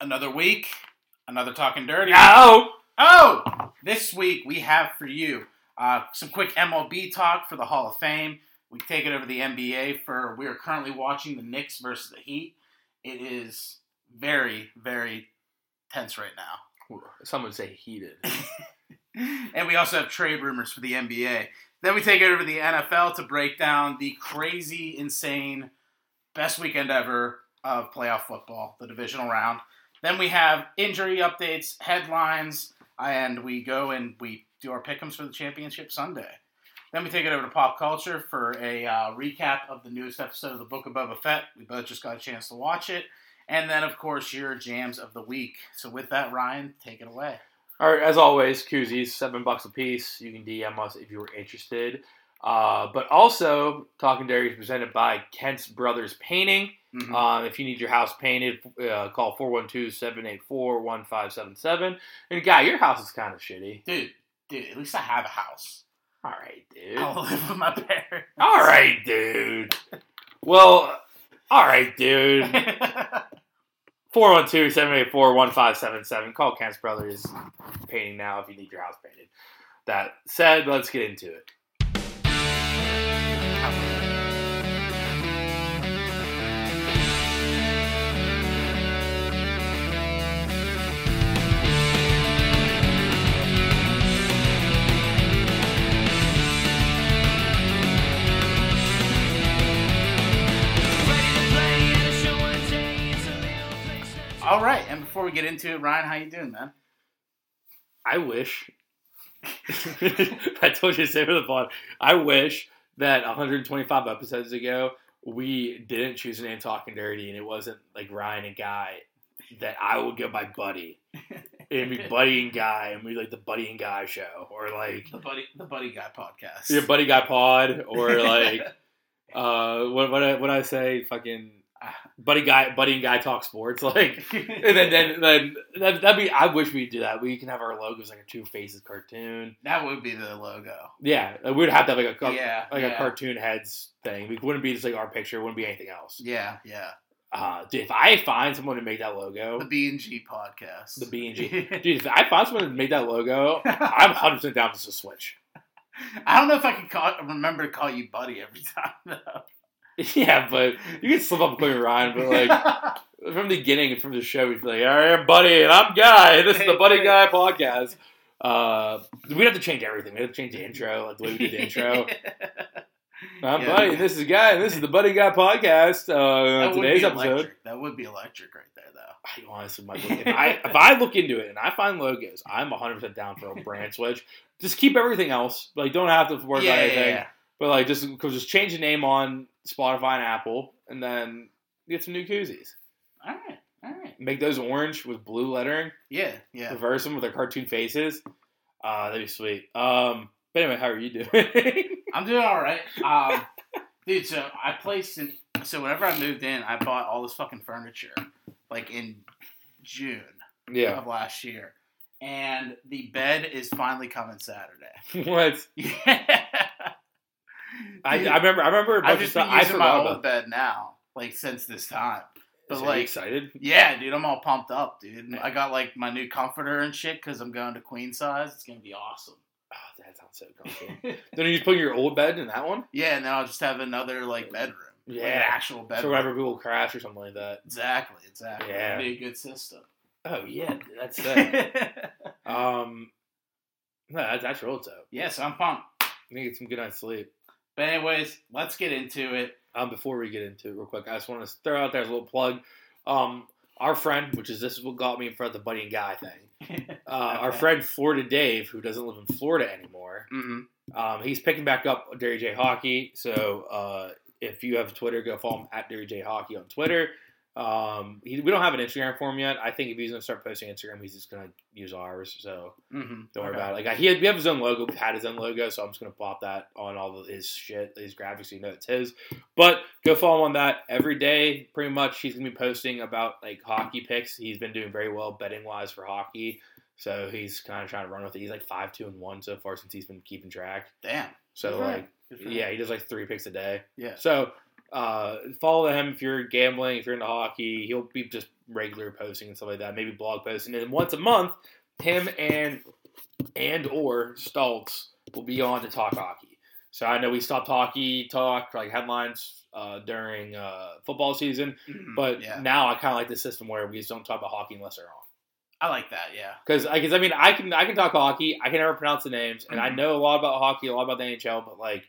Another week, another talking dirty. No. Oh, this week we have for you uh, some quick MLB talk for the Hall of Fame. We take it over the NBA for we are currently watching the Knicks versus the Heat. It is very, very tense right now. Some would say heated. and we also have trade rumors for the NBA. Then we take it over to the NFL to break down the crazy, insane, best weekend ever of playoff football, the divisional round. Then we have injury updates, headlines, and we go and we do our pick'ems for the championship Sunday. Then we take it over to pop culture for a uh, recap of the newest episode of the Book of Boba Fett. We both just got a chance to watch it. And then, of course, your jams of the week. So, with that, Ryan, take it away. All right, as always, koozies, seven bucks a piece. You can DM us if you were interested. Uh, but also, Talking Dairy is presented by Kent's Brothers Painting. Mhm. Um, if you need your house painted, uh, call 412-784-1577. And guy, your house is kind of shitty. dude, dude, at least I have a house. All right, dude. I live with my parents. All right, dude. Well, all right, dude. 412-784-1577. Call Kent's Brothers Painting now if you need your house painted. That said, let's get into it. All right, and before we get into it, Ryan, how you doing, man? I wish. I told you to say for the pod. I wish that 125 episodes ago we didn't choose a name talking dirty and it wasn't like Ryan and Guy. That I would go by Buddy. It'd be Buddy and Guy, and we like the Buddy and Guy show, or like The buddy, the buddy guy podcast. your Buddy Guy Pod, or like uh, what what I, what I say, fucking Buddy Guy, Buddy and Guy talk sports, like. And then, then, then that, that'd be. I wish we'd do that. We can have our logos like a Two Faces cartoon. that would be the logo. Yeah, we'd have to have like a car- yeah, like yeah. a cartoon heads thing. We wouldn't be just like our picture. It wouldn't be anything else. Yeah, yeah. Uh, dude, if I find someone to make that logo, The B and G podcast. the B and G, dude, if I find someone to make that logo, I'm 100 percent down to switch. I don't know if I can call, remember to call you buddy every time though. yeah, but you can slip up Quentin Ryan, but like from the beginning, from the show, we'd be like, "All right, buddy, and I'm Guy. This is the Buddy Guy podcast." Uh, we'd have to change everything. We'd have to change the intro, like the way we did the intro. I'm Yeah. Buddy. This is Guy. and This is the Buddy Guy podcast. Uh, today's episode. That would be electric right there, though. I honestly might look, if I if I look into it and I find logos, I'm 100 percent down for a brand switch. Just keep everything else. Like, don't have to worry yeah, about anything. yeah. But like, just just change the name on Spotify and Apple, and then get some new koozies. All right, all right. Make those orange with blue lettering. Yeah, yeah. Reverse them with their cartoon faces. Uh, that'd be sweet. Um, but anyway, how are you doing? I'm doing all right. Um, dude, so I placed in. So whenever I moved in, I bought all this fucking furniture, like in June yeah. of last year, and the bed is finally coming Saturday. what? Yeah. I, I remember. I remember. I've just been using my old bed now, like since this time. But Is- like, excited? yeah, dude, I'm all pumped up, dude. I got like my new comforter and shit because I'm going to queen size. It's gonna be awesome. Oh, that sounds so comfy. then you just put your old bed in that one. yeah, and then I'll just have another like bedroom, like Yeah. an actual bedroom. So whenever people crash or something like that. Exactly, exactly. Yeah. It'd be a good system. Oh yeah, that's sick. um, no, that's that's real dope. yeah, so I'm pumped. Think it's some good night's sleep. But anyways, let's get into it. Um, before we get into it, real quick, I just want to throw out there as a little plug. Um, our friend, which is this is what got me in front of the Buddy and Guy thing. Uh, our friend Florida Dave, who doesn't live in Florida anymore, hmm um, he's picking back up Derry J Hockey. So uh, if you have Twitter, go follow him at Derry J Hockey on Twitter. Um, he, we don't have an Instagram for him yet. I think if he's gonna start posting Instagram, he's just gonna use ours. So hmm don't worry about it. Like he had, we have his own logo. We had his own logo, so I'm just gonna pop that on all of his shit, his graphics, so you know it's his. But go follow him on that every day. Pretty much, he's gonna be posting about like hockey picks. He's been doing very well betting wise for hockey, so he's kind of trying to run with it. He's like five, two, and one so far since he's been keeping track. Damn. So Good like, Good yeah, he does like three picks a day. Yeah. So Uh, follow him if you're gambling, if you're into hockey. He'll be just regular posting and stuff like that. Maybe blog posting, and then once a month, him and and or Stultz will be on to talk hockey. So I know we stopped hockey talk like headlines uh, during uh, football season, Mhm. but yeah, now I kind of like the system where we just don't talk about hockey unless they're on. I like that. Yeah, Because I, 'cause, I mean, I can I can talk hockey. I can never pronounce the names, and I Mhm. know a lot about hockey, a lot about the NHL, but like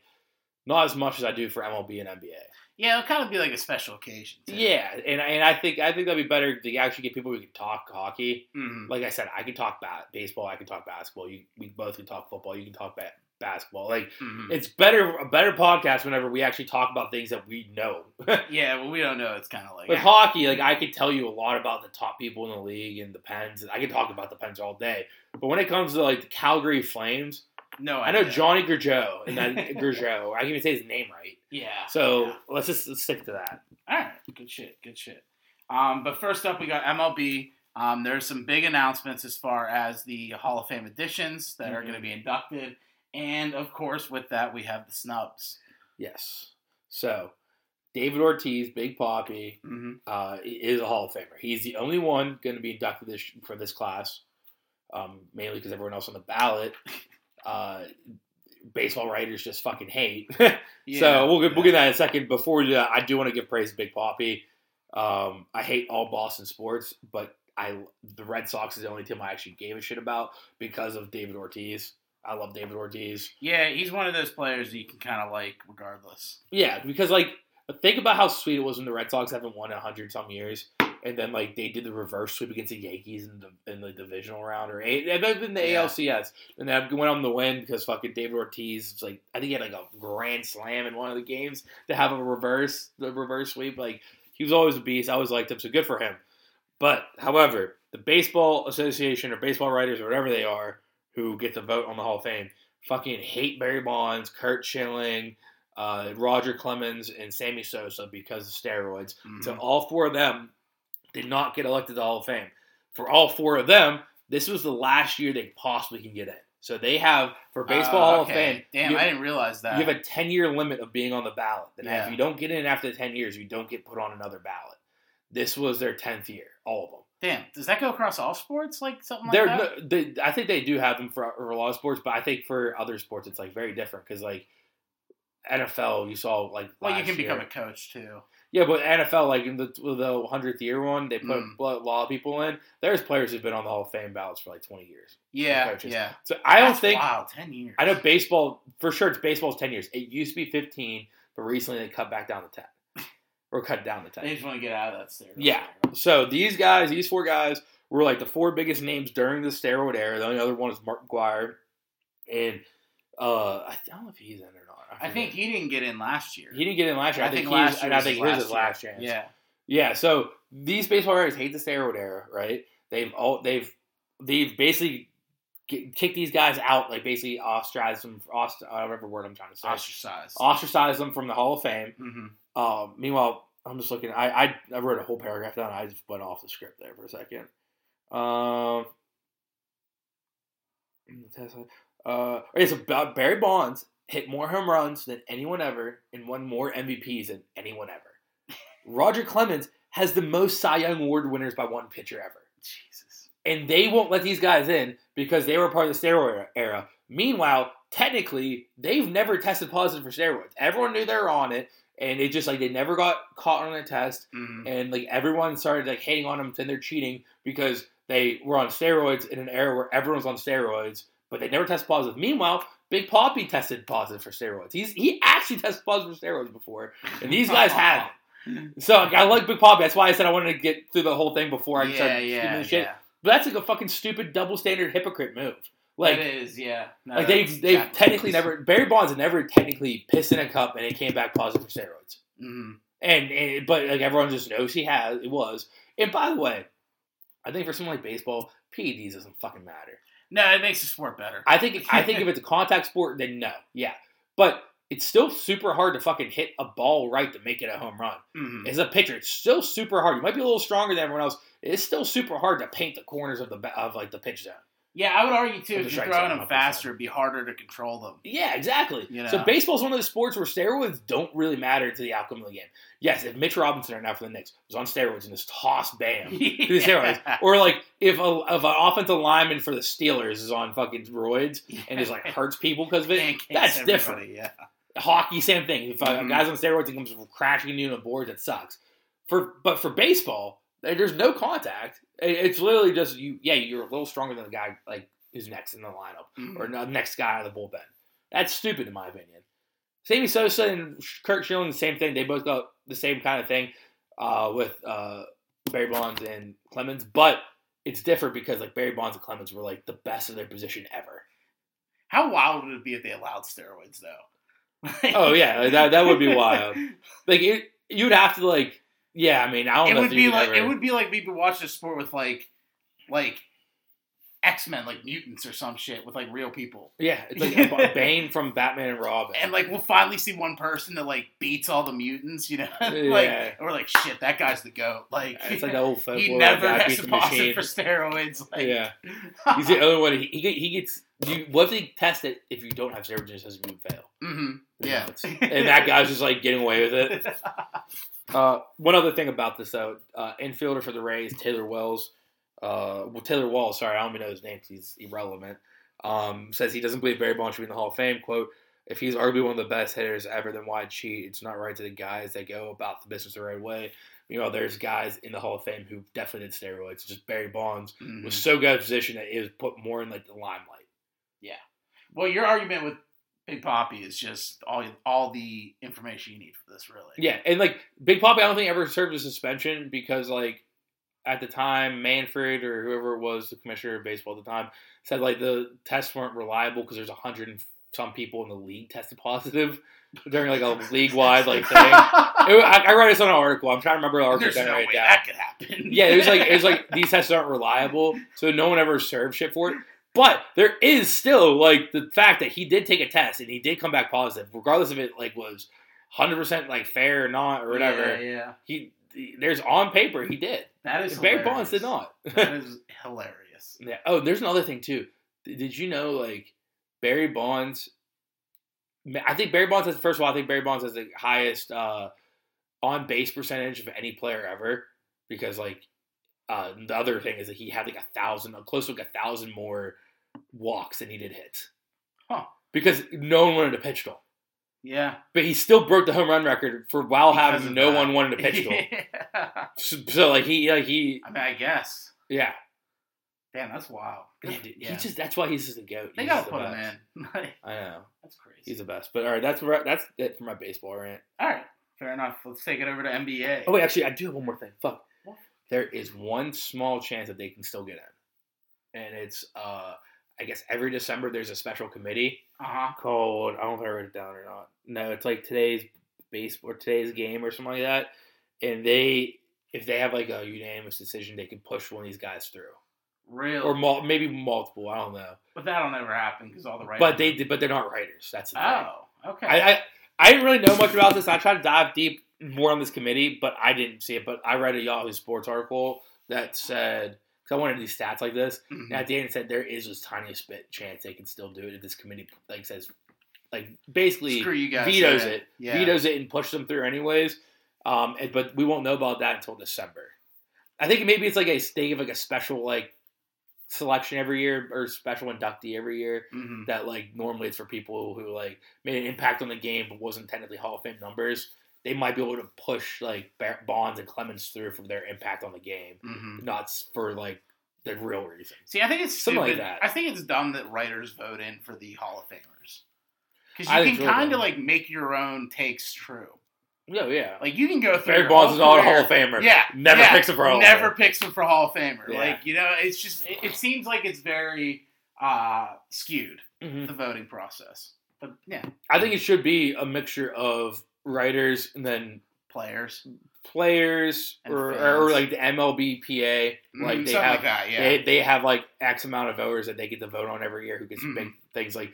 not as much as I do for MLB and NBA. Yeah. It'll kind of be like a special occasion. too. Yeah, and and I think I think that'd be better to actually get people who can talk hockey. Mhm. Like I said, I can talk ba- baseball, I can talk basketball. You we both can talk football. You can talk ba- basketball. Like Mhm. it's better a better podcast whenever we actually talk about things that we know. Yeah, well, we don't know. It's kind of like With hockey, like I could tell you a lot about the top people in the league and the Pens. I can talk about the Pens all day. But when it comes to like the Calgary Flames, no. I know. Johnny Gergeau and that Gergeau. I can even say his name right. Yeah. So yeah. let's just let's stick to that. All right, good shit, good shit. Um, but first up, we got MLB. Um, there's some big announcements as far as the Hall of Fame additions that are Mhm. going to be inducted, and of course, with that, we have the snubs. Yes. So David Ortiz, Big Poppy, Mm-hmm. uh, is a Hall of Famer. He's the only one going to be inducted this for this class, um, mainly because everyone else on the ballot, uh, baseball writers just fucking hate. so we'll get we'll get that in a second. Before we do that, I do want to give praise to Big Poppy. Um, I hate all Boston sports, but I the Red Sox is the only team I actually gave a shit about because of David Ortiz. I love David Ortiz. Yeah, he's one of those players that you can kind of like, regardless. Yeah, because like think about how sweet it was when the Red Sox haven't won a hundred some years, and then like they did the reverse sweep against the Yankees in the in the divisional round or eight, it might have been the Yeah. ALCS, and then went on the win because fucking David Ortiz was like I think he had like a grand slam in one of the games to have a reverse the reverse sweep. Like he was always a beast. I always liked him, so good for him. But however, the baseball association or baseball writers or whatever they are who get to vote on the Hall of Fame fucking hate Barry Bonds, Curt Schilling, uh, Roger Clemens, and Sammy Sosa because of steroids. Mhm. So all four of them did not get elected to the Hall of Fame. For all four of them, this was the last year they possibly can get in. So they have for baseball Uh, Hall okay. of Fame. Damn, you, I didn't realize that. you have a ten year limit of being on the ballot. And Yeah. if you don't get in after ten years, you don't get put on another ballot. This was their tenth year, all of them. Damn, does that go across all sports? Like something like They're, that? no, they, I think they do have them for, for a lot of sports, but I think for other sports it's like very different because like NFL, you saw like well, you can become a coach too. Yeah, but NFL like in the the hundredth year one, they put Mm. a lot of people in. There's players who've been on the Hall of Fame ballots for like twenty years. Yeah, yeah. So I don't think Wow, ten years. I know baseball for sure. It's baseball's ten years. It used to be fifteen, but recently they cut back down to ten, or cut down to ten. They just want to get out of that steroid. Yeah. So these guys, these four guys, were like the four biggest names during the steroid era. The only other one is Mark McGwire, and uh, I don't know if he's in or not. I think he didn't get in last year. he didn't get in last year. I, think, last year I think his here's last chance. Yeah. Yeah. So these baseball writers hate the steroid era, right? They've all they've they've basically ki- kicked these guys out, like basically ostracized them, ost- uh, whatever word I'm trying to say, Ostracized. ostracized them from the Hall of Fame. hmm Um, meanwhile, I'm just looking. I, I I wrote a whole paragraph down. I just went off the script there for a second. Um. Uh, okay, so Ba- Barry Bonds hit more home runs than anyone ever and won more MVPs than anyone ever. Roger Clemens has the most Cy Young Award winners by one pitcher ever. Jesus. And they won't let these guys in because they were part of the steroid era. Meanwhile, technically, they've never tested positive for steroids. Everyone knew they were on it, and it just like they never got caught on a test, hmm and like everyone started like hating on them, saying they're cheating because they were on steroids in an era where everyone's on steroids, but they never tested positive. Meanwhile, Big Poppy tested positive for steroids. He's he actually tested positive for steroids before, and these guys haven't. So like, I like Big Poppy. That's why I said I wanted to get through the whole thing before I yeah, started yeah, the shit. yeah. But that's like a fucking stupid double standard hypocrite move. Like, it is, yeah. No, like they've they've backwards. technically never Barry Bonds never technically pissed in a cup and it came back positive for steroids. Mhm. And, and but like everyone just knows he has it was. And by the way, I think for someone like baseball, PEDs doesn't fucking matter. No, it makes the sport better. I think I think if it's a contact sport, then no, yeah. But it's still super hard to fucking hit a ball right to make it a home run. Mhm. As a pitcher, it's still super hard. You might be a little stronger than everyone else. It's still super hard to paint the corners of the of like the pitch zone. Yeah, I would argue too. If you're throwing them faster, it'd be harder to control them. Yeah, exactly. You So know. baseball's one of those sports where steroids don't really matter to the outcome of the game. Yes, if Mitch Robinson right now for the Knicks was on steroids and just toss bam to the steroids, or like if a if an offensive lineman for the Steelers is on fucking roids and just like hurts people because of it, that's different. Yeah. Hockey, same thing. If a Mhm. guy's on steroids and comes crashing into the board, that sucks. For but for baseball, there's no contact. It's literally just you. Yeah, you're a little stronger than the guy like who's next in the lineup Mhm. or the next guy out of the bullpen. That's stupid in my opinion. Sammy Sosa and Curt Schilling, the same thing. They both got the same kind of thing uh, with uh, Barry Bonds and Clemens, but it's different because like Barry Bonds and Clemens were like the best of their position ever. How wild would it be if they allowed steroids though? Oh yeah, that that would be wild. Like it, you'd have to like, yeah. I mean, I don't it know. would if be like ever- it would be like people watch this sport with like like X Men, like mutants or some shit with like real people. Yeah, it's like Bane from Batman and Robin. And like we'll finally see one person that like beats all the mutants, you know? like Yeah. we're like, shit, that guy's the goat. Like it's like the old folklore. he never has to it for steroids. Like, yeah, he's the only one. He, he, he gets. You, what if they test it if you don't have steroids? It says you fail. hmm Yeah. and that guy's just like getting away with it. Uh, one other thing about this though, uh, infielder for the Rays, Taylor Wells, uh, well, Taylor Wall, sorry, I don't even know his name he's irrelevant. Um, says he doesn't believe Barry Bonds should be in the Hall of Fame. "Quote: If he's arguably one of the best hitters ever, then why cheat? It's not right to the guys that go about the business the right way. You know, there's guys in the Hall of Fame who definitely did steroids. Just Barry Bonds Mhm. was so good at position that it was put more in like the limelight. Yeah. Well, your argument with Big Poppy is just all all the information you need for this, really. Yeah, and like Big Poppy, I don't think ever served a suspension because like at the time Manfred or whoever it was the commissioner of baseball at the time said like the tests weren't reliable because there's a hundred and some people in the league tested positive during like a league wide like thing. It, I, I read this on an article. I'm trying to remember the article. There's no way down. that could happen. Yeah, it was like it was like these tests aren't reliable, so no one ever served shit for it. But there is still like the fact that he did take a test and he did come back positive, regardless if it like was hundred percent like fair or not or whatever. Yeah, yeah. He, he- there's on paper he did. That is Barry hilarious. Bonds did not. that is hilarious. yeah. Oh, there's another thing too. Did did you know like Barry Bonds? I think Barry Bonds has first of all. I think Barry Bonds has the highest uh, on base percentage of any player ever because like uh, the other thing is that he had like a thousand, close to like a thousand more walks than he did hits. Huh. Because no one wanted to pitch to him. Yeah. But he still broke the home run record for while Because having no that. one wanted to pitch to him. yeah. So, so, like he like he I mean, I guess. yeah. Damn, that's wild. Yeah, dude, Yeah. He just that's why he's just a goat. they He's gotta put him in. I know. that's crazy. He's the best. But all right, that's. That's it for my baseball rant. All right, fair enough. Let's take it over to NBA. Oh wait, actually, I do have one more thing. Fuck. There is one small chance that they can still get in, and it's uh, I guess every December there's a special committee Uh huh. called I don't know if I wrote it down or not. No, it's like today's base or today's game or something like that, and they if they have like a unanimous decision, they can push one of these guys through, Real. or mul- maybe multiple. I don't know, but that'll never happen because all the writers. but they but they're not writers. That's the thing. Oh, okay. I, I I didn't really know much about this. I tried to dive deep more on this committee, but I didn't see it. But I read a Yahoo Sports article that said because I wanted these stats like this. Mhm. And at the end, it said there is this tiniest bit chance they can still do it if this committee like says like basically Screw you guys. vetoes yeah. it, Yeah. vetoes it, and pushes them through anyways. Um, and, but we won't know about that until December. I think maybe it's like a they give like a special like selection every year or special inductee every year Mhm. that like normally it's for people who like made an impact on the game but wasn't technically Hall of Fame numbers. They might be able to push like Bonds and Clemens through for their impact on the game, Mhm. not for like the real reason. See, I think it's Something like that. I think it's dumb that writers vote in for the Hall of Famers because you think can kind of like make your own takes true. Yeah, yeah. Like you can go through Barry Bonds is not a Hall of Famer. Yeah, never yeah, picks him for Hall of Never picks him for Hall of Famer. Yeah. Like you know, it's just it, it seems like it's very uh, skewed Mhm. the voting process. But yeah, I think it should be a mixture of writers and then players players or, or like the MLBPA. Mm, Like they have like that. Yeah. they, they have like X amount of voters that they get to vote on every year who gets Mhm. big things like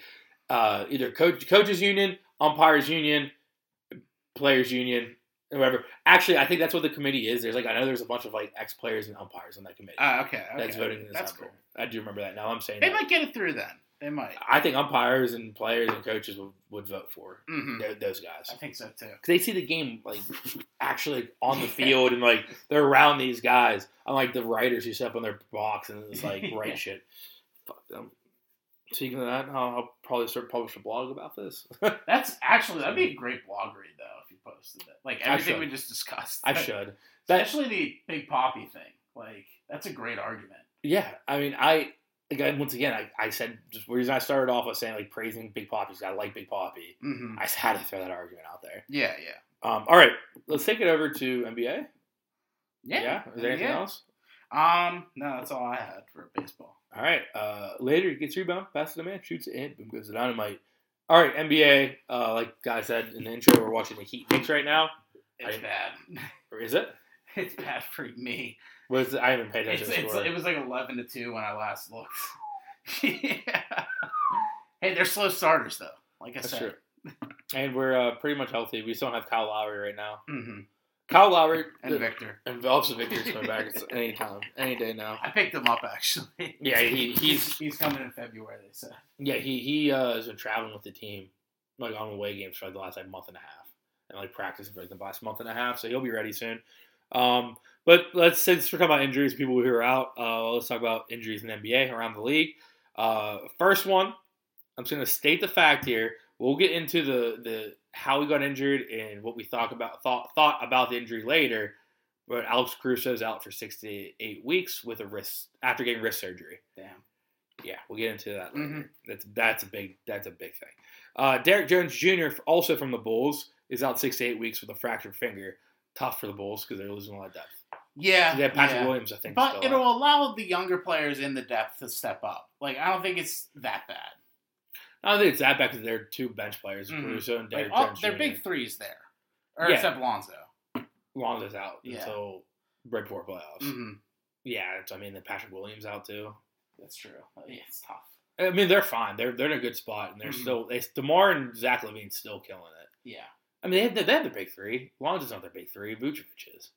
uh, either coach coaches union, umpires union, players union, whatever. Actually, I think that's what the committee is. There's like I know there's a bunch of like ex players and umpires on that committee Uh, okay, okay. that's voting in That's cool. I do remember that. Now I'm saying They that. might get it through then. They might. I think umpires and players and coaches would, would vote for hmm tho- those guys I think so too. because they see the game like actually on the field and like they're around these guys. Unlike the writers who sit up on their box and it's like write shit. Fuck them. Speaking of that, I'll, I'll probably start publish a blog about this. That's actually that'd be a great blog read though if you posted it. Like everything we just discussed. I should. That Especially the Big Poppy thing. Like that's a great argument. yeah. I mean, I again once again I, I said just the reason I started off was saying like praising Big Poppy's got to like Big Poppy. Mm-hmm. I had to throw that argument out there. Yeah, yeah, Um, all right, let's take it over to NBA. yeah. Is there anything yeah. else? Um, no, that's all I had for baseball. All right. Uh, later, he gets rebound, passes to the man, shoots it in, boom goes the dynamite. All right, NBA. Uh, like guy said in the intro, we're watching the Heat Knicks right now. It's I- bad. Or is it? it's bad for me. Was I haven't paid It's, attention to it's, score. it was like eleven to two when I last looked. yeah. Hey, they're slow starters though. Like I That's said. true. And we're uh, pretty much healthy. We still have Kyle Lowry right now. hmm Kyle Lowry And the- Victor. and also Victor's coming back It's any time, any day now. I picked him up actually. Yeah, he, he's he's coming in February. They said. yeah he he uh, has been traveling with the team like on away games for like the last like month and a half and like practicing for like the last month and a half. So he'll be ready soon. Um, but let's since we're talking about injuries, people who are out, uh, let's talk about injuries in the NBA around the league. Uh, first one, I'm just gonna state the fact here. We'll get into the the how he got injured and what we thought about thought thought about the injury later. But Alex Caruso's out for six to eight weeks with a wrist after getting wrist surgery. Damn. Yeah, we'll get into that later. Mhm. That's that's a big that's a big thing. Uh, Derrick Jones Jr. also from the Bulls is out six to eight weeks with a fractured finger. Tough for the Bulls because they're losing a lot of depth. Yeah. Have Patrick yeah. Williams, I think. But it'll out. allow the younger players in the depth to step up. Like I don't think it's that bad. I don't think it's that bad because they're two bench players, Mhm. Caruso and Like Derrick all, Jones they're big threes there, or Yeah. except Lonzo. Lonzo's out Yeah. until Bridgeport playoffs. hmm Yeah, I mean, the Patrick Williams out too. That's true. Yeah, it's tough. I mean, they're fine. They're they're in a good spot, and they're Mhm. still. They, Demar and Zach LaVine still killing it. Yeah. I mean, they have, the, they have the big three. Lonzo's not their big three. Vucevic is.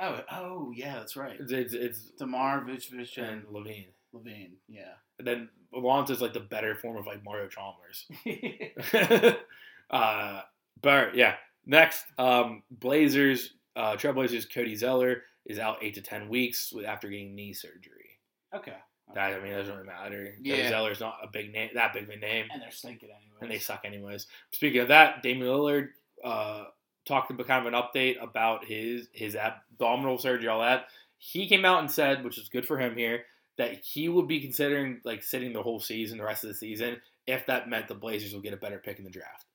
Oh, oh, yeah, that's right. It's it's, it's Demar, Vucevic, and LaVine. LaVine. Yeah. And then Lonzo's like the better form of like Mario Chalmers. uh, but yeah, next, um, Blazers, uh, Trailblazers, Cody Zeller is out eight to ten weeks with, after getting knee surgery. okay. That I mean, it doesn't really matter. Yeah. Zeller's not a big name, that big of a name, And they're stinking anyway. and they suck anyways. Speaking of that, Damian Lillard uh, talked about kind of an update about his his abdominal surgery, all that. He came out and said, which is good for him here, that he would be considering like sitting the whole season, the rest of the season, if that meant the Blazers would get a better pick in the draft.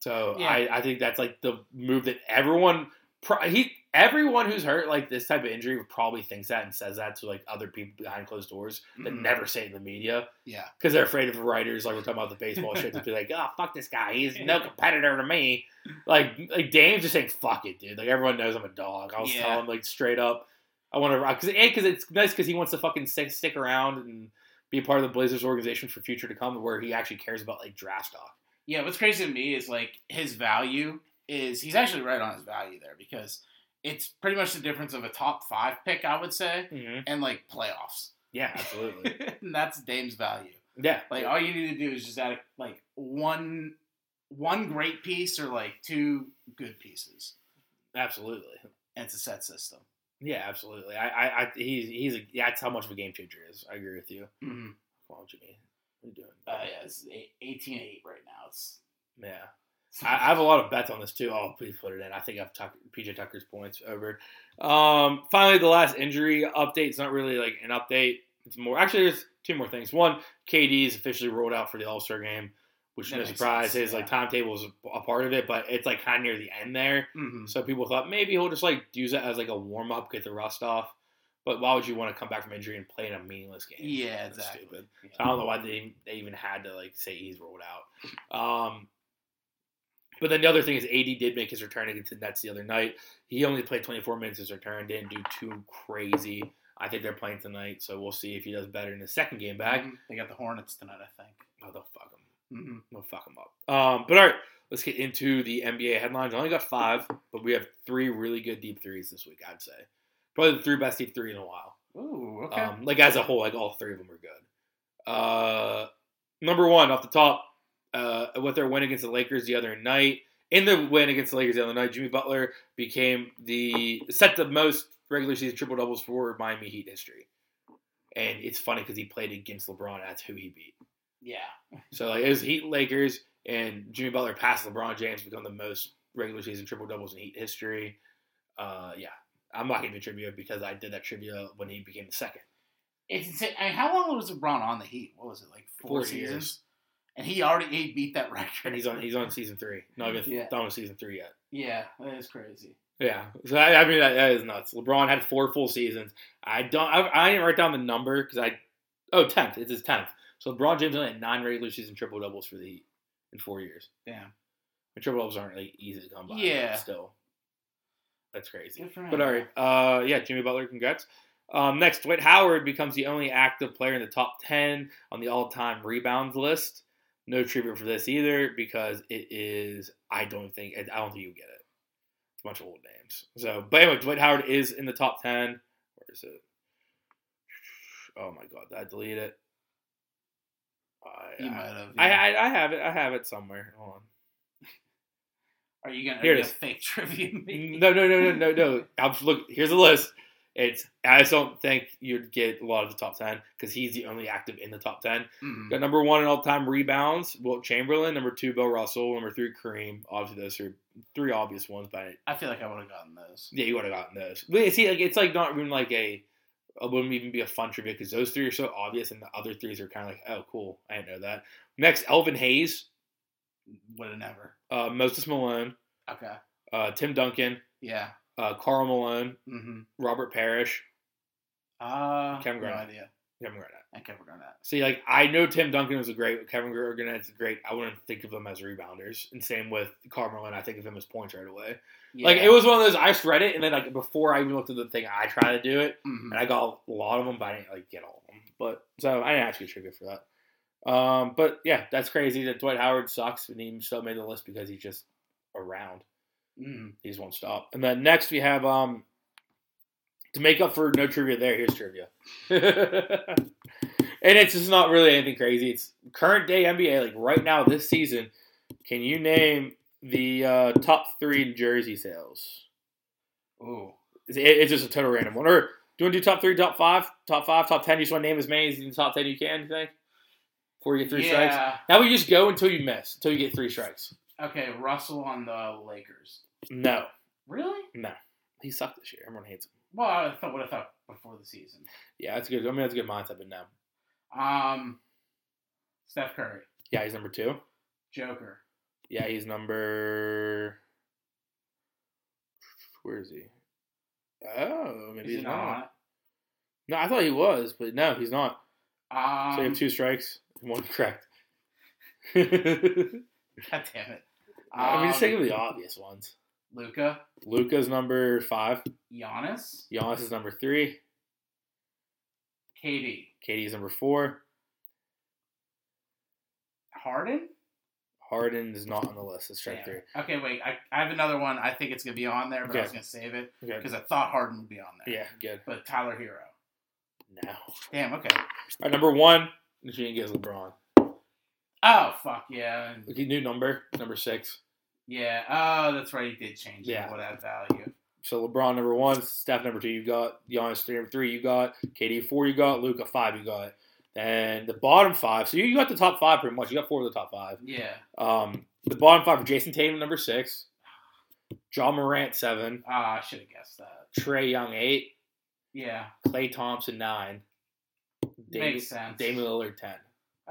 So Yeah. I, I think that's like the move that everyone pro- he everyone who's hurt like this type of injury probably thinks that and says that to like other people behind closed doors that Mhm. never say it in the media Yeah. because they're afraid of writers like we're talking about the baseball shit to be like, oh fuck this guy, he's no competitor to me. Like like Dame's just saying fuck it, dude. Like everyone knows I'm a dog. I was Yeah. telling like straight up, I want to because because it's nice because he wants to fucking stick stick around and be a part of the Blazers organization for future to come, where he actually cares about like draft stock. Yeah, what's crazy to me is like his value is he's actually right on his value there because it's pretty much the difference of a top five pick, I would say, Mm-hmm. and like playoffs. Yeah, absolutely. and that's Dame's value. yeah, Like all you need to do is just add like one one great piece or like two good pieces. absolutely. And it's a set system. Yeah, absolutely. I, I, I he's he's a, yeah, that's how much of a game changer is. I agree with you. Mm-hmm. On, Jimmy. What are you doing? Uh, yeah, it's eight- 18 8 right now. It's Yeah. I, I have a lot of bets on this too. Oh, please put it in. I think I've Tucker, PJ Tucker's points over. Um, finally, the last injury update. It's not really like an update. It's more actually. There's two more things. One, KD is officially rolled out for the All Star game, which That no surprise. sense, His like yeah. timetable is a part of it, but it's like kind of near the end there. mm-hmm. So people thought maybe he'll just like use it as like a warm up, get the rust off. But why would you want to come back from injury and play in a meaningless game? yeah, That's exactly. stupid. Yeah. So I don't know why they, they even had to like say he's rolled out. Um, but then the other thing is AD did make his return against the Nets the other night. He only played 24 minutes his return, didn't do too crazy. I think they're playing tonight, so we'll see if he does better in the second game back. Mhm. They got the Hornets tonight, I think. Oh, they'll fuck him. Mm-hmm. They'll fuck him up. Um, but all right, let's get into the NBA headlines. I only got five, but we have three really good deep threes this week. I'd say probably the three best deep three in a while. Ooh, okay. Um, like as a whole, like all three of them are good. Uh, number one off the top, uh, with their win against the Lakers the other night. In the win against the Lakers the other night, Jimmy Butler became the set the most regular season triple doubles for Miami Heat history. And it's funny because he played against LeBron. That's who he beat. yeah. So like it was Heat Lakers, and Jimmy Butler passed LeBron James become the most regular season triple doubles in Heat history. Uh, yeah, I'm not gonna do trivia because I did that trivia when he became the second. It's insane. I mean, how long was LeBron on the Heat? What was it like four, Four seasons? years. And he already he beat that record. And he's on he's on season three. Not even Yeah. not on season three yet. Yeah, that is crazy. Yeah, so I, I mean that, that is nuts. LeBron had four full seasons. I don't. I, I didn't write down the number because I. Oh, tenth. It's his tenth. So LeBron James only had nine regular season triple doubles for the Heat in four years. Damn. And triple doubles aren't like easy to come by. Yeah. still, that's crazy. Good for him. But all right, uh, yeah, Jimmy Butler, congrats. Um, next, Dwight Howard becomes the only active player in the top ten on the all-time rebounds list. No tribute for this either because it is. I don't think. I don't think you get it. It's a bunch of old names. So, but anyway, Dwight Howard is in the top ten. Where is it? Oh my god, did I delete it? I, You might have. I, yeah. I, I have it. I have it somewhere. Hold on. Are you gonna Here it is. fake trivia me? No, no, no, no, no, no. I'll look. Here's a list. It's. I just don't think you'd get a lot of the top ten because he's the only active in the top ten. Mhm. Got number one in all time rebounds, Wilt Chamberlain. Number two, Bill Russell. Number three, Kareem. Obviously, those are three obvious ones, but I feel like I would have gotten those. yeah, you would have gotten those. But see, like it's like not even like a. It wouldn't even be a fun trivia because those three are so obvious, and the other threes are kind of like, oh, cool, I didn't know that. Next, Elvin Hayes, Would have never. uh, Moses Malone, Okay. uh, Tim Duncan, Yeah. Uh, Karl Malone, Mm-hmm. Robert Parish, Uh, Kevin no Garnett. idea. Kevin Garnett. And Kevin Garnett. See, like I know Tim Duncan was a great, Kevin Garnett's great. I wouldn't think of them as rebounders. And same with Karl Malone, I think of him as points right away. Like it was one of those. I just read it, and then like before I even looked at the thing, I tried to do it, Mhm. and I got a lot of them, but I didn't like get all of them. But so I didn't ask you a trivia for that. Um, but yeah, that's crazy that Dwight Howard sucks, and he still made the list because he's just around. He just won't stop. And then next we have um to make up for no trivia there, here's trivia. and it's just not really anything crazy. It's current day NBA, like right now this season. Can you name the uh, top three jersey sales? Ooh. It's, it's just a total random one. Or do you want to do top three, top five, top five, top ten? You just want to name as many as in the top ten you can. You think before you get three strikes? Now we just go until you miss, until you get three strikes. Okay, Russell on the Lakers. No, Really? no, he sucked this year. Everyone hates him. Well, I thought what I thought before the season. Yeah, that's good. I mean, that's a good mindset, but no. Um, Steph Curry, Yeah, he's number two. Joker. Yeah, he's number. Where is he? Oh, maybe Is he's not. not? No, I thought he was, but no, he's not. Um, So you have two strikes, and one correct. God damn it. I mean, just think of the obvious ones. Luka, Luka's number five. Giannis, Giannis is number three. KD, KD's number four. Harden. Harden is not on the list. It's strike three. Okay, wait. I, I have another one. I think it's gonna be on there, but I was gonna save it Okay. because I thought Harden would be on there. Yeah, good. But Tyler Herro. No. Damn. Okay. All right, number one. She gives LeBron. Oh fuck yeah. New number, number six. Yeah. Oh, that's right. He did change. Yeah. Yeah. What that value? So LeBron number one, Steph number two, you got Giannis three, number three, you got KD four, you got Luka five, you got, and the bottom five. So you got the top five pretty much. You got four of the top five. Yeah. Um, the bottom five are Jayson Tatum number six, Ja Morant seven, Ah, I should have guessed that. Trae Young eight, Yeah. Klay Thompson nine, Makes sense. Damian Lillard ten.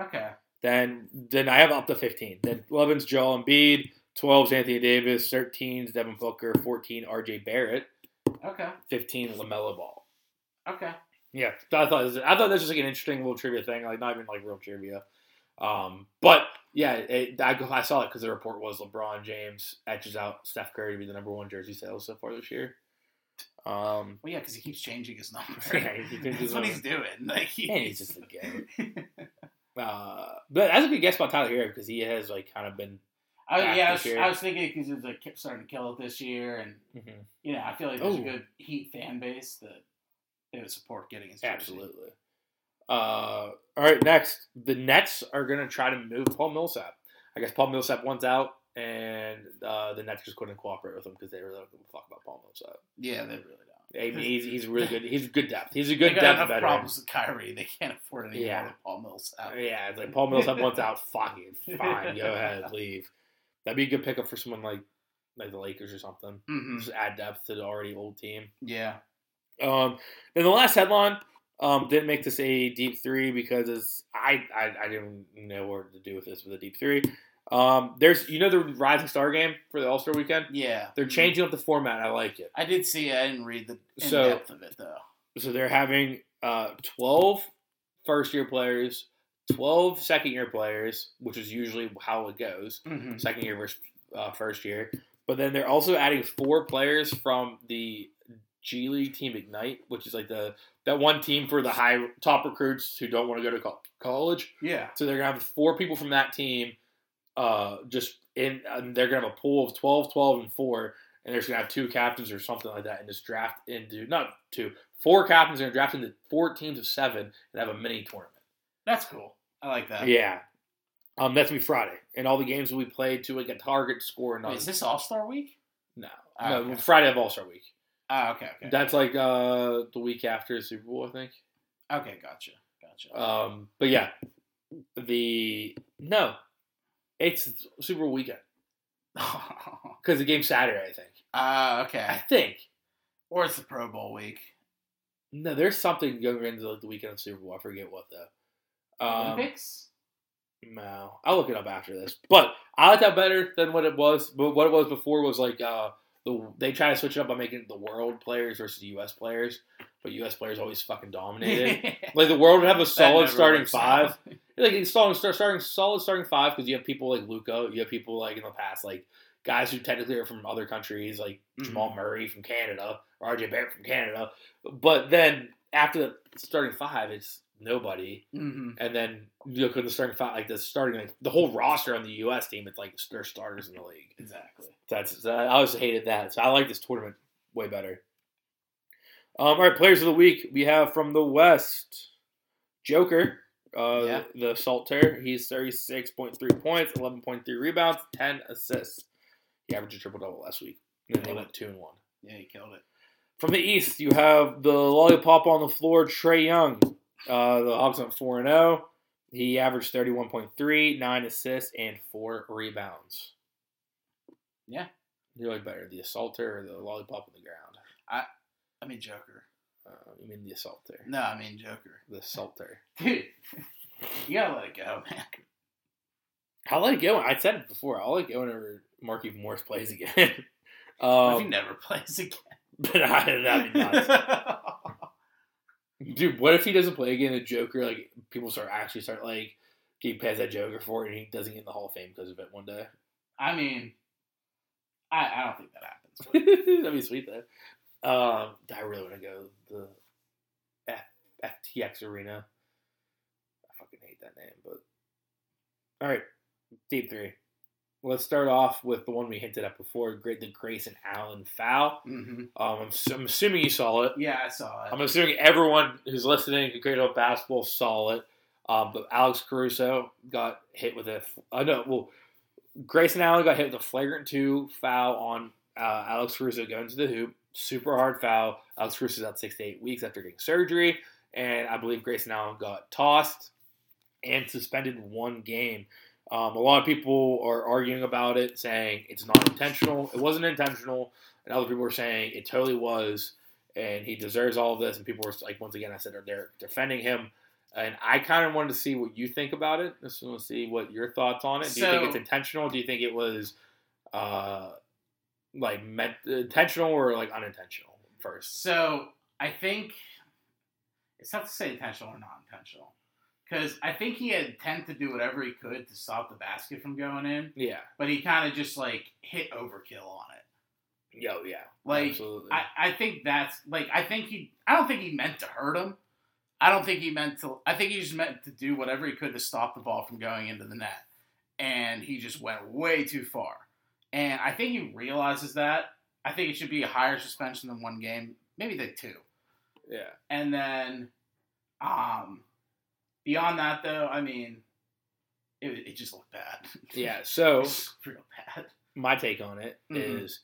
Okay. Then then I have up to fifteen. Then 11's Joel Embiid, 12's Anthony Davis, 13's Devin Booker, 14 RJ Barrett, Okay. 15 Lamelo Ball. Okay. Yeah, I thought this, I thought this was like an interesting little trivia thing, like not even like real trivia. Um, but yeah, it, I, I saw it because the report was LeBron James etches out Steph Curry to be the number one jersey sales so far this year. Um, Well, yeah, because he keeps changing his number. Yeah, he That's his what number. he's doing. Like he's, and he's just a goat. Uh, but that's a good guess about Tyler Herro because he has like kind of been I, yeah, I was. I was thinking because it's like kept starting to kill it this year, and Mhm. you know, I feel like there's a Oh. good Heat fan base that they would support getting his jersey. Absolutely. Uh, all right, next the Nets are going to try to move Paul Millsap. I guess Paul Millsap wants out, and uh, the Nets just couldn't cooperate with him because they really don't give a fuck about Paul Millsap. Yeah, they really don't. I mean, he's he's really good. He's good depth. He's a good got depth veteran. problems with Kyrie. They can't afford any Yeah. more Paul Millsap. Yeah, it's like Paul Millsap wants out. Fucking fine, go ahead, leave. That'd be a good pickup for someone like like the Lakers or something. hmm Just add depth to the already old team. Yeah. Um, then the last headline um, didn't make this a deep three because it's, I, I I didn't know what to do with this with a deep three. Um, there's you know the Rising Star game for the All Star weekend. Yeah. They're Mhm. changing up the format. I like it. I did see it. I didn't read the in So- depth of it though. So they're having uh, 12 first year players, 12 second year players, which is usually how it goes. Mm-hmm. second year versus uh, first year. But then they're also adding four players from the G League team Ignite, which is like the that one team for the high top recruits who don't want to go to co- college. Yeah. So they're gonna have four people from that team, uh, just in. And they're gonna have a pool of 12, 12, and four, and they're just gonna have two captains or something like that, and just draft into not two, four captains are gonna draft into four teams of seven and have a mini tournament. That's cool. I like that. Yeah. Um, that's gonna be Friday, and all the games will be played to like a target score. And Wait, is this All Star Week? no, Ah, no, okay. Friday of All Star Week. Ah, okay, okay. That's like uh the week after the Super Bowl, I think. okay, gotcha, gotcha. Um, but yeah, the no, it's Super Bowl weekend because the game's Saturday, I think. Ah, I okay. I think Or it's the Pro Bowl week. no, there's something going into like, the weekend of Super Bowl. I forget what though. Um, Olympics. No, I'll look it up after this. But I like that better than what it was. But what it was before was like uh, the they try to switch it up by making the world players versus the U.S. players. But U.S. players always fucking dominated. like the world would have a solid starting five. Like it's starting, start, starting solid starting five because you have people like Luka. You have people like in the past like guys who technically are from other countries like Mhm. Jamal Murray from Canada or RJ Barrett from Canada. But then after the starting five, it's nobody. Mhm. And then you look at the starting five, like the starting, like the whole roster on the U.S. team, it's like they're starters in the league. Exactly. That's I always hated that. So I like this tournament way better. Um, all right, players of the week we have from the West, Joker, uh, Yeah. the Salter. He's thirty six point three points, eleven point three rebounds, ten assists. He averaged a triple double last week. And then they went two and one. Yeah, he killed it. From the East, you have the lollipop on the floor, Trae Young. Uh, the Hawks went 4 0. He averaged 31.3, 9 assists, and 4 rebounds. Yeah. You like better, the assaulter or the lollipop on the ground? I I mean Joker. Uh, you mean the assaulter. No, I mean Joker. The assaulter. Dude, you gotta let it go, man. I let it go. I said it before. I like it go whenever Marky Morris plays again. What if he um, never plays again? but I, that'd be nuts. Dude, what if he doesn't play again? The Joker, like people start actually start like getting past that Joker for it, and he doesn't get in the Hall of Fame because of it one day. I mean, I, I don't think that happens. That'd be sweet though. Um, I really want to go the F- FTX Arena. I fucking hate that name, but all right, deep three. Let's start off with the one we hinted at before, great the Grayson Allen foul. hmm Um, I'm, I'm assuming you saw it. Yeah, I saw it. I'm assuming everyone who's listening to Great Old Basketball saw it. Um, but Alex Caruso got hit with a. Uh, no, well, Grayson Allen got hit with a flagrant two foul on uh, Alex Caruso going to the hoop. Super hard foul. Alex Caruso's out six to eight weeks after getting surgery, and I believe Grayson Allen got tossed and suspended one game. Um, a lot of people are arguing about it, saying it's not intentional. It wasn't intentional, and other people are saying it totally was and he deserves all of this. And people were like, once again, I said they're defending him, and I kind of wanted to see what you think about it. Just want to see what your thoughts on it. Do you think it's intentional? Do you think it was, uh, like meant intentional or like unintentional? First, So I think it's not to say intentional or not intentional, because I think he had intent to do whatever he could to stop the basket from going in, yeah, but he kind of just like hit overkill on it. yo, yeah, Like, absolutely. I, I think that's like I think he I don't think he meant to hurt him. I don't think he meant to. I think he just meant to do whatever he could to stop the ball from going into the net. and he just went way too far. And I think he realizes that. I think it should be a higher suspension than one game, maybe the two. Yeah. And then, um, beyond that, though, I mean, it, it just looked bad. Yeah. So real bad. my take on it is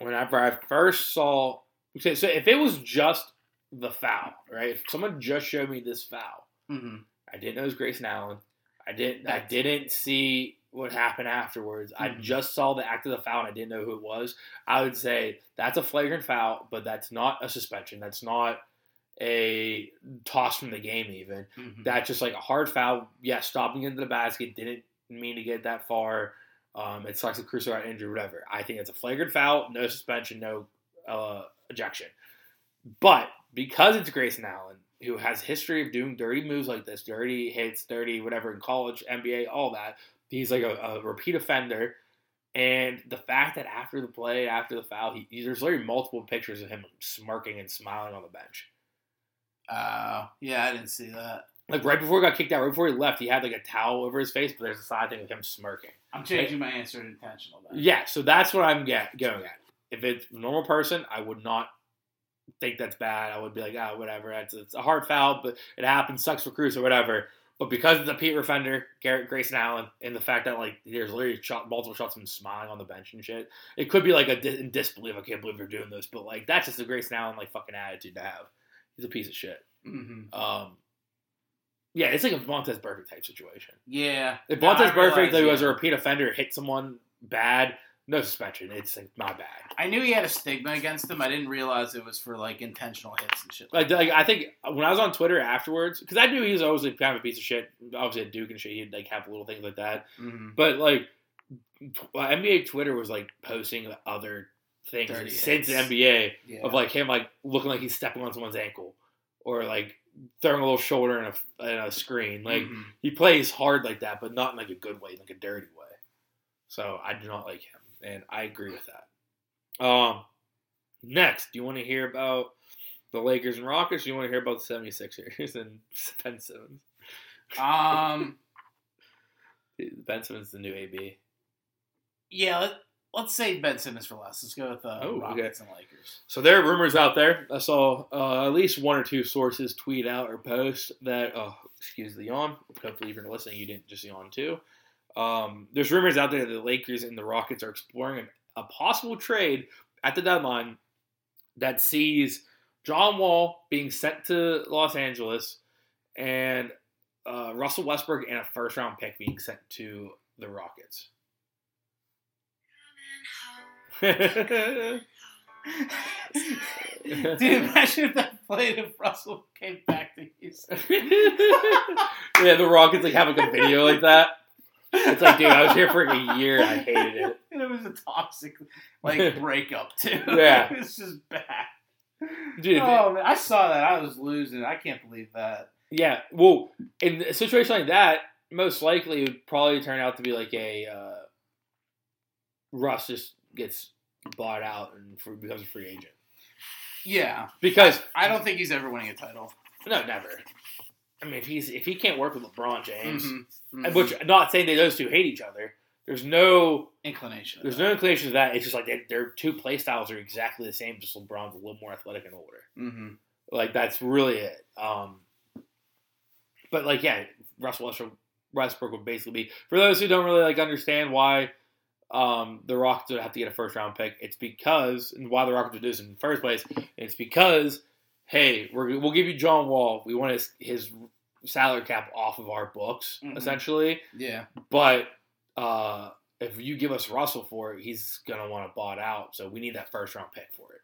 Mhm. whenever I first saw okay, so if it was just the foul, right? If someone just showed me this foul, hmm I didn't know it was Grayson Allen. I didn't I didn't see what happened afterwards. I Mhm. just saw the act of the foul and I didn't know who it was. I would say that's a flagrant foul, but that's not a suspension. That's not a toss from the game even. hmm That's just like a hard foul. Yeah, stopping into the basket didn't mean to get that far. Um, it sucks that Caruso got injured, whatever. I think it's a flagrant foul, no suspension, no uh, ejection. But because it's Grayson Allen, who has history of doing dirty moves like this, dirty hits, dirty whatever in college, NBA, all that, he's like a, a repeat offender. And the fact that after the play, after the foul, he, there's literally multiple pictures of him smirking and smiling on the bench. Uh, yeah, I didn't see that. Like right before he got kicked out, right before he left, he had like a towel over his face, but there's a side thing of him smirking. I'm changing my answer to intentional. Then. Yeah, so that's what I'm get, going at. If it's a normal person, I would not think that's bad. I would be like, oh, whatever. It's, it's a hard foul, but it happens. Sucks for Caruso whatever. But because it's a Pete offender, Garrett Grayson Allen, and the fact that like there's literally shot, multiple shots of him smiling on the bench and shit, it could be like a di- in disbelief. I can't believe they're doing this, but like that's just a Grayson Allen like fucking attitude to have. He's a piece of shit. hmm Um, yeah, it's like a Vontaze Burfict type situation. Yeah. If Vontaze Burfict realize, like, was a repeat offender, hit someone bad, no suspension. It's like not bad. I knew he had a stigma against him. I didn't realize it was for like intentional hits and shit. Like, like I think when I was on Twitter afterwards, because I knew he was always like kind of a piece of shit. Obviously at Duke and shit, he'd like have little things like that. hmm But like uh, NBA Twitter was like posting other things since the. NBA Yeah. of like him like looking like he's stepping on someone's ankle or like throwing a little shoulder in a, in a screen. Like Mhm. he plays hard like that, but not in like a good way, like a dirty way. So I do not like him, and I agree with that. Um, next, do you want to hear about the Lakers and Rockets? Do you want to hear about the 76ers and Ben Simmons? um. Ben Simmons is the new AB. Yeah. Let, let's say Ben Simmons for last. Let's go with uh, Oh, okay. Rockets and Lakers. So there are rumors out there. I saw uh, at least one or two sources tweet out or post that. Oh, excuse the yawn. Hopefully, if you're listening, you didn't just yawn too. Um, there's rumors out there that the Lakers and the Rockets are exploring a, a possible trade at the deadline that sees John Wall being sent to Los Angeles and uh, Russell Westbrook and a first round pick being sent to the Rockets. Dude, imagine if that played if Russell came back to Houston. yeah, the Rockets like have like a video like that. It's like, dude, I was here for a year. I hated it. And it was a toxic like breakup too. Yeah. it was just bad. Dude, oh man, I saw that. I was losing. I can't believe that. yeah. Well, in a situation like that, most likely it would probably turn out to be like a uh, Russ just gets bought out and for, becomes a free agent Yeah, because I don't think he's ever winning a title. no, never. I mean, if he's if he can't work with LeBron James, Mhm. and Mhm. which not saying that those two hate each other. There's no inclination. there's no inclination to that. It's just like they, their two play styles are exactly the same. Just LeBron's a little more athletic and older. Mhm. Like that's really it. Um, but like yeah, Russell Westbrook, Westbrook would basically be for those who don't really like understand why um, the Rockets would have to get a first round pick. It's because and why the Rockets would do this in the first place. It's because hey, we're, we'll give you John Wall. We want his his salary cap off of our books Mhm. essentially. Yeah. But uh, if you give us Russell for it, he's gonna want to bought out. So we need that first round pick for it.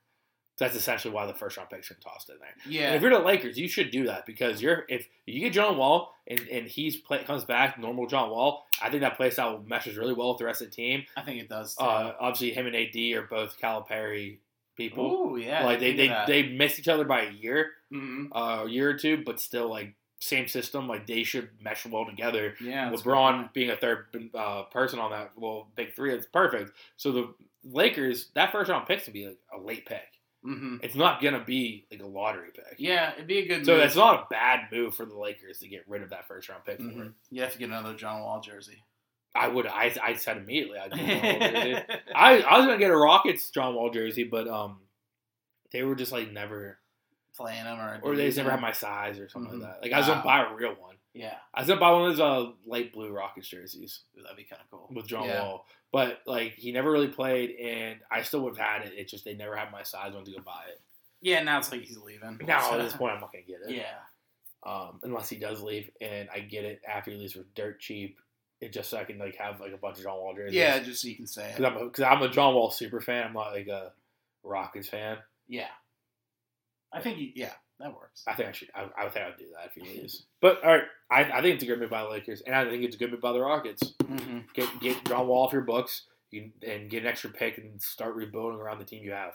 That's essentially why the first round pick's been tossed in there. And Yeah. if you're the Lakers, you should do that because you're if you get John Wall and, and he's play, comes back normal John Wall, I think that play style meshes really well with the rest of the team. I think it does. Too. Uh, obviously, him and AD are both Calipari people. Ooh, yeah. like they, they, they, missed each other by a year, hmm uh, a year or two, but still like same system. Like they should mesh well together. Yeah. LeBron being a third uh, person on that little big three, it's perfect. So the Lakers, that first round pick gonna be like a late pick. Hmm It's not gonna be like a lottery pick. Yeah, it'd be a good. So move. that's not a bad move for the Lakers to get rid of that first round pick. For Mhm. it. You have to get another John Wall jersey. I would. I, I said immediately. I'd get a John Wall jersey. I, I was gonna get a Rockets John Wall jersey, but um, they were just like never, Playing them or or they just never had my size or something Mhm. like that. Like I was gonna buy a real one. Yeah, I said buy one of those uh, light blue Rockets jerseys that'd be kind of cool. with John yeah. Wall, but like he never really played, and I still would have had it. It's just they never had my size. I went to go buy it. Yeah, now it's like he's leaving. Now So- at this point, I'm not gonna get it. yeah, um, unless he does leave, and I get it after he leaves for dirt cheap. It just so I can like have like a bunch of John Wall jerseys. yeah, just so you can say because it. I'm because I'm a John Wall super fan. I'm not like a Rockets fan. Yeah, I think he, yeah, that works. I think I should. I, I think I'd do that if he leaves. But all right, I, I think it's a good move by the Lakers, and I think it's a good move by the Rockets. Mm-hmm. Get get John Wall off your books, you, and get an extra pick, and start rebuilding around the team you have.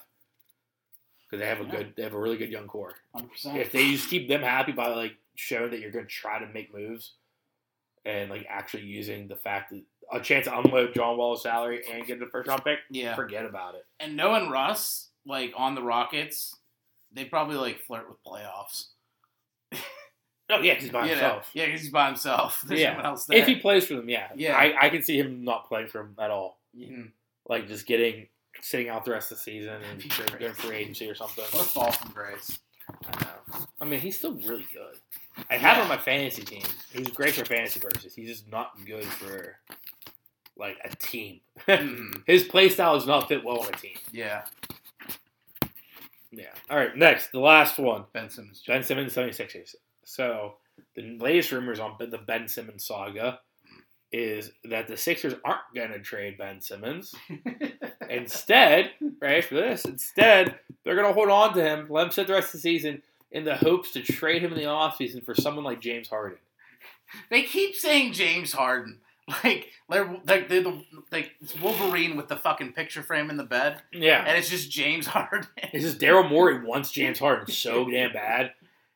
Because they have a Yeah. good, they have a really good young core. Hundred percent. if they just keep them happy by like showing that you're going to try to make moves and like actually using the fact that a chance to unload John Wall's salary and get the first round pick, yeah, forget about it. and knowing Russ like on the Rockets, they probably like flirt with playoffs. Oh yeah, 'cause he's by You know? himself. Yeah, because he's by himself. There's Yeah. no one else there. If he plays for them, yeah, Yeah. I, I can see him not playing for them at all. Mhm. Like just getting sitting out the rest of the season and That'd be crazy. free agency or something. What a fall from grace. I know. I mean, he's still really good. I have him on my fantasy team. He's great for fantasy purposes. He's just not good for like a team. Mhm. His play style does not fit well on a team. Yeah, Yeah. All right. Next, the last one. Ben Simmons. Ben Simmons, 76ers. So the latest rumors on the Ben Simmons saga is that the Sixers aren't going to trade Ben Simmons. Instead, right for this, instead they're going to hold on to him, let him sit the rest of the season in the hopes to trade him in the offseason for someone like James Harden. They keep saying James Harden. Like they're like they're the like it's Wolverine with the fucking picture frame in the bed, Yeah. and it's just James Harden. It's just Daryl Morey wants James Harden so damn bad.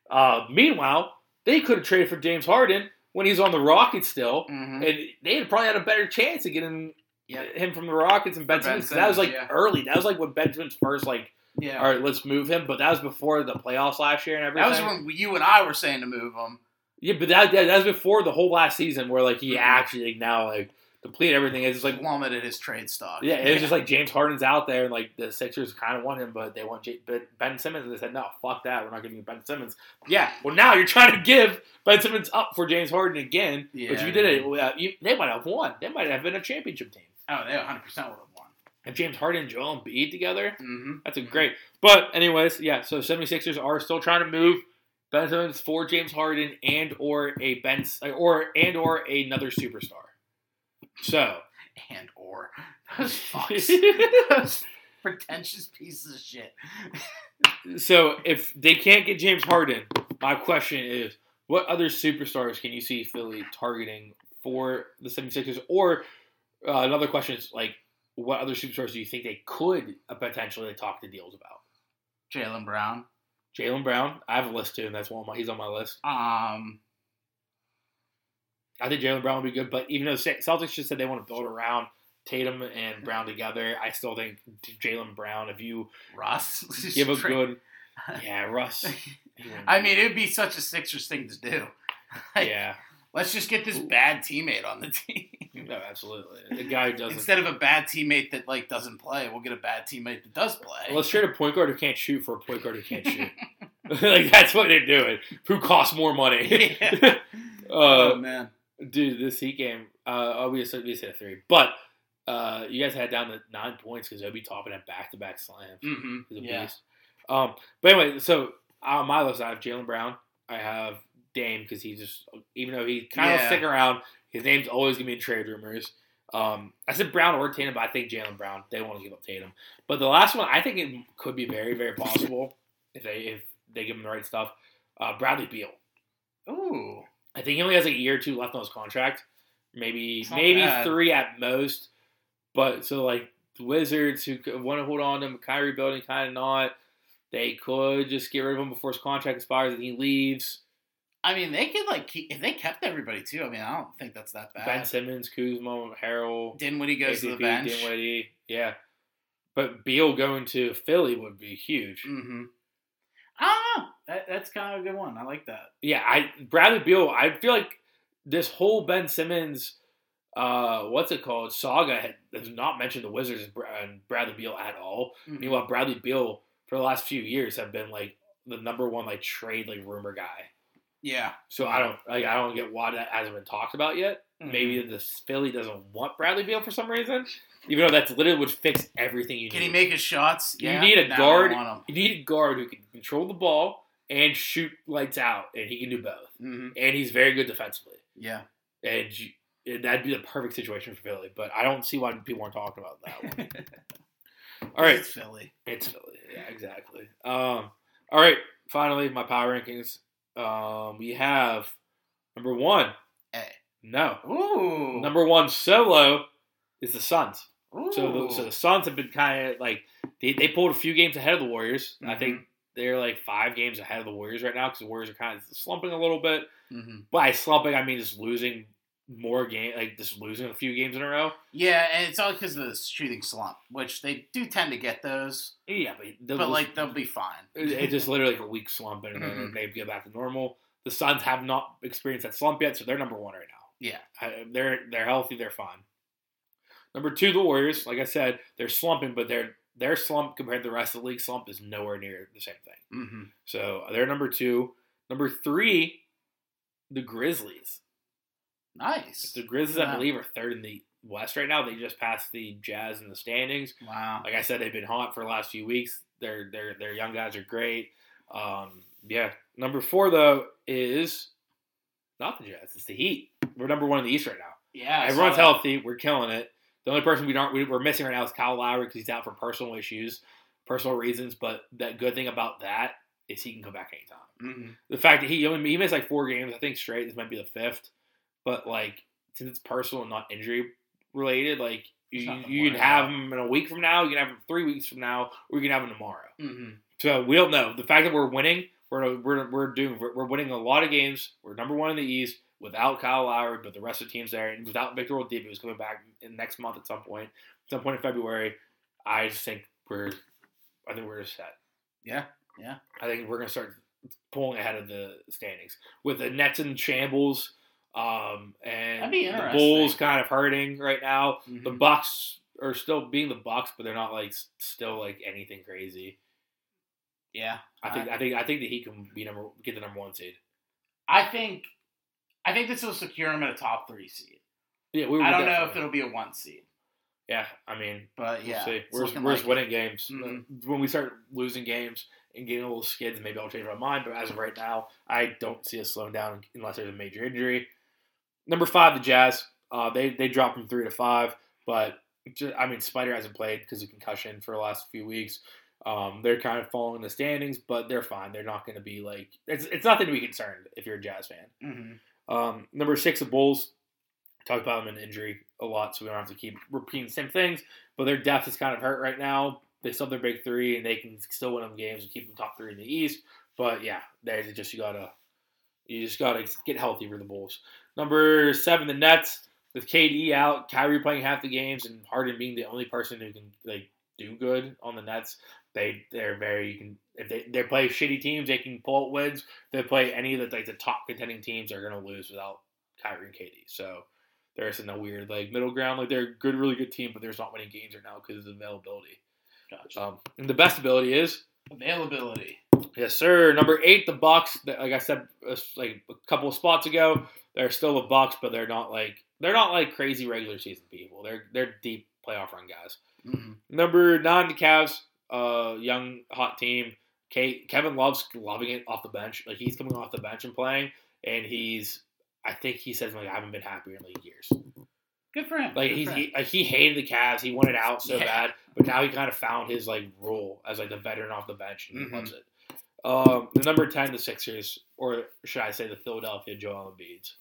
Uh, meanwhile, they could have traded for James Harden when he's on the Rockets still. mm-hmm. and they had probably had a better chance of getting Yeah. him from the Rockets and Ben Simmons. 'cause that was like yeah. early. That was like when Ben Simmons first like, Yeah, all right, let's move him. But that was before the playoffs last year and everything. that was when you and I were saying to move him. Yeah, but that, that that was before the whole last season where like he Mhm. actually like, now like complete everything. It's just like plummeted his trade stock. yeah, it was just like James Harden's out there and like the Sixers kind of want him, but they want J- but Ben Simmons and they said no, fuck that, we're not giving you Ben Simmons. Yeah, well now you're trying to give Ben Simmons up for James Harden again. but you did it, uh, you, they might have won. They might have been a championship team. oh, they 100 percent would have won. and James Harden and Joel Embiid together. Mm-hmm. That's a great. But anyways, yeah. So 76ers are still trying to move Ben Simmons for James Harden and or a Ben or and or another superstar. So And or those fucks, those pretentious pieces of shit. so if they can't get James Harden, my question is, what other superstars can you see Philly targeting for the 76ers? Or uh, another question is like, what other superstars do you think they could uh, potentially talk to deals about? Jaylen Brown. Jaylen Brown, I have a list too, and that's one of my, he's on my list. Um, I think Jaylen Brown would be good, but even though Celtics just said they want to build around Tatum and Brown together, I still think Jaylen Brown, if you Russ. give a good, yeah, Russ. I mean, it'd be such a Sixers thing to do. Like, yeah, Let's just get this bad teammate on the team. no, absolutely. The guy who doesn't. Instead of a bad teammate that like doesn't play, we'll get a bad teammate that does play. Let's trade a point guard who can't shoot for a point guard who can't shoot. like that's what they're doing. Who costs more money? Yeah. oh uh, man. dude, this Heat game. Uh, obviously, we said three, but uh, you guys had down to nine points because Obi Toppin had back to back slams. Mm-hmm. He's a Yeah. beast. Um, but anyway, so on my list, I have Jaylen Brown. I have Dame because he just, even though he kind of Yeah. stick around, his name's always gonna be in trade rumors. Um, I said Brown or Tatum, but I think Jaylen Brown. They want to give up Tatum. But the last one, I think it could be very, very possible if they if they give him the right stuff. Uh, Bradley Beal. Ooh. I think he only has like a year or two left on his contract. Maybe maybe bad. three at most. But so like the Wizards who want to hold on to him, Kyrie building kind of not. They could just get rid of him before his contract expires and he leaves. I mean, they could like keep, if they kept everybody too. I mean, I don't think that's that bad. Ben Simmons, Kuzma, Harrell, Dinwiddie goes to the bench. Dinwiddie, yeah. But Beal going to Philly would be huge. Mm-hmm. Ah, that, that's kind of a good one. I like that. Yeah, I Bradley Beal. I feel like this whole Ben Simmons uh, what's it called? Saga had, does not mentioned the Wizards and Bradley Beal at all. Mhm. Meanwhile, Bradley Beal for the last few years have been like the number one like trade like rumor guy. Yeah. So I don't like I don't get why that hasn't been talked about yet. Mhm. Maybe the Philly doesn't want Bradley Beal for some reason, even though that's literally would fix everything you Can need. he make his shots? You Yeah. need a guard. you need a guard who can control the ball and shoot lights out, and he can do both. Mhm. And he's very good defensively, Yeah. and, you, and that'd be the perfect situation for Philly. But I don't see why people aren't talking about that one. All right, It's Philly. it's Philly. Yeah, exactly. Um, all right. Finally, my power rankings. Um, we have number one. A. No, Ooh. number one solo is the Suns. Ooh. So the, so the Suns have been kind of like they, they pulled a few games ahead of the Warriors. I Mm-hmm. think they're like five games ahead of the Warriors right now because the Warriors are kind of slumping a little bit. Mhm. By slumping, I mean just losing more game, like just losing a few games in a row. Yeah, and it's all because of the shooting slump, which they do tend to get those, Yeah, but but like they'll be fine. it- it's just literally like a week slump, and then Mhm. they get back to normal. The Suns have not experienced that slump yet, so they're number one right now. Yeah. I- they're they're healthy, they're fine. Number two, the Warriors. Like I said, they're slumping, but their their slump compared to the rest of the league slump is nowhere near the same thing. hmm So they're number two. Number three, the Grizzlies. Nice. The Grizzlies, I believe, are third in the West right now. They just passed the Jazz in the standings. Wow. Like I said, they've been hot for the last few weeks. Their their their young guys are great. Um, yeah. Number four though is not the Jazz. It's the Heat. We're number one in the East right now. Yeah. Everyone's healthy. We're killing it. The only person we don't we, we're missing right now is Kyle Lowry because he's out for personal issues, personal reasons. But that good thing about that is he can come back anytime. Mhm. The fact that he he missed like four games, I think straight. This might be the fifth, but like since it's personal and not injury related, like you, you can have him in a week from now, you can have him three weeks from now, or you can have him tomorrow. Mhm. So we don't know. The fact that we're winning, we're we're, we're doing we're, we're winning a lot of games. We're number one in the East without Kyle Lowry, but the rest of the team's there, and without Victor Oladipo, who's coming back in next month at some point, some point in February. I just think we're, I think we're just set. Yeah. Yeah. I think we're gonna start pulling ahead of the standings with the Nets in shambles, um, and That'd be the. Bulls kind of hurting right now. The Mhm. Bucks are still being the Bucks, but they're not like still like anything crazy. Yeah. I think I think I think that he can be number get the number one seed. I think. I think this will secure him at a top three seed. Yeah, we. I don't know if it'll be a one seed, Yeah, I mean, but we'll yeah, see. We're, looking we're like just winning games. Mhm. When we start losing games and getting a little skids, maybe I'll change my mind. But as of right now, I don't see us slowing down unless there's a major injury. Number five, the Jazz. Uh, they they dropped from three to five, but ju- I mean, Spider hasn't played because of concussion for the last few weeks. Um, they're kind of falling in the standings, but they're fine. They're not going to be like it's it's nothing to be concerned if you're a Jazz fan. Mhm. Um, number six, the Bulls. Talked about them in injury a lot, so we don't have to keep repeating the same things. But their depth is kind of hurt right now. They still have their big three, and they can still win them games and keep them top three in the East. But yeah, there's just you gotta you just gotta get healthy for the Bulls. Number seven, the Nets with KD out, Kyrie playing half the games, and Harden being the only person who can like do good on the Nets. They they're very you can if they they play shitty teams, they can pull out wins. If they play any of the like the top contending teams, they're gonna lose without Kyrie and KD. So they're just in a weird like middle ground. Like they're a good, really good team, but there's not winning games right now because of availability. Gotcha. Um, and the best ability is Availability. Yes, sir. Number eight, the Bucks. Like I said, uh, like a couple of spots ago, they're still the Bucks, but they're not like they're not like crazy regular season people. They're they're deep playoff run guys. Mhm. Number nine, the Cavs. Uh, young hot team. Kate, Kevin Love's loving it off the bench. Like he's coming off the bench and playing, and he's. I think he says like I haven't been happier in like years. Good for him. Like Good he, for him. he like he hated the Cavs. He wanted out so Yeah. bad, but now he kind of found his like role as like the veteran off the bench, and Mhm. he loves it. Um, the number ten, the Sixers, or should I say the Philadelphia Joel Embiid's,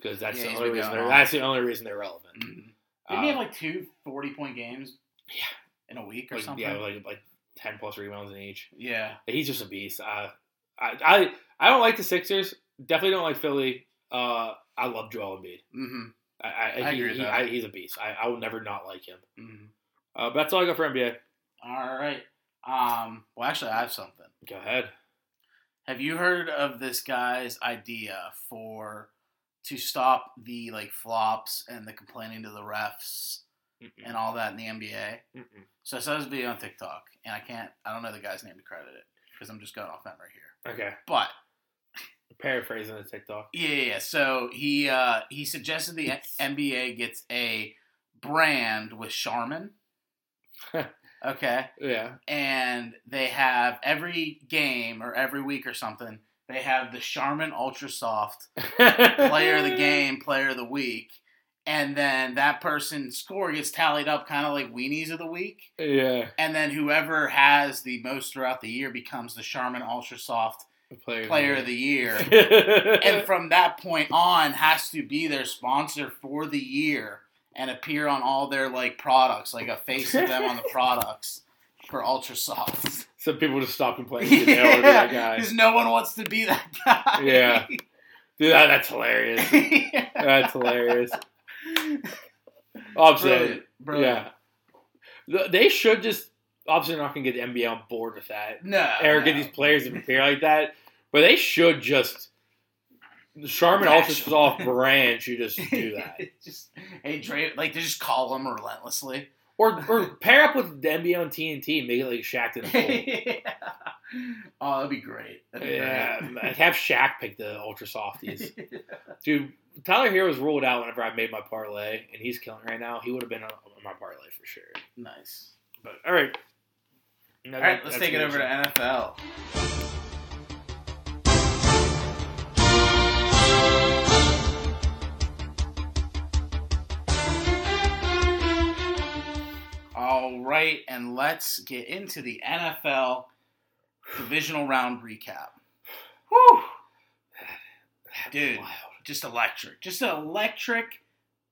because that's Yeah, the only reason. They're, that's the only reason they're relevant. Mhm. Didn't he have Uh, like two 40 point games? Yeah. In a week or like, something? yeah, like like ten plus rebounds in each. yeah. He's just a beast. Uh, I I I don't like the Sixers. Definitely don't like Philly. Uh, I love Joel Embiid. Mm-hmm. I, I, I he, agree with he- that. I, he's a beast. I, I will never not like him. Mm-hmm. Uh, but that's all I got for NBA. All right. Um, well, actually, I have something. Go ahead. Have you heard of this guy's idea for to stop the like flops and the complaining to the refs Mm-mm. and all that in the NBA. Mm-mm. So I saw this video on TikTok, and I can't, I don't know the guy's name to credit it because I'm just going off memory here. Okay. But Paraphrasing the TikTok. yeah, yeah, yeah. So he uh, he suggested the NBA gets a brand with Charmin. okay. Yeah. and they have every game or every week or something. They have the Charmin Ultra Soft player of the game, player of the week, and then that person's score gets tallied up, kind of like weenies of the week. Yeah. And then whoever has the most throughout the year becomes the Charmin Ultra Soft Player, player of the year. and from that point on, has to be their sponsor for the year and appear on all their like products, like a face of them on the products for Ultra Soft. so people just stop complaining. Yeah. They want to be that guy. because no one wants to be that guy. Yeah. Dude, that, that's hilarious. Yeah. That's hilarious. Brilliant. yeah. They should just obviously not gonna get the NBA on board with that. No. or no. get these players to appear like that. But they should just Charmin Bash Ultra them. Soft brand You just do that. just hey Dre, like they just call them relentlessly. Or or pair up with the NBA on TNT and make it like Shaq did. yeah. Oh, that'd be great. That'd be Yeah, great. have Shaq pick the Ultra Softies. Dude, Tyler Herro was ruled out whenever I made my parlay, and he's killing right now. He would have been on my parlay for sure. nice. But all right, No, All right, that- let's take it over to NFL. All right, and let's get into the NFL divisional round recap. Whew. Dude, Wild. just electric. Just an electric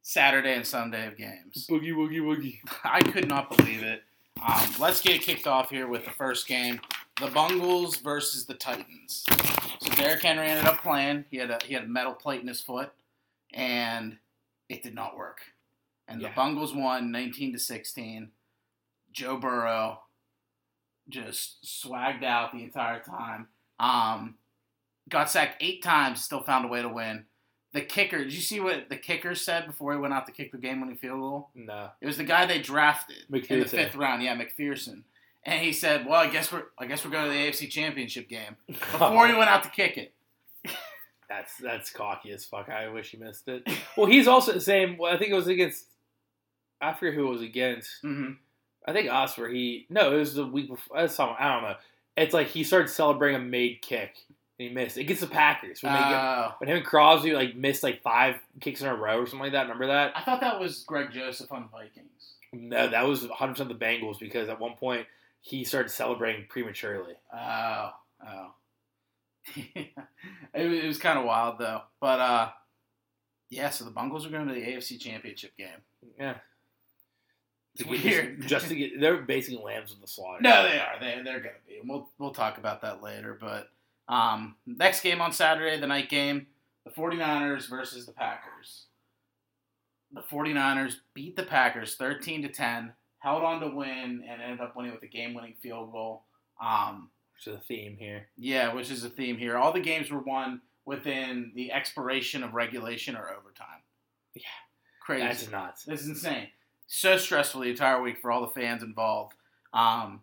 Saturday and Sunday of games. Boogie woogie woogie. I could not believe it. Um, let's get kicked off here with the first game: the Bungles versus the Titans. So Derrick Henry ended up playing. He had a he had a metal plate in his foot, and it did not work. And Yeah. the Bungles won 19 to 16. Joe Burrow just swagged out the entire time. Um, got sacked eight times, still found a way to win. The kicker, did you see what the kicker said before he went out to kick the game-winning field goal? No. It was the guy they drafted in the fifth round. Yeah, McPherson. And he said, "Well, I guess we're I guess we're going to the AFC Championship game." Before he went out to kick it. That's that's cocky as fuck. I wish he missed it. Well, he's also the same. Well, I think it was against. I forget who it was against. hmm I think us where he. No, it was the week before. I don't know. It's like he started celebrating a made kick and he missed. It gets the Packers when they get when him and Crosby like missed like five kicks in a row or something like that. Remember that? I thought that was Greg Joseph on the Vikings. No, that was 100 percent the Bengals because at one point he started celebrating prematurely. Oh, oh. it, was- it was kind of wild though, but uh, yeah. So the Bengals are going to the AFC Championship game. Yeah, To get-. Just to get, they're basically lambs of the slaughter. No, they are. They they're gonna be. We'll we'll talk about that later. But um, next game on Saturday, the night game, the 49ers versus the Packers. The 49ers beat the Packers 13 to 10, held on to win, and ended up winning with a game-winning field goal. Um, Which is a theme here. yeah, which is a theme here. All the games were won within the expiration of regulation or overtime. Yeah. crazy. That's nuts. This is insane. So stressful the entire week for all the fans involved. Um,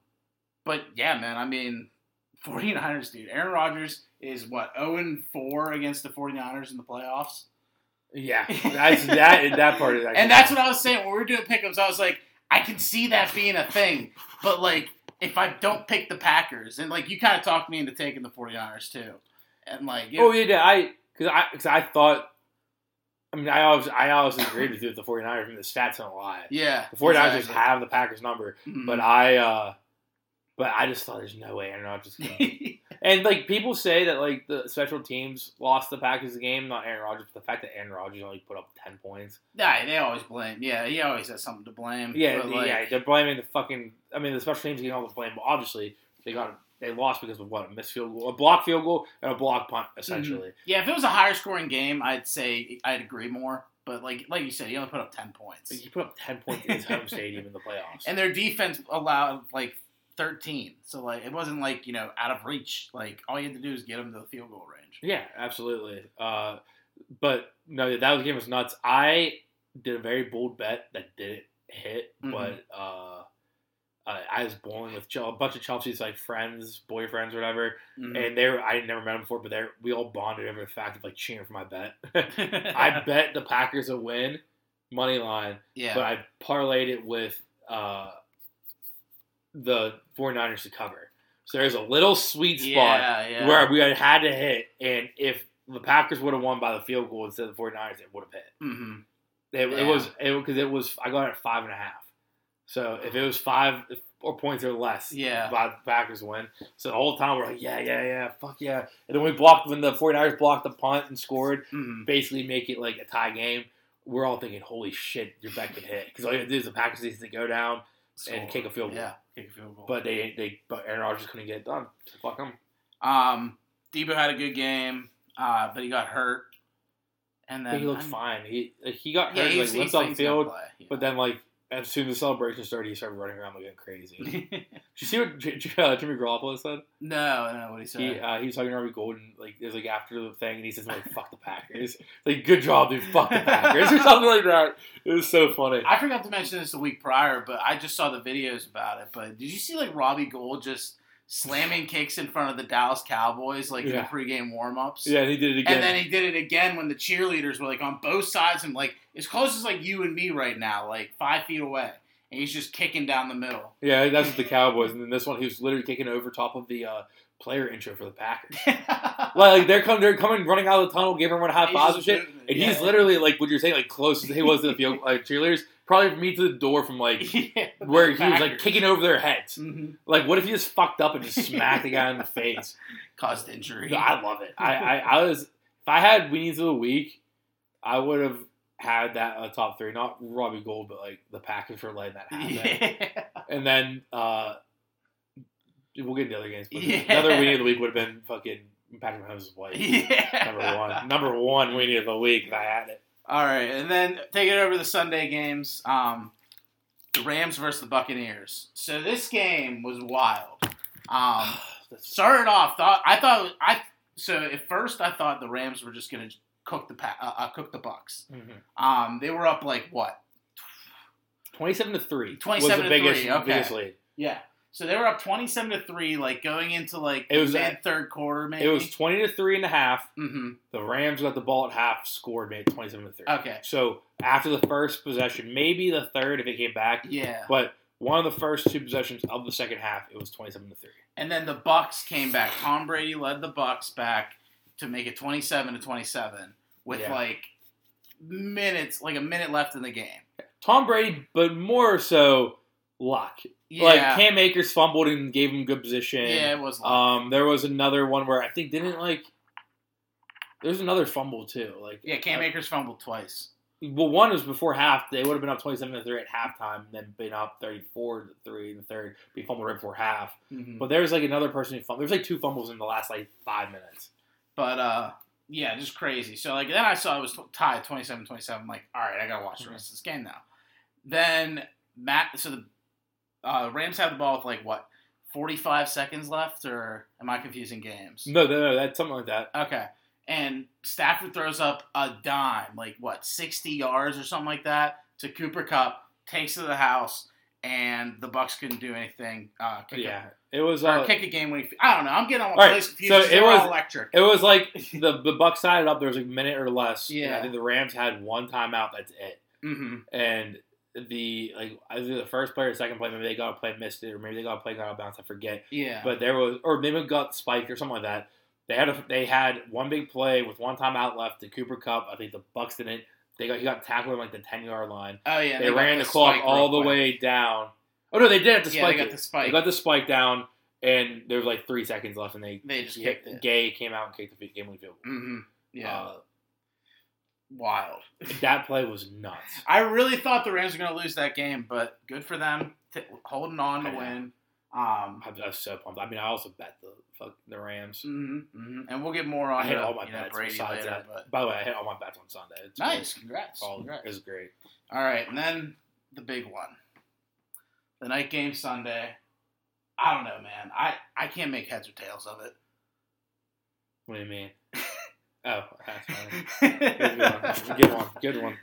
but yeah, man, I mean, 49ers, dude. Aaron Rodgers is what, 0 4 against the 49ers in the playoffs? Yeah, that's that. That part is actually And that's what I was saying when we were doing pickups. I was like, I can see that being a thing. But like, if I don't pick the Packers, and like, you kind of talked me into taking the 49ers too. And like, it- Oh yeah, yeah, I because I because I thought. I mean, I always I always agreed with you with the 49ers. I mean, the stats don't lie. yeah. The 49ers exactly. have the Packers number, Mhm. but I uh but I just thought there's no way Aaron Rodgers can. and like people say that like the special teams lost the Packers the game, not Aaron Rodgers, but the fact that Aaron Rodgers only put up ten points. yeah, they always blame. Yeah, he always has something to blame. Yeah, like, yeah, they're blaming the fucking. I mean, the special teams getting all the blame, but obviously they got they lost because of what a missed field goal, a block field goal, and a block punt, essentially. Yeah, if it was a higher scoring game, I'd say I'd agree more. But like like you said, he only put up ten points, he put up ten points in his home stadium in the playoffs. and their defense allowed like thirteen. So like it wasn't like you know out of reach. Like all you had to do is get them to the field goal range. Yeah, absolutely. Uh, but no, that was game was nuts. I did a very bold bet that didn't hit, Mhm. but uh, I, I was bowling with a bunch of Chelsea's like friends, boyfriends, whatever, Mhm. and they were I never met them before, but they we all bonded over the fact of like cheering for my bet. I bet the Packers a win, money line, yeah. but I parlayed it with uh, the 49ers to cover. So there's a little sweet spot yeah, yeah. where we had had to hit, and if the Packers would have won by the field goal instead of the 49ers, it would have hit. hmm It, Yeah. it was because it, was I got it at five and a half. So if it was five or points or less, Yeah. by the Packers win. So the whole time we're like, yeah, yeah, yeah, fuck yeah. And then we blocked when the 49ers blocked the punt and scored, hmm basically make it like a tie game. We're all thinking, holy shit, your bet could hit because all you have to do is the Packers needs to go down, And kick a field goal. Yeah, kick a field goal. but they they but Aaron Rodgers couldn't get it done. So fuck them. um, Debo had a good game, uh, but he got hurt, and then he looked I'm- fine. He he got Yeah, hurt, he's, like he's, limped off the he's gonna field, play, yeah. but then like as soon as the celebration started, he started running around like crazy. Did you see what J- J- uh, Jimmy Garoppolo said? no, no, what he said. He uh, he was talking to Robbie Golden like it was like after the thing, and he says like "fuck the Packers." Like good job, dude. Fuck the Packers or something like that. It was so funny. I forgot to mention this the week prior, but I just saw the videos about it. But did you see like Robbie Gould just slamming kicks in front of the Dallas Cowboys like in the pregame warm-ups? Yeah, and he did it again. And then he did it again when the cheerleaders were like on both sides and like as close as like you and me right now, like five feet away. And he's just kicking down the middle. yeah, that's the Cowboys. And then this one, he was literally kicking over top of the uh, player intro for the Packers. Like they're coming, they're coming running out of the tunnel, giving everyone high fives and shit. And yeah. he's literally like what you're saying, like close as he was to the field like cheerleaders. Probably me to the door from like Yeah, where he was like kicking over their heads. Mhm. Like, what if he just fucked up and just smacked the guy in the face? caused injury. I love it. I, I, I was if I had weenies of the week, I would have had that uh, top three. Not Robbie Gould, but like the Packers for letting that happen. yeah. And then uh, we'll get into the other games. But Yeah. another weenie of the week would have been fucking Patrick Mahomes' wife. yeah. Number one, number one weenie of the week. If I had it. All right, and then take it over to the Sunday games. Um, the Rams versus the Buccaneers. So this game was wild. Um, started off, thought I thought I so at first I thought the Rams were just gonna cook the uh, uh, cook the Bucks. Mhm. Um, they were up like what? Twenty-seven to three. 27 was to the biggest, three, okay. biggest lead. Yeah. So they were up twenty-seven to three, like going into like It was mid third quarter, maybe. It was twenty to three and a half. hmm The Rams got the ball at half, scored, made twenty-seven to three. Okay. So after the first possession, maybe the third if it came back, Yeah. but one of the first two possessions of the second half, it was twenty-seven to three. And then the Bucks came back. Tom Brady led the Bucks back to make it 27 to 27 with Yeah. like minutes, like a minute left in the game. Tom Brady, but more so luck. Yeah. Like Cam Akers fumbled and gave him good position. yeah, it was. Um, there was another one where I think didn't like. There's another fumble too. Like yeah, Cam Akers fumbled twice. Well, one was before half. They would have been up twenty-seven to three at halftime, and then been up thirty-four to three in the third. Be fumbled right before half. Mhm. But there's like another person who fumbled. There's like two fumbles in the last like five minutes. But uh yeah, just crazy. So like then I saw it was tied 27-27. I'm like, all right, I gotta watch the rest of this game now. Then Matt, so the uh, Rams have the ball with like what 45 seconds left, or am I confusing games? No, no, no, that's something like that. Okay. And Stafford throws up a dime, like what, 60 yards or something like that, to Cooper Kupp, takes to the house, and the Bucks couldn't do anything. Uh, kick Yeah, it was. Uh, kick a game winning. I don't know. I'm getting all my All right, plays confused. so it was- electric. it was like the the Bucks sided up. There was a minute or less. and Yeah. I think the Rams had one timeout. That's it. hmm And the like either the first play or second play, maybe they got a play missed it, or maybe they got a play got out of bounds. I forget. Yeah. But there was, or maybe got spiked or something like that. They had a, they had one big play with one timeout left to Cooper Kupp. I think the Bucks didn't. They got he got tackled on like the ten yard line. oh yeah. they, got ran the, the clock all the way down. Oh no, they did have to Yeah, spike they got it. the spike. They got the spike down, and there was like three seconds left, and they They just kicked it. Gay came out and kicked the game winning field. goal. hmm Yeah. Uh, Wild. that play was nuts. I really thought the Rams were going to lose that game, but good for them t- holding on to win. Um, I, I was so pumped. I mean, I also bet the fuck the Rams. mhm, mhm. And we'll get more on I hit the, all my know, bets Brady besides later, that. but By the way, I hit all my bets on Sunday. It's nice. Congrats. All, Congrats. it was great. All right, and then the big one, the night game Sunday. I don't know, man. I I can't make heads or tails of it. What do you mean? Oh, that's fine. Good one. Good one. Good one.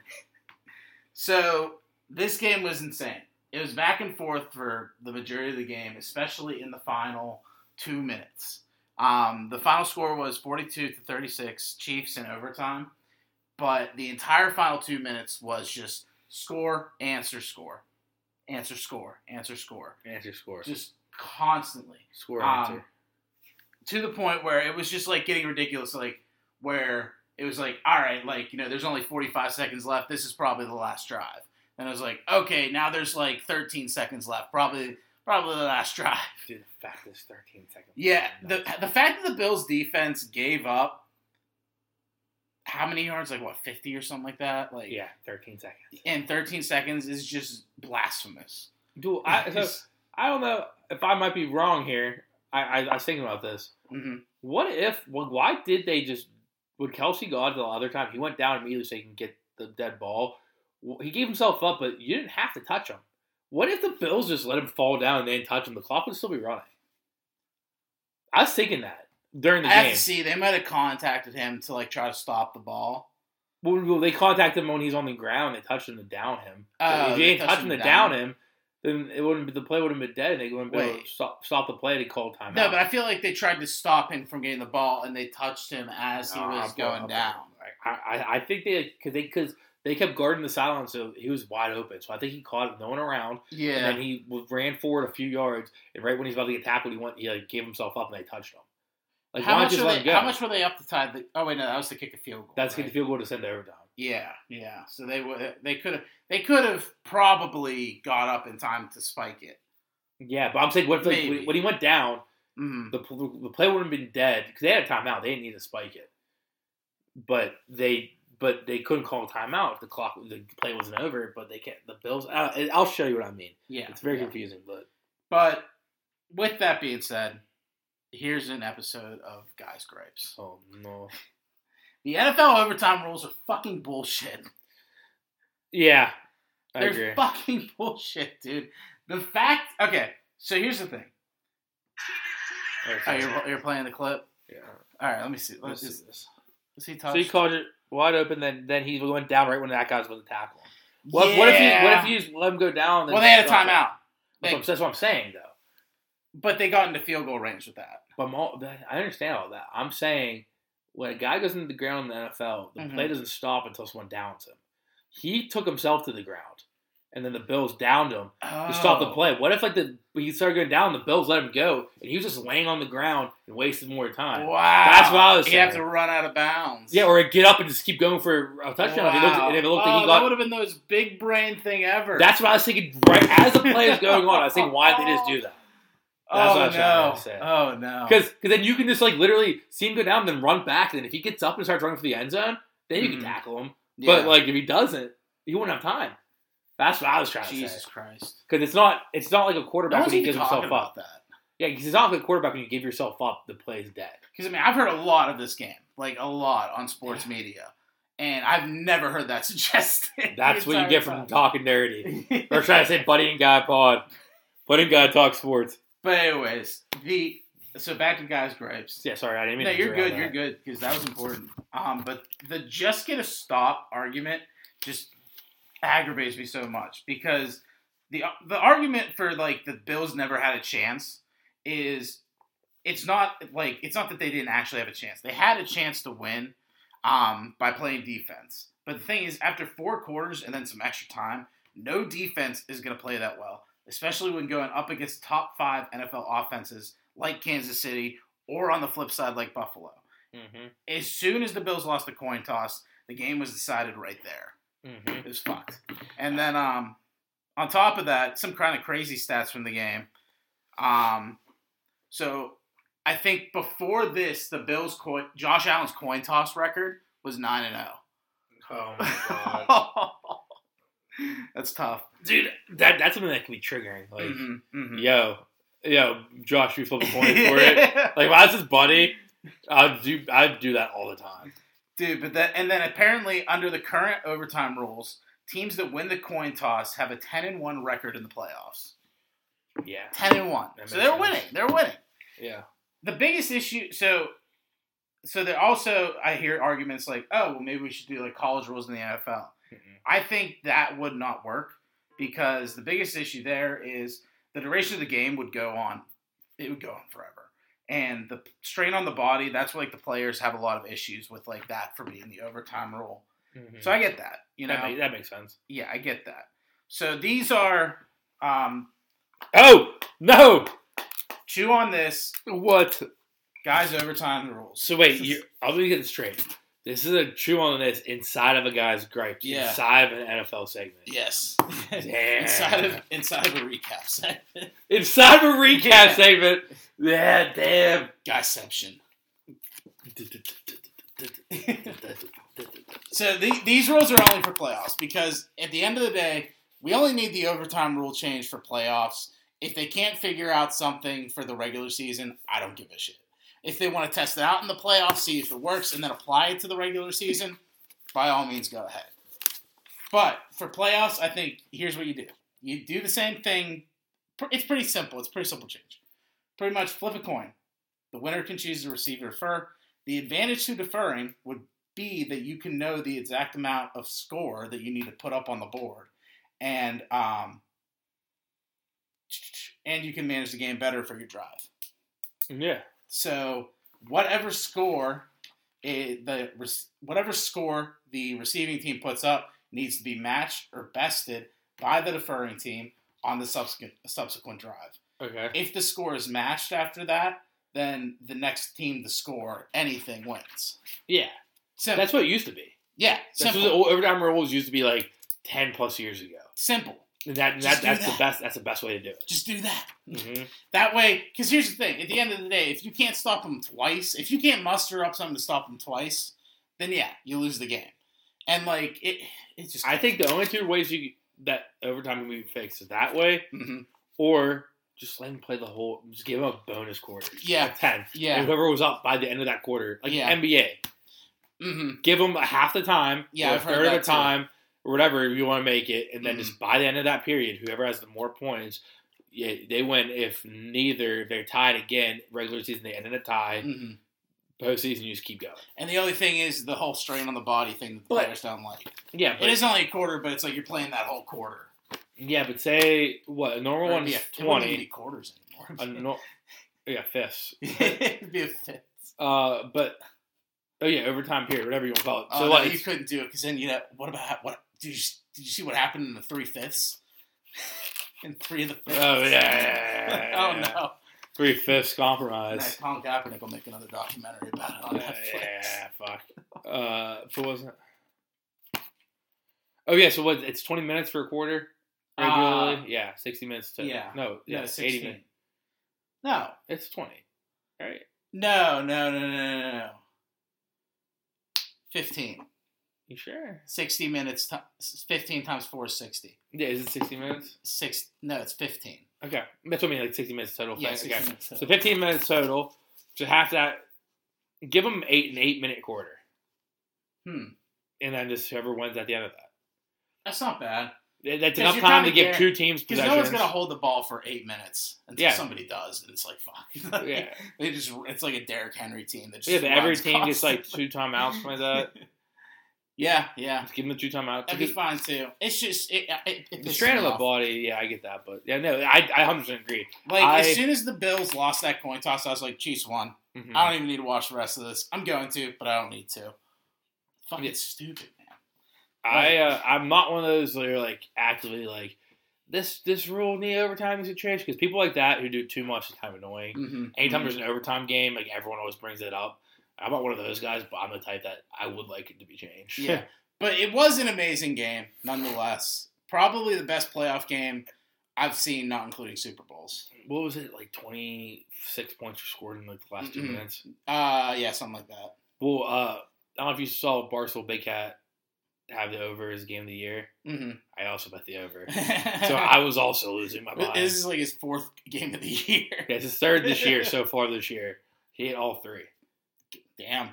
So this game was insane. It was back and forth for the majority of the game, especially in the final two minutes. Um, the final score was 42 to 36, Chiefs in overtime. But the entire final two minutes was just score, answer, score, answer, score, answer, score, Answer score. just constantly Score um, answer. to the point where it was just like getting ridiculous. Like where it was like, all right, like you know, there's only 45 seconds left. This is probably the last drive. And I was like, okay, now there's like 13 seconds left. Probably, probably the last drive. Dude, the fact is 13 seconds. Yeah, the the fact that the Bills defense gave up how many yards? Like what, 50 or something like that? Like Yeah, 13 seconds. And 13 seconds is just blasphemous. Dude, I, so, I don't know if I might be wrong here. I, I, I was thinking about this. Mhm. What if? Why did they just? When Kelce got it the other time, he went down immediately so he can get the dead ball. He gave himself up, but you didn't have to touch him. What if the Bills just let him fall down and they didn't touch him? The clock would still be running. I was thinking that during the I have game. to see. They might have contacted him to like try to stop the ball. Well, they contacted him when he's on the ground. They touched him to down him. Oh, if they ain't touched touching him to down. down him, then it wouldn't. Be, the play wouldn't have been dead. and They wouldn't be able to stop, stop the play. They call timeout. No, but I feel like they tried to stop him from getting the ball, and they touched him as he No, was I'm- going I'm- down. I, I, I think they because they because they kept guarding the sideline, so he was wide open. So I think he caught it, no one around, and Yeah, then he ran forward a few yards, and right when he's about to get tackled, he went he like, gave himself up, and they touched him. Like how much were they? How much were they up to tie? The, oh wait, no, that was to kick a field goal. That's right? the field goal to send to overtime. Yeah, yeah. So they would. They could have. They could have probably got up in time to spike it. Yeah, but I'm saying what if like, when, he went down, Mm. the the play wouldn't have been dead because they had a timeout. They didn't need to spike it, but they but they couldn't call a timeout if the clock the play wasn't over. But they can't. The Bills. I, I'll show you what I mean. Yeah, It's very yeah. confusing, but But with that being said, here's an episode of Guys Gripes. oh no. The NFL overtime rules are fucking bullshit. Yeah, I They're agree. fucking bullshit, dude. The fact. Okay, so here's the thing. Oh, you're, you're playing the clip. yeah. All right, let me see. Let's Let's see this. is he So he called it wide open. Then then he went down right when that guy was about to tackle him. What, what if he what if Yeah. you just let him go down? then Well, they had a timeout, That's, what, that's what I'm saying though. but they got into field goal range with that. But all, I understand all that. I'm saying when a guy goes into the ground in the NFL, the Mhm. play doesn't stop until someone downs him. He took himself to the ground, and then the Bills downed him to stop the Oh. play. What if like the when he started going down, the Bills let him go, and he was just laying on the ground and wasted more time? Wow, That's what I was You have to run out of bounds. Yeah, or get up and just keep going for a touchdown. If he looked, and if it looked oh, like he got, that would have been the most big brain thing ever. That's what I was thinking. Right as the play is going on, I was thinking, why did they just do that? That's oh what I was no! to say. Oh no! Because then you can just like literally see him go down, and then run back, and then if he gets up and starts running for the end zone, then you Mhm. can tackle him. Yeah. But like if he doesn't, he won't have time. That's what I was trying to say. Jesus. Christ, Because it's not it's not like a quarterback one's when he gives himself about up. that. Yeah, because it's not like a quarterback when you give yourself up, the play's dead. Because I mean, I've heard a lot of this game, like a lot on sports media, and I've never heard that suggested. That's what you get from time. talking dirty. or trying to say buddy and guy pod. Buddy and guy talk sports. But anyways, the so back to guys' gripes. Yeah, sorry, I didn't mean to. No, you're good. You're good because that was important. Um, but the just get a stop argument just aggravates me so much because the the argument for like the Bills never had a chance is it's not like it's not that they didn't actually have a chance. They had a chance to win um, by playing defense. But the thing is, after four quarters and then some extra time, no defense is going to play that well, especially when going up against top five NFL offenses like Kansas City or on the flip side like Buffalo. Mhm, As soon as the Bills lost the coin toss, the game was decided right there. mhm. It was fucked. And then um, on top of that, some kind of crazy stats from the game. Um, so I think before this, the Bills coin, Josh Allen's coin toss record was nine and zero. Oh my god. That's tough. dude. That that's something that can be triggering. Like, Mhm, mhm. yo, yo, Josh, you flip a coin for it. Like, if I was his buddy, I'd do I'd do that all the time. Dude, but that and then apparently under the current overtime rules, teams that win the coin toss have a ten and one record in the playoffs. Yeah, Ten and one. So they're sense. winning. They're winning. yeah. The biggest issue so so there also I hear arguments like, oh, well, maybe we should do like college rules in the NFL. Mhm. I think that would not work because the biggest issue there is the duration of the game would go on. It would go on forever. And the strain on the body, that's where like the players have a lot of issues with like that for being the overtime rule. Mhm. So I get that. You know, that, make- that makes sense. yeah, I get that. So these are um Oh no! chew on this, What? guys overtime rules. So wait, you I'll be getting straight. This is a chew on this inside of a guy's gripes, Yeah. inside of an NFL segment. Yes. Damn. inside of inside of a recap segment. Inside of a recap Yeah. segment. Yeah, damn. Guyception. So the, these rules are only for playoffs because at the end of the day, we only need the overtime rule change for playoffs. If they can't figure out something for the regular season, I don't give a shit. If they want to test it out in the playoffs, see if it works, and then apply it to the regular season, by all means, go ahead. But for playoffs, I think here's what you do: you do the same thing. It's pretty simple. It's pretty simple change. Pretty much flip a coin. The winner can choose to receive or defer. The advantage to deferring would be that you can know the exact amount of score that you need to put up on the board, and um, and you can manage the game better for your drive. Yeah. So whatever score eh, the whatever score the receiving team puts up needs to be matched or bested by the deferring team on the subsequent subsequent drive. Okay. If the score is matched after that, then the next team to score anything wins. Yeah. Simple. That's what it used to be. yeah, That's simple. what the overtime rules used to be like ten plus years ago. simple. That, that that's that. the best that's the best way to do it. Just do that. hmm That way, because here's the thing: at the end of the day, if you can't stop them twice, if you can't muster up something to stop them twice, then yeah, you lose the game. And like it, it's just. I think the only two ways you that overtime can be fixed is that way, Mhm. or just let them play the whole. Just give them a bonus quarter. Yeah. ten. Yeah. And whoever was up by the end of that quarter, like Yeah. NBA, hmm give them a half the time, Yeah, I've heard third of that the too. Or whatever you want to make it, and then Mhm. just by the end of that period, whoever has the more points, yeah, they win. If neither, if they're tied again. Regular season, they end in a tie. hmm Postseason, you just keep going. And the only thing is the whole strain on the body thing that the But- players don't like. Yeah, It but is only a quarter, but it's like you're playing that whole quarter. yeah, but say what a normal Or one is a- it twenty. quarters anymore. A no, yeah, fifths. It'd be a fifth. Uh, but oh yeah, overtime period, whatever you want to call it. So no, like, you couldn't do it because then you know what about what did you did you see what happened in the three fifths? in three of the fifths. Oh, yeah, yeah, yeah, oh yeah. no. three fifths compromise. Colin Kaepernick will make another documentary about it on Yeah, Netflix. yeah, fuck. Uh, what was it? Oh yeah, so what? It's twenty minutes for a quarter regularly. Uh, yeah, sixty minutes to yeah. No, Yeah, yeah, eighty minutes. No, It's twenty. Right. no, no, no, no, no, no. Fifteen. You sure? 60 minutes, ti 15 times 4 is 60. Yeah, is it sixty minutes? Six, no, it's 15. Okay, that's what I mean. Like sixty minutes total. Yeah, 60 okay. minutes. So fifteen minutes total. So half that. Give them eight an eight minute quarter, Hmm. and then just whoever wins at the end of that. That's not bad. That's enough time to give two teams Because no one's going to hold the ball for eight minutes until Yeah. somebody does. And it's like, fuck. yeah, they just, it's like a Derrick Henry team that just yeah. But every team gets like two timeouts, like that. yeah, yeah. Just give them the two timeouts. That'd be fine too. It's just, it, it, it The strain of the body, yeah, I get that, but yeah, no, I I hundred percent agree. Like, I- as soon as the Bills lost that coin toss, I was like, Chiefs won. Mhm. I don't even need to watch the rest of this. I'm going to, but I don't need to. Fucking Yeah. stupid, man. I uh, I'm not one of those that are like actively like this this rule the overtime is a change because people like that who do too much is kind of annoying. Mm-hmm. Anytime there's an overtime game, like everyone always brings it up. I'm not one of those guys, but I'm the type that I would like it to be changed. Yeah. But it was an amazing game, nonetheless. Probably the best playoff game I've seen, not including Super Bowls. what was it like? Twenty six points were scored in like the last 2 Mhm. minutes. Uh, yeah, something like that. Well, uh, I don't know if you saw Barstool Big Cat have the over as game of the year. Mm-hmm. I also bet the over. so So I was also losing my mind. this is like his fourth game of the year. Yeah, it's his third this year so far this year. He hit all three. Damn.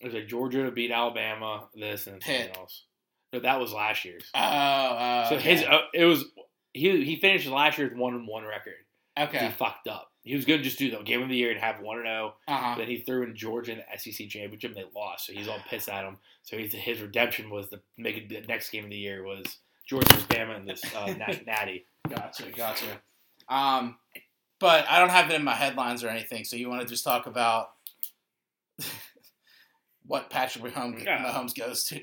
It was like Georgia to beat Alabama, this and something else. No, that was last year's. Oh, uh, so his uh, it was he he finished last year with one and one record. okay. He fucked up. he was going to just do the game of the year and have one and zero. Uh-huh. Then he threw in Georgia in the SEC championship and they lost, so he's all pissed at him. So he's, his redemption was to make it the next game of the year was Georgia versus Bama and this uh, nat- natty. Gotcha, gotcha. Um, but I don't have it in my headlines or anything. So you want to just talk about what Patrick Mahomes, Yeah. Mahomes goes to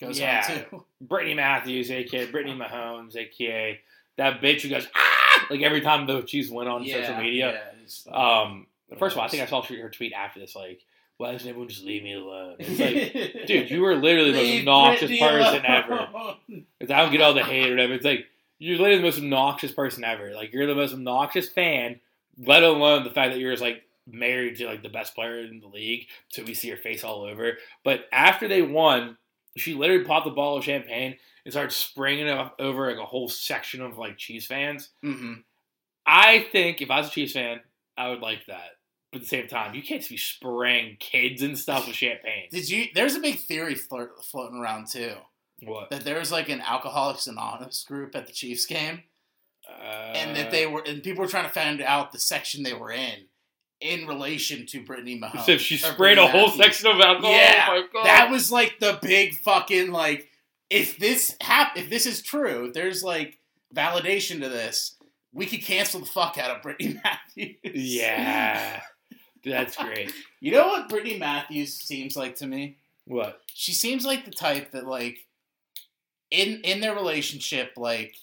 goes Yeah. on to? Brittany Matthews, aka Brittany Mahomes, aka that bitch who goes ah like every time the Chiefs went on social media. yeah, it's- Um, first of all, I think I saw her tweet after this like, "Why doesn't everyone just leave me alone?" It's like, dude, you were literally the most obnoxious person alone. ever. Because I don't get all the hate or whatever. It's like you're literally the most obnoxious person ever. Like you're the most obnoxious fan, let alone the fact that you're just like married to like the best player in the league, so we see her face all over. But after they won, she literally popped the bottle of champagne and started spraying it over like a whole section of like Chiefs fans. Mhm. I think if I was a Chiefs fan, I would like that. But at the same time, you can't just be spraying kids and stuff with champagne. Did you? There's a big theory flirt, floating around too What? that there was like an Alcoholics Anonymous group at the Chiefs game, Uh, and that they were and people were trying to find out the section they were in in relation to Brittany Mahomes. So if she sprayed Brittany a whole Matthews. section of alcohol. Oh yeah, oh my God. That was like the big fucking like if this hap- if this is true, if there's like validation to this, we could cancel the fuck out of Brittany Matthews. Yeah. That's great. You know what Brittany Matthews seems like to me? What? She seems like the type that like in in their relationship, like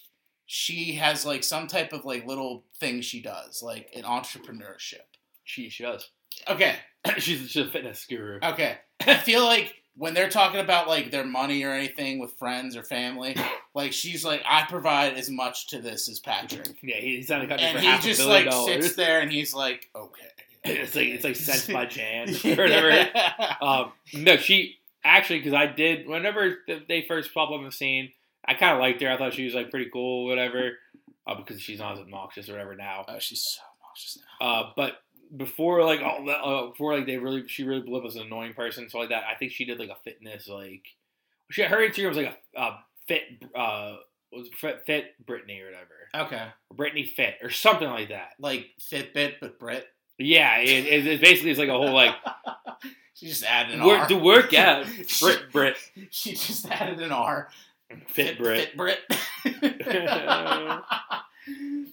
she has like some type of like little thing she does, like an entrepreneurship. She, she does. Okay, she's, she's a fitness guru. Okay. I feel like when they're talking about like their money or anything with friends or family, like she's like, I provide as much to this as Patrick. Yeah, he's on a country And for he half a just billion like dollars. sits there and he's like, okay. it's like it's like Sense by Jan or whatever. Um, no, she actually because I did whenever they first popped up on the scene, I kind of liked her. I thought she was like pretty cool, whatever, uh, because she's not as obnoxious or whatever now. Oh, she's so obnoxious now. Uh, but before like all that, uh, before like they really she really blew up as an annoying person, so like that. I think she did like a fitness like she her Instagram was like a, a fit uh was fit, fit Brittany or whatever Okay. Brittany fit or something like that. Like Fitbit, but Brit. Yeah, it, it, it's basically it's like a whole like she just added an work R. to work out. Brit Brit She just added an R. fit Brit. Fit Brit.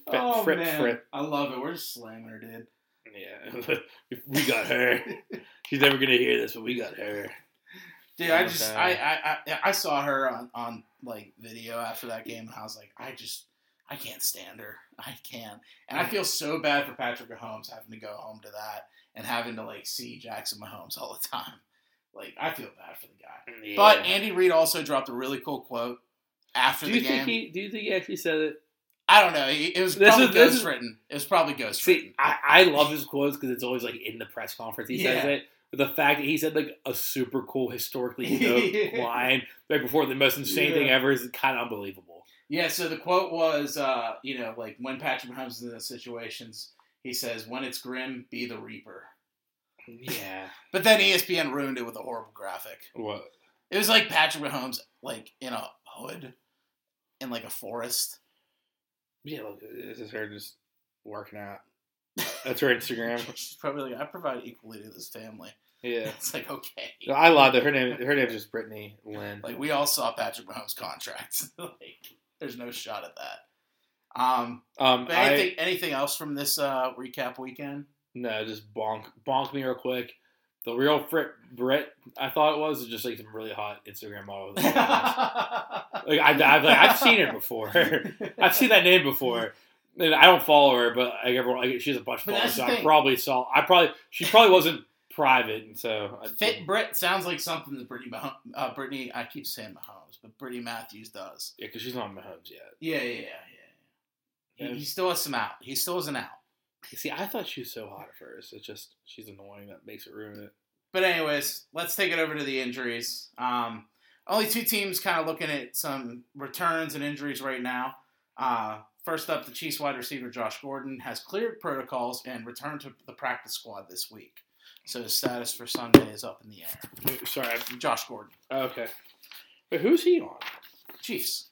oh Frit- man, Frit. I love it. We're just slamming her, dude. Yeah, we got her. She's never gonna hear this, but we got her. Dude, I just I, I I I saw her on on like video after that game, and I was like, I just I can't stand her. I can't, and I feel so bad for Patrick Mahomes having to go home to that and having to like see Jackson Mahomes all the time. Like I feel bad for the guy. Yeah. But Andy Reid also dropped a really cool quote after do the you game. think he? Do you think he actually said it? I don't know. It was This probably is- this ghostwritten. It was probably ghostwritten. See, I, I love his quotes because it's always like in the press conference he says it. But the fact that he said like a super cool historically dope line right before the most insane thing ever is kind of unbelievable. Yeah, so the quote was, uh, you know, like when Patrick Mahomes is in those situations, he says, "When it's grim, be the reaper." Yeah. But then ESPN ruined it with a horrible graphic. what? It was like Patrick Mahomes, like in a hood, in like a forest. Yeah, look, this is her just working out. That's her Instagram. She's probably like, "I provide equally to this family." Yeah. It's like okay, No, I lied. That her name. Her name is just Brittany Lynn. like we all saw Patrick Mahomes' contract. like, there's no shot at that. Um, Um, but I, anything, anything else from this uh, recap weekend? no, just bonk, bonk me real quick. The real Frit Brit, I thought it was, is just like some really hot Instagram model. with Like I, I've, like, I've seen her before. I've seen that name before. And I don't follow her, but like everyone, like, she has a bunch of But followers. So I probably saw. I probably she probably wasn't private, and so I, Fit Brit sounds like something that Brittany, Mahom- uh, Brittany, I keep saying Mahomes, but Brittany Matthews does. Yeah, because she's not Mahomes yet. Yeah, yeah, yeah, yeah. He, he still has some out. He still has an out. See, I thought she was so hot at first. It's just she's annoying. That makes it ruin it. But anyways, let's take it over to the injuries. Um, only two teams kind of looking at some returns and injuries right now. Uh, first up, the Chiefs wide receiver Josh Gordon has cleared protocols and returned to the practice squad this week. So his status for Sunday is up in the air. Sorry. I- Josh Gordon, oh, Okay. But who's he on? Chiefs.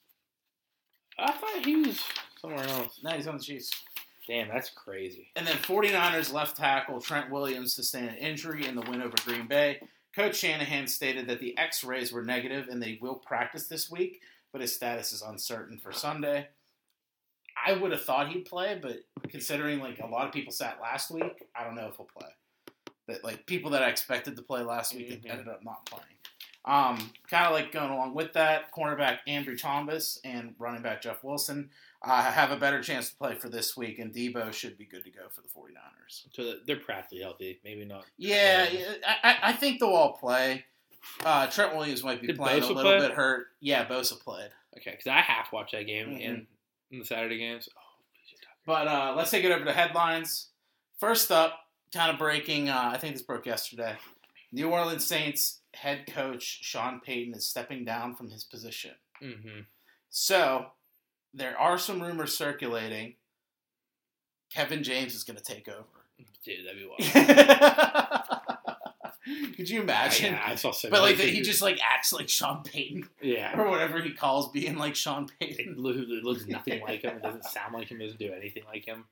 I thought he was somewhere else. No, he's on the Chiefs. Damn, that's crazy. And then 49ers left tackle Trent Williams sustained an injury in the win over Green Bay. Coach Shanahan stated that the x rays were negative and they will practice this week, but his status is uncertain for Sunday. I would have thought he'd play, but considering like a lot of people sat last week, I don't know if he'll play. That like people that I expected to play last week Mhm. ended up not playing. Um, kind of like going along with that, cornerback Ambry Thomas and running back Jeff Wilson uh, have a better chance to play for this week, and Debo should be good to go for the 49ers. So they're practically healthy. Maybe not. Yeah, I, I- think they'll all play. Uh, Trent Williams might be Did playing a little play? bit hurt. Yeah, Bosa played. Okay, because I half watched that game Mhm. in, in the Saturday games. Oh, But uh, let's take it over to headlines. First up, kind of breaking. Uh, I think this broke yesterday. New Orleans Saints head coach Sean Payton is stepping down from his position. Mhm. So there are some rumors circulating. Kevin James is going to take over. Dude, that'd be wild. Could you imagine? Yeah, I saw so But like he just like acts like Sean Payton yeah. or whatever he calls being like Sean Payton. it looks nothing like him. It doesn't sound like him. It doesn't do anything like him.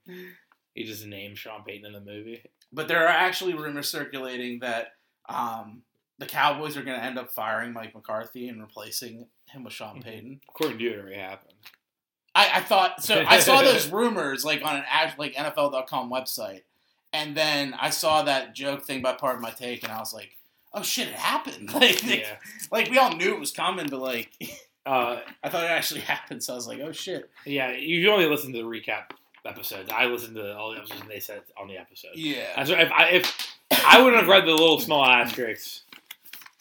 He just named Sean Payton in the movie. But there are actually rumors circulating that um, the Cowboys are going to end up firing Mike McCarthy and replacing him with Sean Mhm. Payton. According to you, it already happened. I, I thought so. I saw those rumors like on an like NFL.com website, and then I saw that joke thing by Pardon My Take, and I was like, "Oh shit, it happened!" Like, Yeah. like we all knew it was coming, but like Uh, I thought it actually happened. So I was like, "Oh shit." yeah, you only listen to the recap episodes. I listened to all the episodes and they said on the episode. Yeah. That's right. If I, if I wouldn't have read the little small asterisks,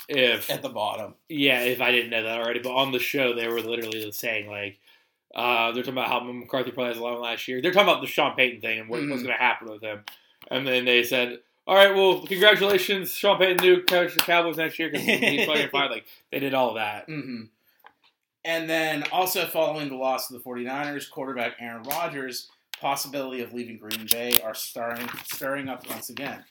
if At the bottom. yeah, if I didn't know that already. But on the show, they were literally saying like, uh, they're talking about how McCarthy probably has a lot last year. They're talking about the Sean Payton thing and what, what's Mhm. going to happen with him. And then they said, "All right, well, congratulations, Sean Payton, new coach of the Cowboys next year because he's fucking fired." Like they did all that. hmm And then also following the loss of the 49ers, quarterback Aaron Rodgers, possibility of leaving Green Bay are stirring, stirring up once again.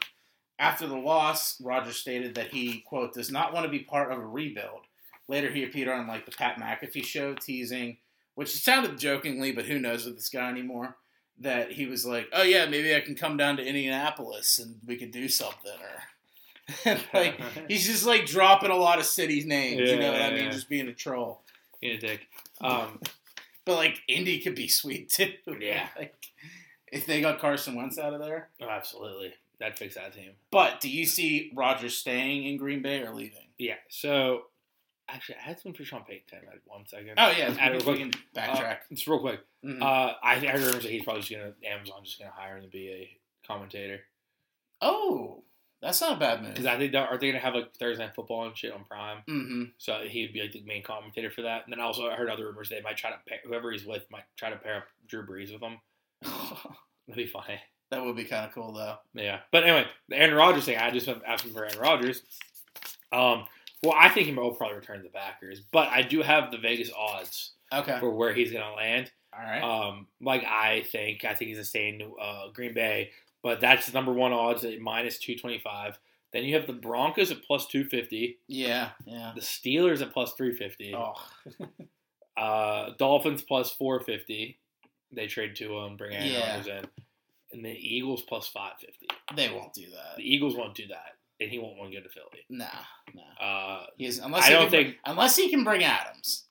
After the loss, Rodgers stated that he, quote, does not want to be part of a rebuild. Later, he appeared on like the Pat McAfee show, teasing, which sounded jokingly, but who knows with this guy anymore, that he was like, oh yeah, maybe I can come down to Indianapolis and we could do something. Or like, he's just like dropping a lot of cities' names, you know what I mean? yeah. Just being a troll. In a dick. Um, But like Indy could be sweet too. Yeah. like, if they got Carson Wentz out of there. oh, absolutely, that'd fix that team. But do you see Rodgers staying in Green Bay or leaving? Yeah. So actually, I had some for Sean Payton. Like one second. Oh yeah, Add we, we can backtrack. Just real quick. Mhm. Uh, I, I heard rumors that he's probably just gonna Amazon just gonna hire him to be a commentator oh, that's not a bad move. because. I think are they gonna have like Thursday Night Football and shit on Prime, Mm-hmm. so he'd be like the main commentator for that. And then also I heard other rumors they might try to pair, whoever he's with might try to pair up Drew Brees with him. That'd be funny. That would be kind of cool though. Yeah. But anyway, the Aaron Rodgers thing. I just asked him for Aaron Rodgers. Um. Well, I think he will probably return to the Packers, but I do have the Vegas odds Okay. for where he's gonna land. All right. Um, like I think, I think he's gonna stay in uh, Green Bay, but that's the number one odds at minus two twenty five. Then you have the Broncos at plus two fifty, yeah. Yeah. the Steelers at plus three fifty, Oh. uh, Dolphins plus four fifty. They trade to him, bring Aaron Yeah. Rodgers in, and the Eagles plus five fifty. They won't do that. The Eagles won't do that, and he won't want to go to Philly. Nah. Nah. Uh, He is, unless I he don't can, think- unless he can bring Adams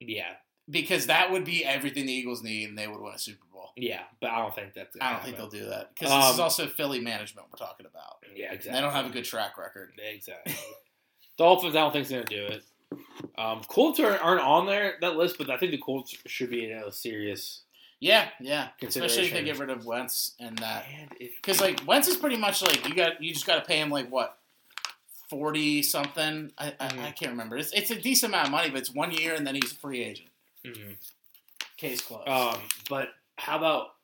yeah, because that would be everything the Eagles need and they would win a Super Bowl. yeah, but I don't think that's. I don't think they'll do that because this is Um, also Philly management we're talking about. Yeah, exactly. And they don't have a good track record. Exactly. Dolphins, I don't think going to do it. Um, Colts are, aren't on there that list, but I think the Colts should be in a serious. Yeah, yeah. Especially if they get rid of Wentz and that. Because like Wentz is pretty much like you got you just got to pay him like what forty something. I, I, Mhm. I can't remember. It's it's a decent amount of money, but it's one year and then he's a free agent. Mhm. Case closed. um, but how about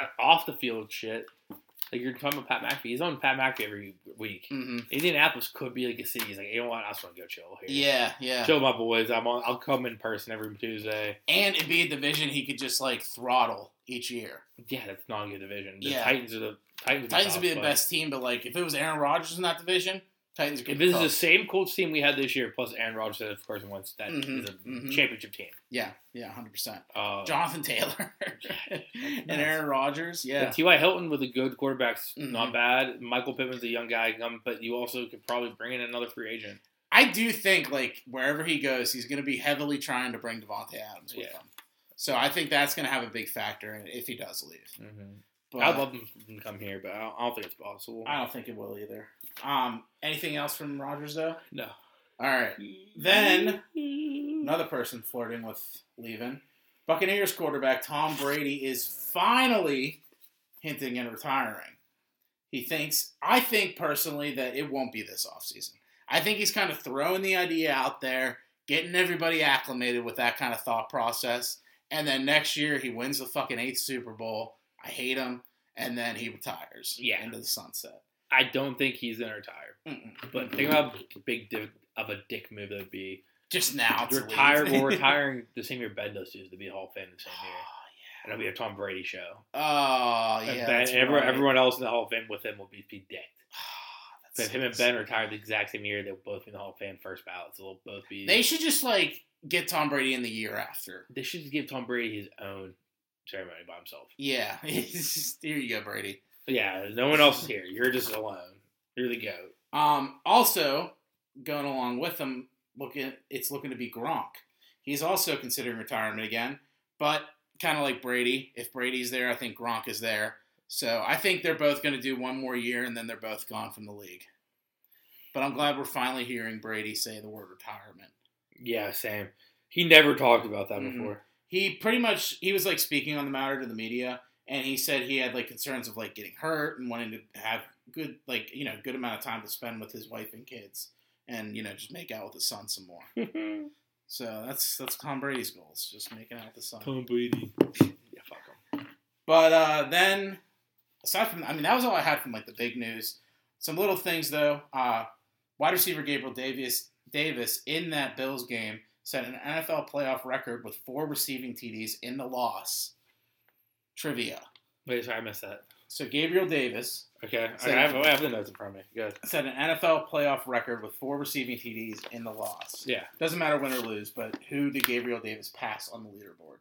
uh, off the field shit? Like you're talking about Pat McAfee. He's on Pat McAfee every week. hmm Indianapolis could be like a city. He's like, you know what? I just want to go chill here. Yeah, yeah. Chill my boys. I'm on. I'll come in person every Tuesday. And it'd be a division he could just like throttle each year. Yeah, that's not a good division. The Yeah. Titans are the Titans. are Titans tough, would be the best team, but like if it was Aaron Rodgers in that division, Titans are this is the same Colts team we had this year, plus Aaron Rodgers of course Wentz, that is Mhm, a mhm. championship team. yeah, yeah, hundred percent. Uh, Jonathan Taylor and. Aaron Rodgers. Yeah, And T.Y. Hilton with a good quarterback's Mhm. not bad. Michael Pittman's a young guy, um, but you also could probably bring in another free agent. I do think like wherever he goes, he's going to be heavily trying to bring Davante Adams with Yeah. him. So I think that's going to have a big factor in it if he does leave. But I'd love them to come here, but I don't, I don't think it's possible. I don't think it will either. Um, anything else from Rodgers though? no. All right, Then- another person flirting with leaving. Buccaneers quarterback Tom Brady is finally hinting at retiring. He thinks, I think personally that it won't be this offseason. I think he's kind of throwing the idea out there, getting everybody acclimated with that kind of thought process. And then next year he wins the fucking eighth Super Bowl. I hate him. And then he retires Yeah. into the sunset. I don't think he's gonna retire. Mm-mm. But think about how big dick of a dick move that would be. just now to Retire, retiring the same year Ben does is to be a Hall of Fame the same year. Oh, And it'll be a Tom Brady show. Oh, yeah. ben, everyone, right. everyone else in the Hall of Fame with him will be, be decked. Ah, that If him and. Ben retired the exact same year, they'll both be in the Hall of Fame first ballot. So they'll both be. They should just like get Tom Brady in the year after. They should give Tom Brady his own ceremony by himself. Yeah, here you go, Brady. But yeah, no one else is here. You're just alone. You're the goat. Um, also going along with him, looking it's looking to be Gronk. He's also considering retirement again, but kind of like Brady. If Brady's there, I think Gronk is there. So I think they're both going to do one more year, and then they're both gone from the league. But I'm glad we're finally hearing Brady say the word retirement. Yeah, same. He never talked about that Mhm. before. He pretty much he was like speaking on the matter to the media and he said he had like concerns of like getting hurt and wanting to have good like you know good amount of time to spend with his wife and kids and you know just make out with his son some more so that's that's tom brady's goals just making out with his son Tom Brady. Yeah, fuck him. but uh then aside from i mean that was all i had from like the big news some little things though uh wide receiver gabriel davis davis in that bills game set an nfl playoff record with four receiving td's in the loss trivia Wait, sorry, I missed that. So Gabriel Davis Okay, I, have, I have the notes in front of me. Good. set an NFL playoff record with four receiving TDs in the loss. Yeah, Doesn't matter win or lose, but who did Gabriel Davis pass on the leaderboard?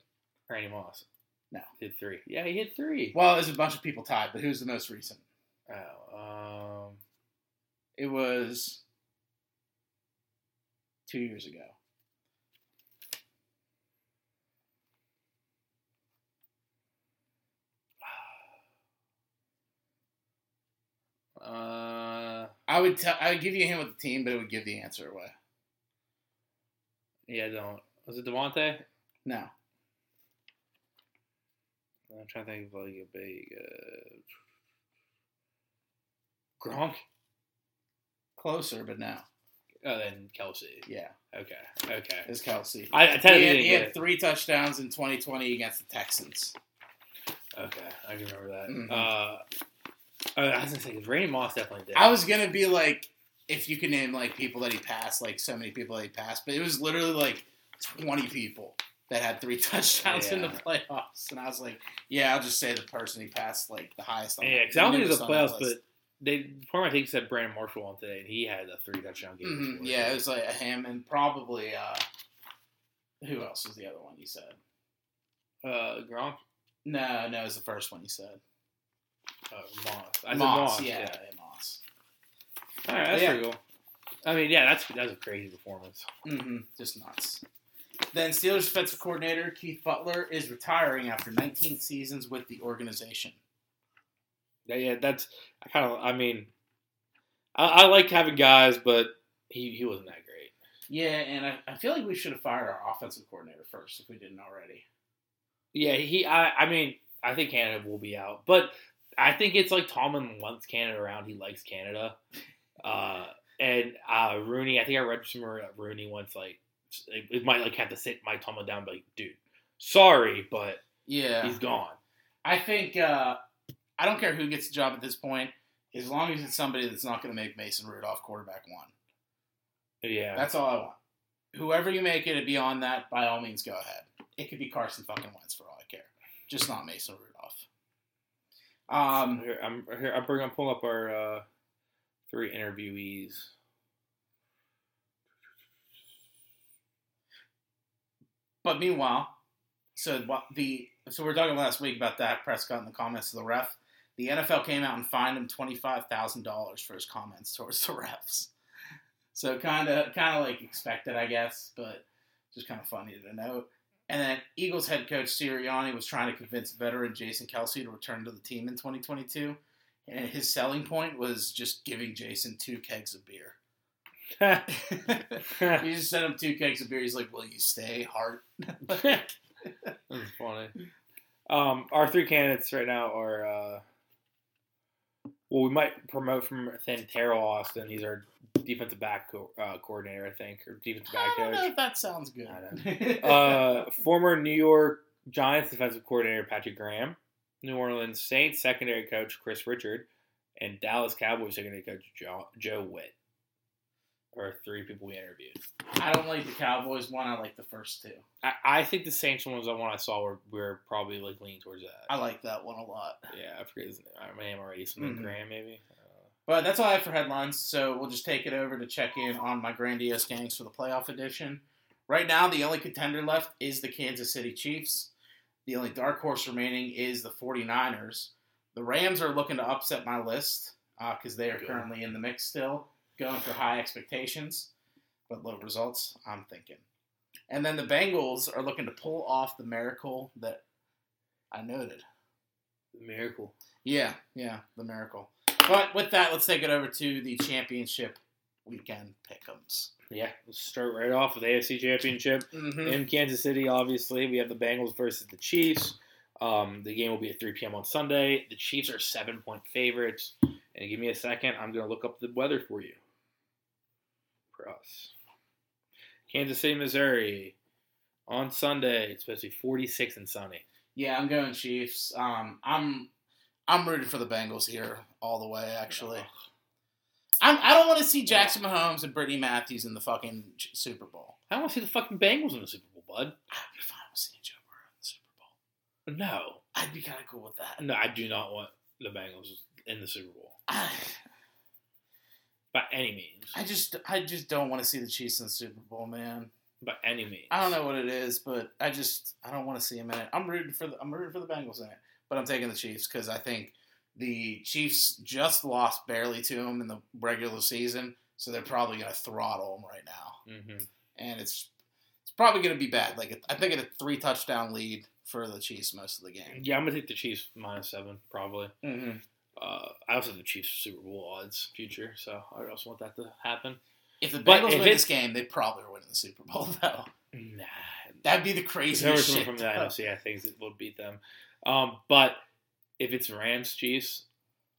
Randy Moss. No. He Hit three. Yeah, he hit three. Well, there's a bunch of people tied, but who's the most recent? Oh, um, It was two years ago. Uh, I would tell. I would give you a hint with the team, but it would give the answer away. yeah, don't. Was it Davante? No. I'm trying to think of like a big uh, Gronk. Closer, but no. Oh, then Kelce. Yeah, Okay, okay. it's Kelce. I, I He technically had, he had three touchdowns in 2020 against the Texans. Okay, I can remember that. Mhm. Uh, I was gonna say 'cause Randy Moss definitely did. I was gonna be like, if you could name like people that he passed, like so many people that he passed, but it was literally like 20 people that had three touchdowns in the playoffs, and I was like, yeah, I'll just say the person he passed like the highest. On Yeah, because I don't think it was the playoffs, but they Pardon My Take said Brandon Marshall on today, and he had a three touchdown game. hmm yeah, it was like him and probably uh, who else was the other one you said? uh, Gronk, No, no, it was the first one you said. Uh, Moss. I Moss, Moss. yeah, Yeah. Moss. All right, that's Yeah. pretty cool. I mean, yeah, that's that's a crazy performance. hmm Just nuts. Then Steelers defensive coordinator Keith Butler is retiring after 19 seasons with the organization. Yeah, yeah, that's I kind of. I mean, I, I like having guys, but he he wasn't that great. Yeah, and I, I feel like we should have fired our offensive coordinator first if we didn't already. Yeah, he. I. I mean, I think Canada will be out, but I think it's like Tomlin wants Canada around. He likes Canada, uh, and uh, Rooney. I think I read somewhere that Rooney once like it, might like have to sit Mike Tomlin down, be like, dude, sorry, but Yeah, he's gone. I think uh, I don't care who gets the job at this point, as long as it's somebody that's not going to make Mason Rudolph quarterback one. Yeah, That's all I want. Whoever you make it beyond that, by all means, go ahead. It could be Carson fucking Wentz for all I care, just not Mason Rudolph. Um, here, I'm here. I bring. I'm pulling up our uh, three interviewees. But meanwhile, so the so we are talking last week about Dak Prescott and the comments of the ref. The NFL came out and fined him twenty five thousand dollars for his comments towards the refs. So kind of kind of like expected, I guess, but just kind of funny to note. And then Eagles head coach Sirianni was trying to convince veteran Jason Kelce to return to the team in 2022. And his selling point was just giving Jason two kegs of beer. he just sent him two kegs of beer. He's like, "Will you stay, Hart?" That's funny. Um, our three candidates right now are. Uh, well, we might promote from within Teryl Austin. He's our defensive back co- uh, coordinator, I think, or defensive back coach. I don't coach. know if that sounds good. uh, former New York Giants defensive coordinator Patrick Graham, New Orleans Saints secondary coach Kris Richard, and Dallas Cowboys secondary coach Joe, Joe Whitt. Are three people we interviewed. I don't like the Cowboys one. I like the first two. I, I think the Saints one was the one I saw where we are probably like leaning towards that. I like that one a lot. yeah, I forget his name. I name already. Something Mhm. Graham maybe. Uh, But that's all I have for headlines. So we'll just take it over to check in on my grandiose gangs for the playoff edition. Right now, the only contender left is the Kansas City Chiefs. The only dark horse remaining is the 49ers. The Rams are looking to upset my list because they are Good. currently in the mix still, going for high expectations, but low results, I'm thinking. And then the Bengals are looking to pull off the miracle that I noted. the miracle. Yeah, yeah, the miracle. But with that, let's take it over to the championship weekend pickums. Yeah, let's start right off with AFC Championship. Mm-hmm. in Kansas City, obviously, we have the Bengals versus the Chiefs. Um, the game will be at 3 p.m. on Sunday. The Chiefs are seven point favorites. And give me a second, I'm going to look up the weather for you. Us. Kansas City, Missouri. On Sunday, it's supposed to be 46 and sunny. Yeah, I'm going Chiefs. Um, I'm I'm rooting for the Bengals here all the way. Actually, I'm, I don't want to see Jackson Mahomes and Brittany Matthews in the fucking Super Bowl. I don't want to see the fucking Bengals in the Super Bowl, bud. I'd be fine with seeing Joe Burrow in the Super Bowl. No. I'd be kind of cool with that. No, I do not want the Bengals in the Super Bowl. I, By any means. I just I just don't want to see the Chiefs in the Super Bowl, man. By any means. I don't know what it is, but I just I don't want to see him in it. I'm rooting for the I'm rooting for the Bengals in it, but I'm taking the Chiefs because I think the Chiefs just lost barely to them in the regular season, so they're probably gonna throttle them right now, hmm and it's it's probably gonna be bad. Like I think it's a three touchdown lead for the Chiefs most of the game. Yeah, I'm going to take the Chiefs minus seven, probably. Mm-hmm. Uh, I also have the Chiefs Super Bowl odds future, so I also want that to happen. If the Bengals if win this game, they probably are winning the Super Bowl though. Nah, That'd be the craziest shit. from the. NFC I think that will beat them. Um, but if it's Rams Chiefs,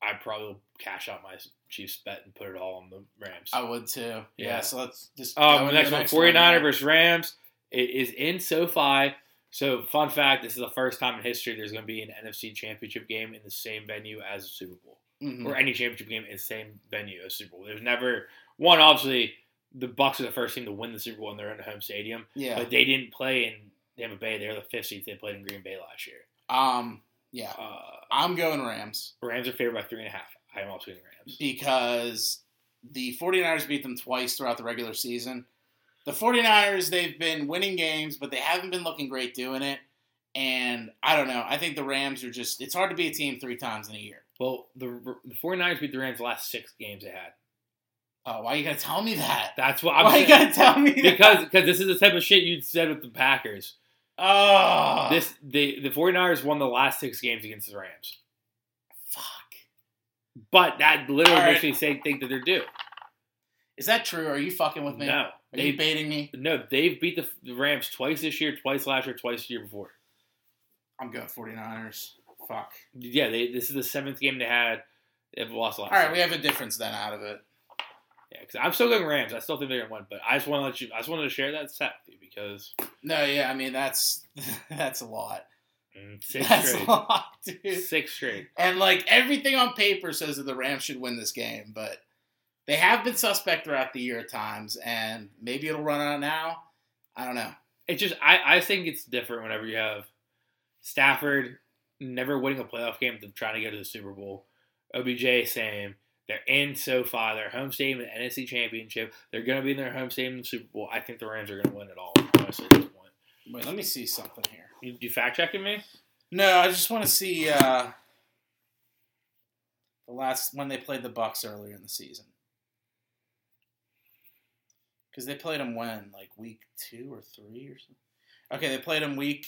I probably will cash out my Chiefs bet and put it all on the Rams. I would too. Yeah. Yeah. So let's just Um, next the one, 49er one. versus Rams. It is in SoFi. So, fun fact: this is the first time in history there's going to be an NFC Championship game in the same venue as the Super Bowl. Mhm. or any championship game in the same venue as Super Bowl. There's never one. Obviously, the Bucks are the first team to win the Super Bowl in their own home stadium, Yeah. but they didn't play in Tampa Bay. They're the fifth seed. They played in Green Bay last year. Um. Yeah. Uh, I'm going Rams Rams are favored by three and a half. I am also going Rams. because the 49ers beat them twice throughout the regular season. The 49ers, they've been winning games, but they haven't been looking great doing it. And I don't know. I think the Rams are just, it's hard to be a team three times in a year. Well, the the 49ers beat the Rams the last six games they had. Oh, why are you going to tell me that? That's what I'm why are you to tell me because because this is the type of shit you'd said with the Packers. Oh. This the the 49ers won the last six games against the Rams. Fuck. But that literally All makes right. me say think that they're due. Is that true? Are you fucking with me? No, Are they you baiting me? No, they've beat the, Rams twice this year, twice last year, twice the year before. I'm going 49ers. Fuck. Yeah, they, this is the seventh game they had. They've lost last. All right, we have a difference then out of it. Yeah, because I'm still going Rams. I still think they're gonna win, but I just want to let you. I just wanted to share that stat with you because No, yeah, I mean that's that's a lot. mm, six That's straight, a lot, dude. six straight. And like everything on paper says that the Rams should win this game, but they have been suspect throughout the year at times, and maybe it'll run out now. I don't know. It's just I, I think it's different whenever you have Stafford never winning a playoff game to trying to go to the Super Bowl. OBJ same. They're in SoFi, their home stadium in the NFC Championship. They're going to be in their home stadium in the Super Bowl. I think the Rams are going to win it all, honestly, at this point. Wait, let me see something here. You, you fact checking me? No, I just want to see uh, the last when they played the Bucks earlier in the season. Because they played them when, like week two or three or something. Okay, they played them week.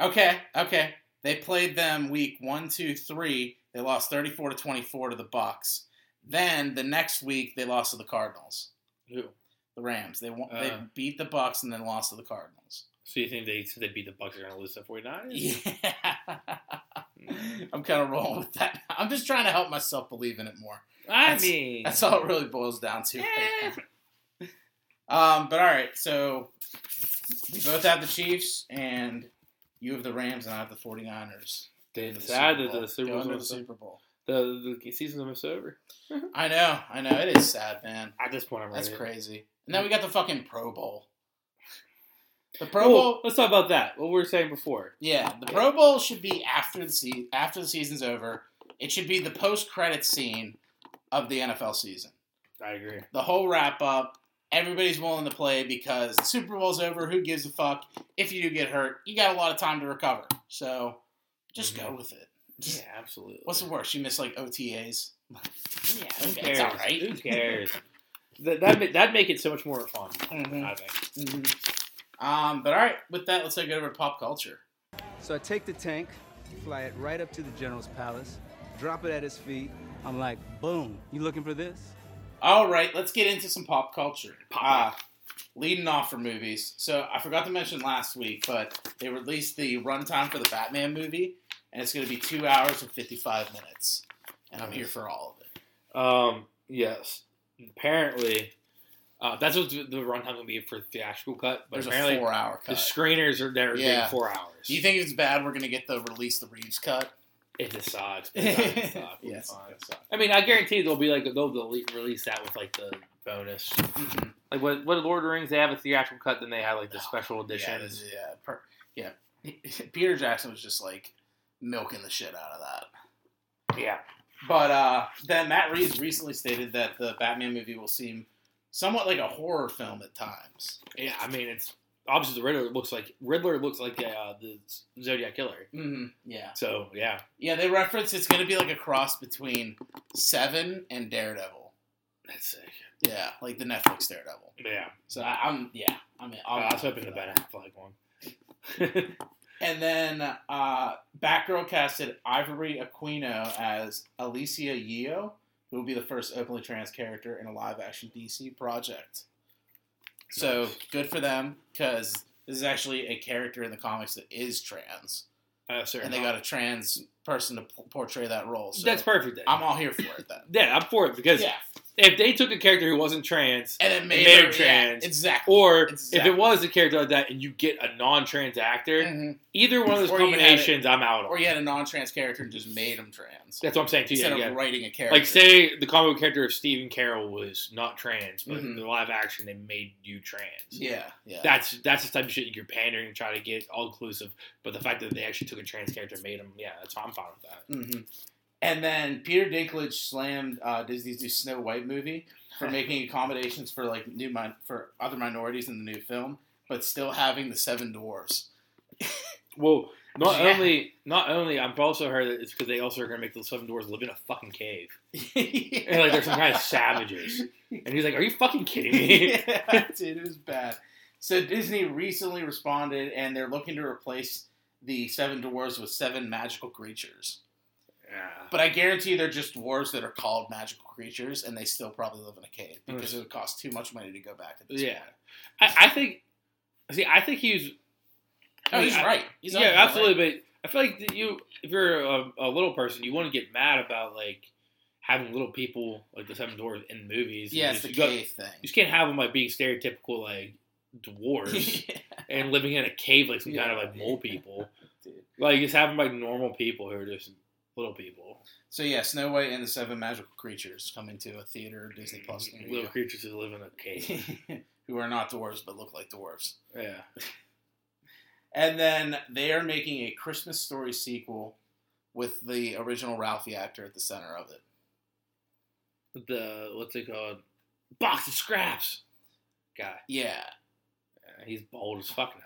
Okay, okay, they played them week one, two, three. They lost thirty-four to twenty-four to the Bucks. Then the next week they lost to the Cardinals, Who? the Rams. They won, they Uh. beat the Bucks and then lost to the Cardinals. So you think they they beat the Bucks, they're gonna lose to 49ers? Yeah. I'm kind of rolling with that. I'm just trying to help myself believe in it more. I That's- mean, That's all it really boils down to. right now. Um, but all right, so we both have the Chiefs, and you have the Rams, and I have the 49ers. It's The sad that the Super Bowl, the Super Bowl. the, the season's almost over. I know, I know. It is sad, man. At this point, I'm That's ready. crazy. And then we got the fucking Pro Bowl. The Pro Well, Bowl, let's talk about that. What we were saying before. yeah, the Pro Bowl should be after the se- after the season's over. It should be the post credit scene of the NFL season. I agree. the whole wrap up. Everybody's willing to play because the Super Bowl's over. Who gives a fuck? If you do get hurt, you got a lot of time to recover. So just go Mhm. with it. Yeah, absolutely. What's the worst? You miss like OTAs. Yeah, Okay, who it's cares? all right. Who cares? that that that make it so much more fun. Mhm. I think. Um, but all right, with that, let's take it over to pop culture. So I take the tank, fly it right up to the general's palace, drop it at his feet. I'm like, boom, you looking for this? All right, let's get into some pop culture. Pop Uh, leading off for movies. So I forgot to mention last week, but they released the runtime for the Batman movie, and it's going to be two hours and fifty-five minutes, and I'm here for all of it. Um. Yes. Apparently, uh, that's what the the runtime will be for the theatrical cut. But There's a apparently, four-hour cut. the screeners are there Yeah. being four hours. Do you think it's bad we're gonna get the release the Reeves cut? It just sucks? but it's not gonna suck. We'll be yes. I mean, I guarantee they'll be like they'll delete, release that with like the bonus. Mhm. Like what? What Lord of the Rings? They have a theatrical cut, then they have like the special Yeah, editions. this- yeah, per, yeah. Peter Jackson was just like milking the shit out of that. Yeah. But uh, then Matt Reeves recently stated that the Batman movie will seem somewhat like a horror film at times. Yeah, I mean, it's obviously the Riddler looks like Riddler looks like uh, the Zodiac killer. Mm-hmm. Yeah, So yeah, yeah. They reference it's going to be like a cross between Seven and Daredevil. that's sick. Yeah, like the Netflix Daredevil. Yeah, So I, I'm yeah. I mean, I was hoping the that. Ben Affleck one. And then uh, Batgirl casted Ivory Aquino as Alysia Yeoh, who will be the first openly trans character in a live action DC project. So good for them because this is actually a character in the comics that is trans, uh, sorry, and they got a trans person to p- portray that role. So that's perfect. Then. I'm all here for it then. yeah, I'm for it because yeah, if they took a character who wasn't trans, and it made, made her trans, yeah, exactly. or if it was a character like that, and you get a non-trans actor, Mhm. either one of those Or you had it- combinations, I'm out. Or you had a non-trans character and just made him trans That's what I'm saying too. instead Yeah, of yeah. writing a character. Like say the comic book character of Stephen Carroll was not trans, but Mhm. in the live action they made you trans. yeah, yeah. That's that's the type of shit you're pandering and try to get all inclusive. But the fact that they actually took a trans character and made him, yeah, that's I'm fine with that. hmm And then Peter Dinklage slammed uh, Disney's new Snow White movie for making accommodations for like new min- for other minorities in the new film, but still having the Seven Dwarfs. Well, not Yeah. only not only I've also heard that it's because they also are gonna make the Seven Dwarfs live in a fucking cave, and like they're some kind of savages. And he's like, "Are you fucking kidding me?" yeah, dude, it was bad. So Disney recently responded, and they're looking to replace the Seven Dwarfs with seven magical creatures. Yeah. But I guarantee they're just dwarves that are called magical creatures, and they still probably live in a cave mm. because it would cost too much money to go back at this. Yeah. point. I, I think. See, I think he's. Oh, he's I- right. He's yeah, absolutely absolutely. But I feel like you, if you're a, a little person, you want to get mad about like having little people like the Seven dwarves in movies. Yeah, it's the just- got- cave thing. You just can't have them like being stereotypical like dwarves Yeah, and living in a cave like some kind of like mole people. dude. Like just have them like normal people who are just little people, So yeah, Snow White and the Seven Magical Creatures coming to a theater Disney Plus little creatures who live in a cave. who are not dwarves but look like dwarves. yeah, And then they are making a Christmas Story sequel with the original Ralphie actor at the center of it. the what's it called? Box of scraps guy. Yeah, Yeah, he's bold as fuck now.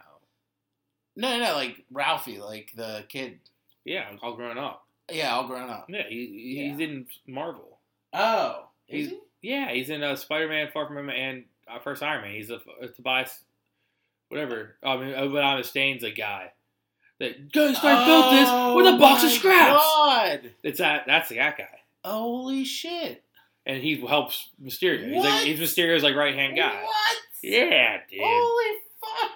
No, no, like Ralphie, like the kid. Yeah, all grown up. Yeah, all grown up. Yeah, he, he's in Marvel. Oh, He's- he? Yeah, he's in uh, Spider Man, Far From Home, and uh, first Iron Man. He's a, a Tobias, whatever. I mean, Obadiah Stane's a guy that Tony Stark built this with a box of Oh scraps. God. It's that that's the that guy, Holy shit! and he helps Mysterio. He's What? like he's Mysterio's like right hand guy. What? Yeah, dude. Holy fuck!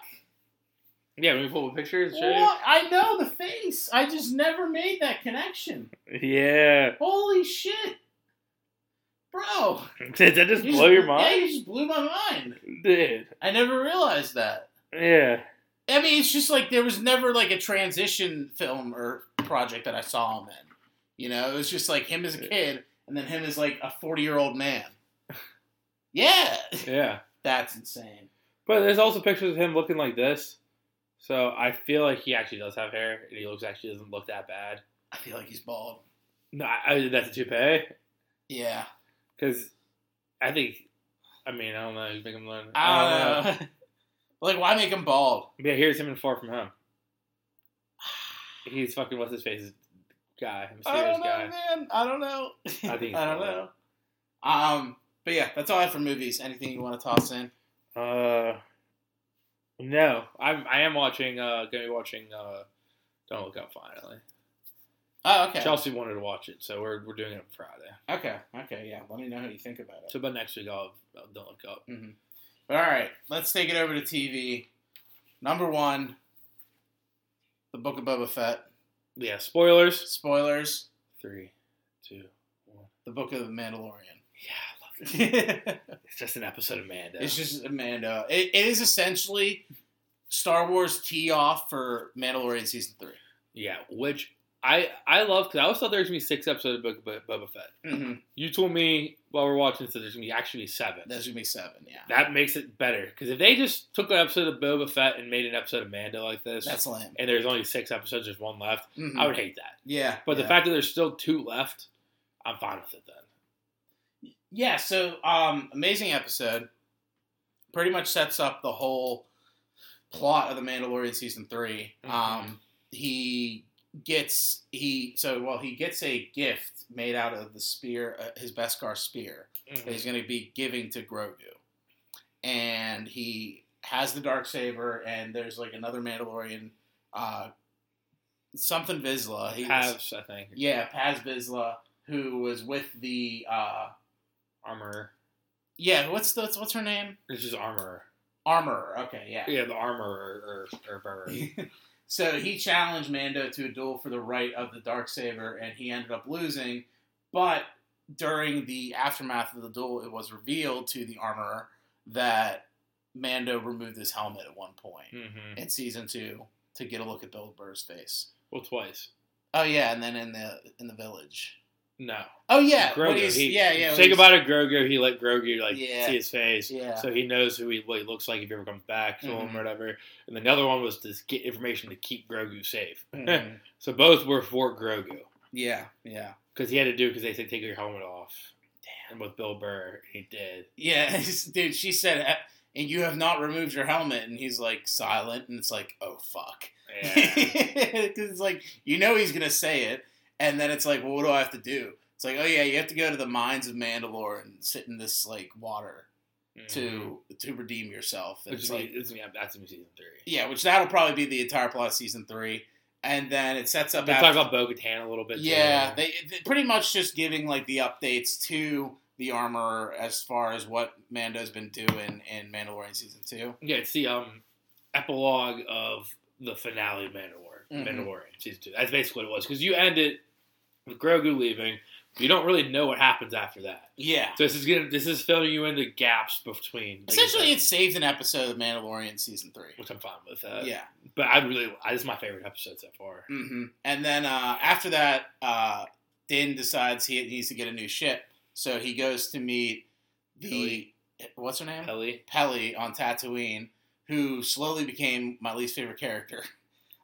Yeah, let me pull up pictures. What? I know the face. I just never made that connection. Yeah, Holy shit, bro! did that just You blow your mind? Yeah, mind, you just blew my mind. dude? I never realized that. Yeah, I mean, it's just like there was never like a transition film or project that I saw him in. You know, it was just like him as a kid, and then him as like a forty-year-old man. Yeah, yeah. that's insane. But there's also pictures of him looking like this. So I feel like he actually does have hair, and he looks actually doesn't look that bad. I feel like he's bald. No, I, I, that's a toupee Yeah, because I think. I mean, I don't know. You think I'm learning? I don't know. like, why make him bald? Yeah, here's him in Far From Home. He's fucking what's his face guy, I don't know, guy. man. I don't know. I think he's I don't bald. know. Um, but yeah, that's all I have for movies. Anything you want to toss in? Uh, no, I'm I am watching. Uh, gonna be watching. Uh, Don't look up finally. Oh, okay. Chelsea wanted to watch it, so we're we're doing it on Friday. Okay. Okay. Yeah. Let me know how you think about it. So, but next week I'll, I'll don't look up. All right, let's take it over to TV. Number one, the Book of Boba Fett. Yeah, spoilers. Spoilers: Three, two, one. the Book of the Mandalorian. Yeah, I love it. it's just an episode of Mando. It's just Amanda. It, it is essentially Star Wars tee off for Mandalorian season three. yeah, which I I love because I always thought there was gonna be six episodes of Book of Boba Fett. Mm-hmm. You told me while we're watching this that there's gonna be actually seven. There's gonna be seven. Yeah, That makes it better because if they just took an episode of Boba Fett and made an episode of Mando like this, that's lame. and there's only six episodes, there's one left, Mhm. I would hate that. Yeah, But the fact that there's still two left, I'm fine with it then. Yeah, so um, amazing episode. Pretty much sets up the whole plot of the Mandalorian season 3 Mhm. Um, he gets he so well he gets a gift made out of the spear, uh, his Beskar spear that he's going to be giving to Grogu, and he has the dark saber, and there's like another Mandalorian, uh, something Vizsla. He was- I think. yeah, Paz Vizsla, who was with the. Uh, Armor. Yeah, what's the what's her name? It's just armor. Armorer. Okay, yeah. Yeah, the armor or or, so he challenged Mando to a duel for the right of the dark saber, and he ended up losing. But during the aftermath of the duel, it was revealed to the armorer that Mando removed his helmet at one point hmm in season two to get a look at Bill Burr's face. Well, twice. Oh yeah, and then in the in the village. No. Oh yeah, Grogu. he's, he, yeah, yeah. Say he's- goodbye to Grogu. He let Grogu like Yeah. see his face, Yeah. so he knows who he what he looks like if he ever comes back to Mhm. him or whatever. And the other one was to get information to keep Grogu safe. Mhm. so both were for Grogu yeah, yeah. because he had to do because they said take your helmet off. Damn. And with Bill Burr, he did. Yeah, dude, she said, "Uh, and you have not removed your helmet, and he's like silent, and it's like, oh fuck, Yeah. because it's like you know he's gonna say it, and then it's like, well, what do I have to do? It's like, oh yeah, you have to go to the mines of Mandalore and sit in this like water to to redeem yourself. And Mm-hmm. which is like, it's, yeah, that's in season three. yeah, which that'll probably be the entire plot of season three, and then it sets up. They after- talk about Bo Katan a little bit. yeah, they, they pretty much just giving like the updates to the armor as far as what Mando's been doing in Mandalorian season two. Yeah, it's the um epilogue of the finale of Mandalorian. Mhm. Mandalorian season two. That's basically what it was because you end it with Grogu leaving. You don't really know what happens after that. Yeah, So this is gonna this is filling you in the gaps between. like essentially, it saved an episode of Mandalorian season three. which I'm fine with. Uh, yeah, but I really I, this is my favorite episode so far. hmm and then uh, after that, uh, Din decides he needs to get a new ship, so he goes to meet the what's her name Ellie, Peli on Tatooine, who slowly became my least favorite character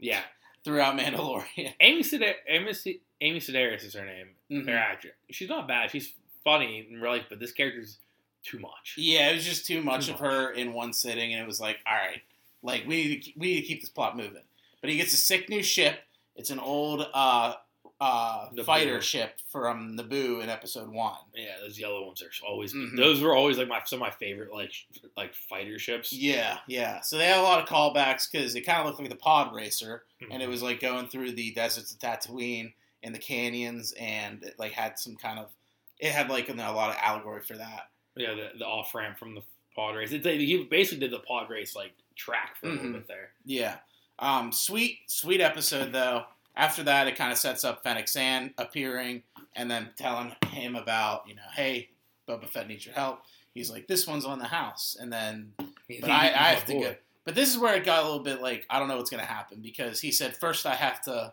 yeah, throughout Mandalorian. Amy Sedaris, Amy, Se- Amy Sedaris is her name. Mhm. Her actor. She's not bad. She's funny in real life, but this character's too much. Yeah, it was just too much Too of much. her in one sitting, and it was like, all right, like we need to we need to keep this plot moving. But he gets a sick new ship. It's an old uh, uh, Naboo. fighter ship from Naboo in episode one. Yeah, those yellow ones are always. Mhm. Those were always like my some of my favorite like like fighter ships. Yeah, yeah. So they have a lot of callbacks because it kind of looked like the pod racer, and Mm-hmm. it was like going through the deserts of Tatooine and the canyons, and it like had some kind of. It had like you know, a lot of allegory for that. yeah, the, the off ramp from the pod race. It's, like, he basically did the pod race like track for a Mhm. little bit there. Yeah. Um, sweet, sweet episode though. After that, it kind of sets up Fennec Shand appearing and then telling him about, you know, hey, Boba Fett needs your help. He's like, this one's on the house, and then, but I, I have to go. But this is where it got a little bit like I don't know what's gonna happen because he said first I have to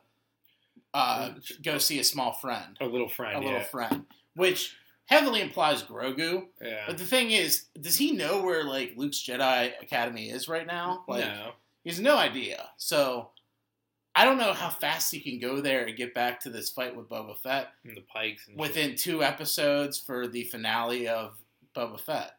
uh, go see a small friend, A little friend. a little yeah. friend, which heavily implies Grogu. yeah. But the thing is, does he know where like Luke's Jedi Academy is right now? Like, no. he has no idea. So I don't know how fast he can go there and get back to this fight with Boba Fett And the pikes. And within two episodes for the finale of Boba Fett.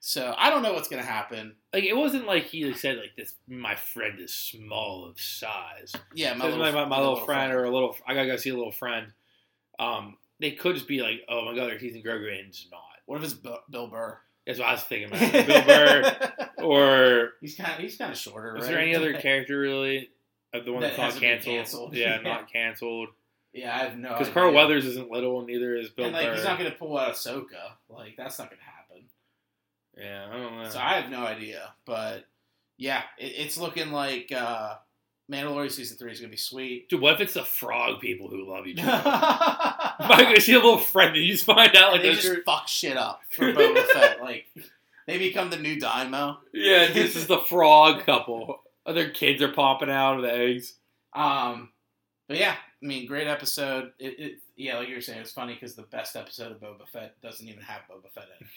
So I don't know what's gonna happen. like it wasn't like he said like this. My friend is small of size. Yeah, My, my, my, my little friend or a little. I gotta go see a little friend. Um, they could just be like, oh my god, they're teasing and it's not. What if it's Bill, Bill Burr? That's what I was thinking about. Bill Burr or he's kind of he's kind of shorter. is right? there any other character really? Of the one That that's not canceled? canceled. Yeah, Yeah. not canceled. Yeah, I have no. Because. Carl Weathers isn't little, and neither is Bill and like Burr. he's not gonna pull out Ahsoka. Like that's not gonna happen. yeah, I don't know. So I have no idea, but yeah, it, it's looking like uh, Mandalorian season three is gonna be sweet. Dude, what if it's the frog people who love each other? Am I gonna see a little friend and you just find out like they just fuck shit up for Boba Fett. Like they become the new Daimyo. Yeah, this is the frog couple. Other kids are popping out of the eggs. Um, but yeah, I mean, great episode. It, it yeah, like you were saying, it's funny because the best episode of Boba Fett doesn't even have Boba Fett in it,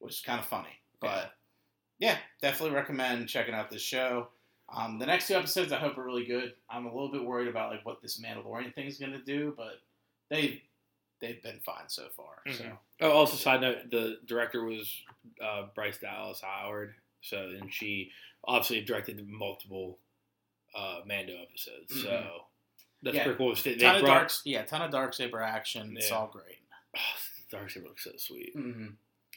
which is kind of funny. But yeah, definitely recommend checking out this show. Um, the next two episodes I hope are really good. I'm a little bit worried about like what this Mandalorian thing is going to do, but they they've been fine so far. So Mhm. Oh, also side note, the director was uh, Bryce Dallas Howard. So and she obviously directed multiple uh, Mando episodes. So Mhm. that's Yeah. pretty cool. They, they ton of brought- dark, yeah, ton of dark saber action. It's all great. Oh, dark saber looks so sweet. hmm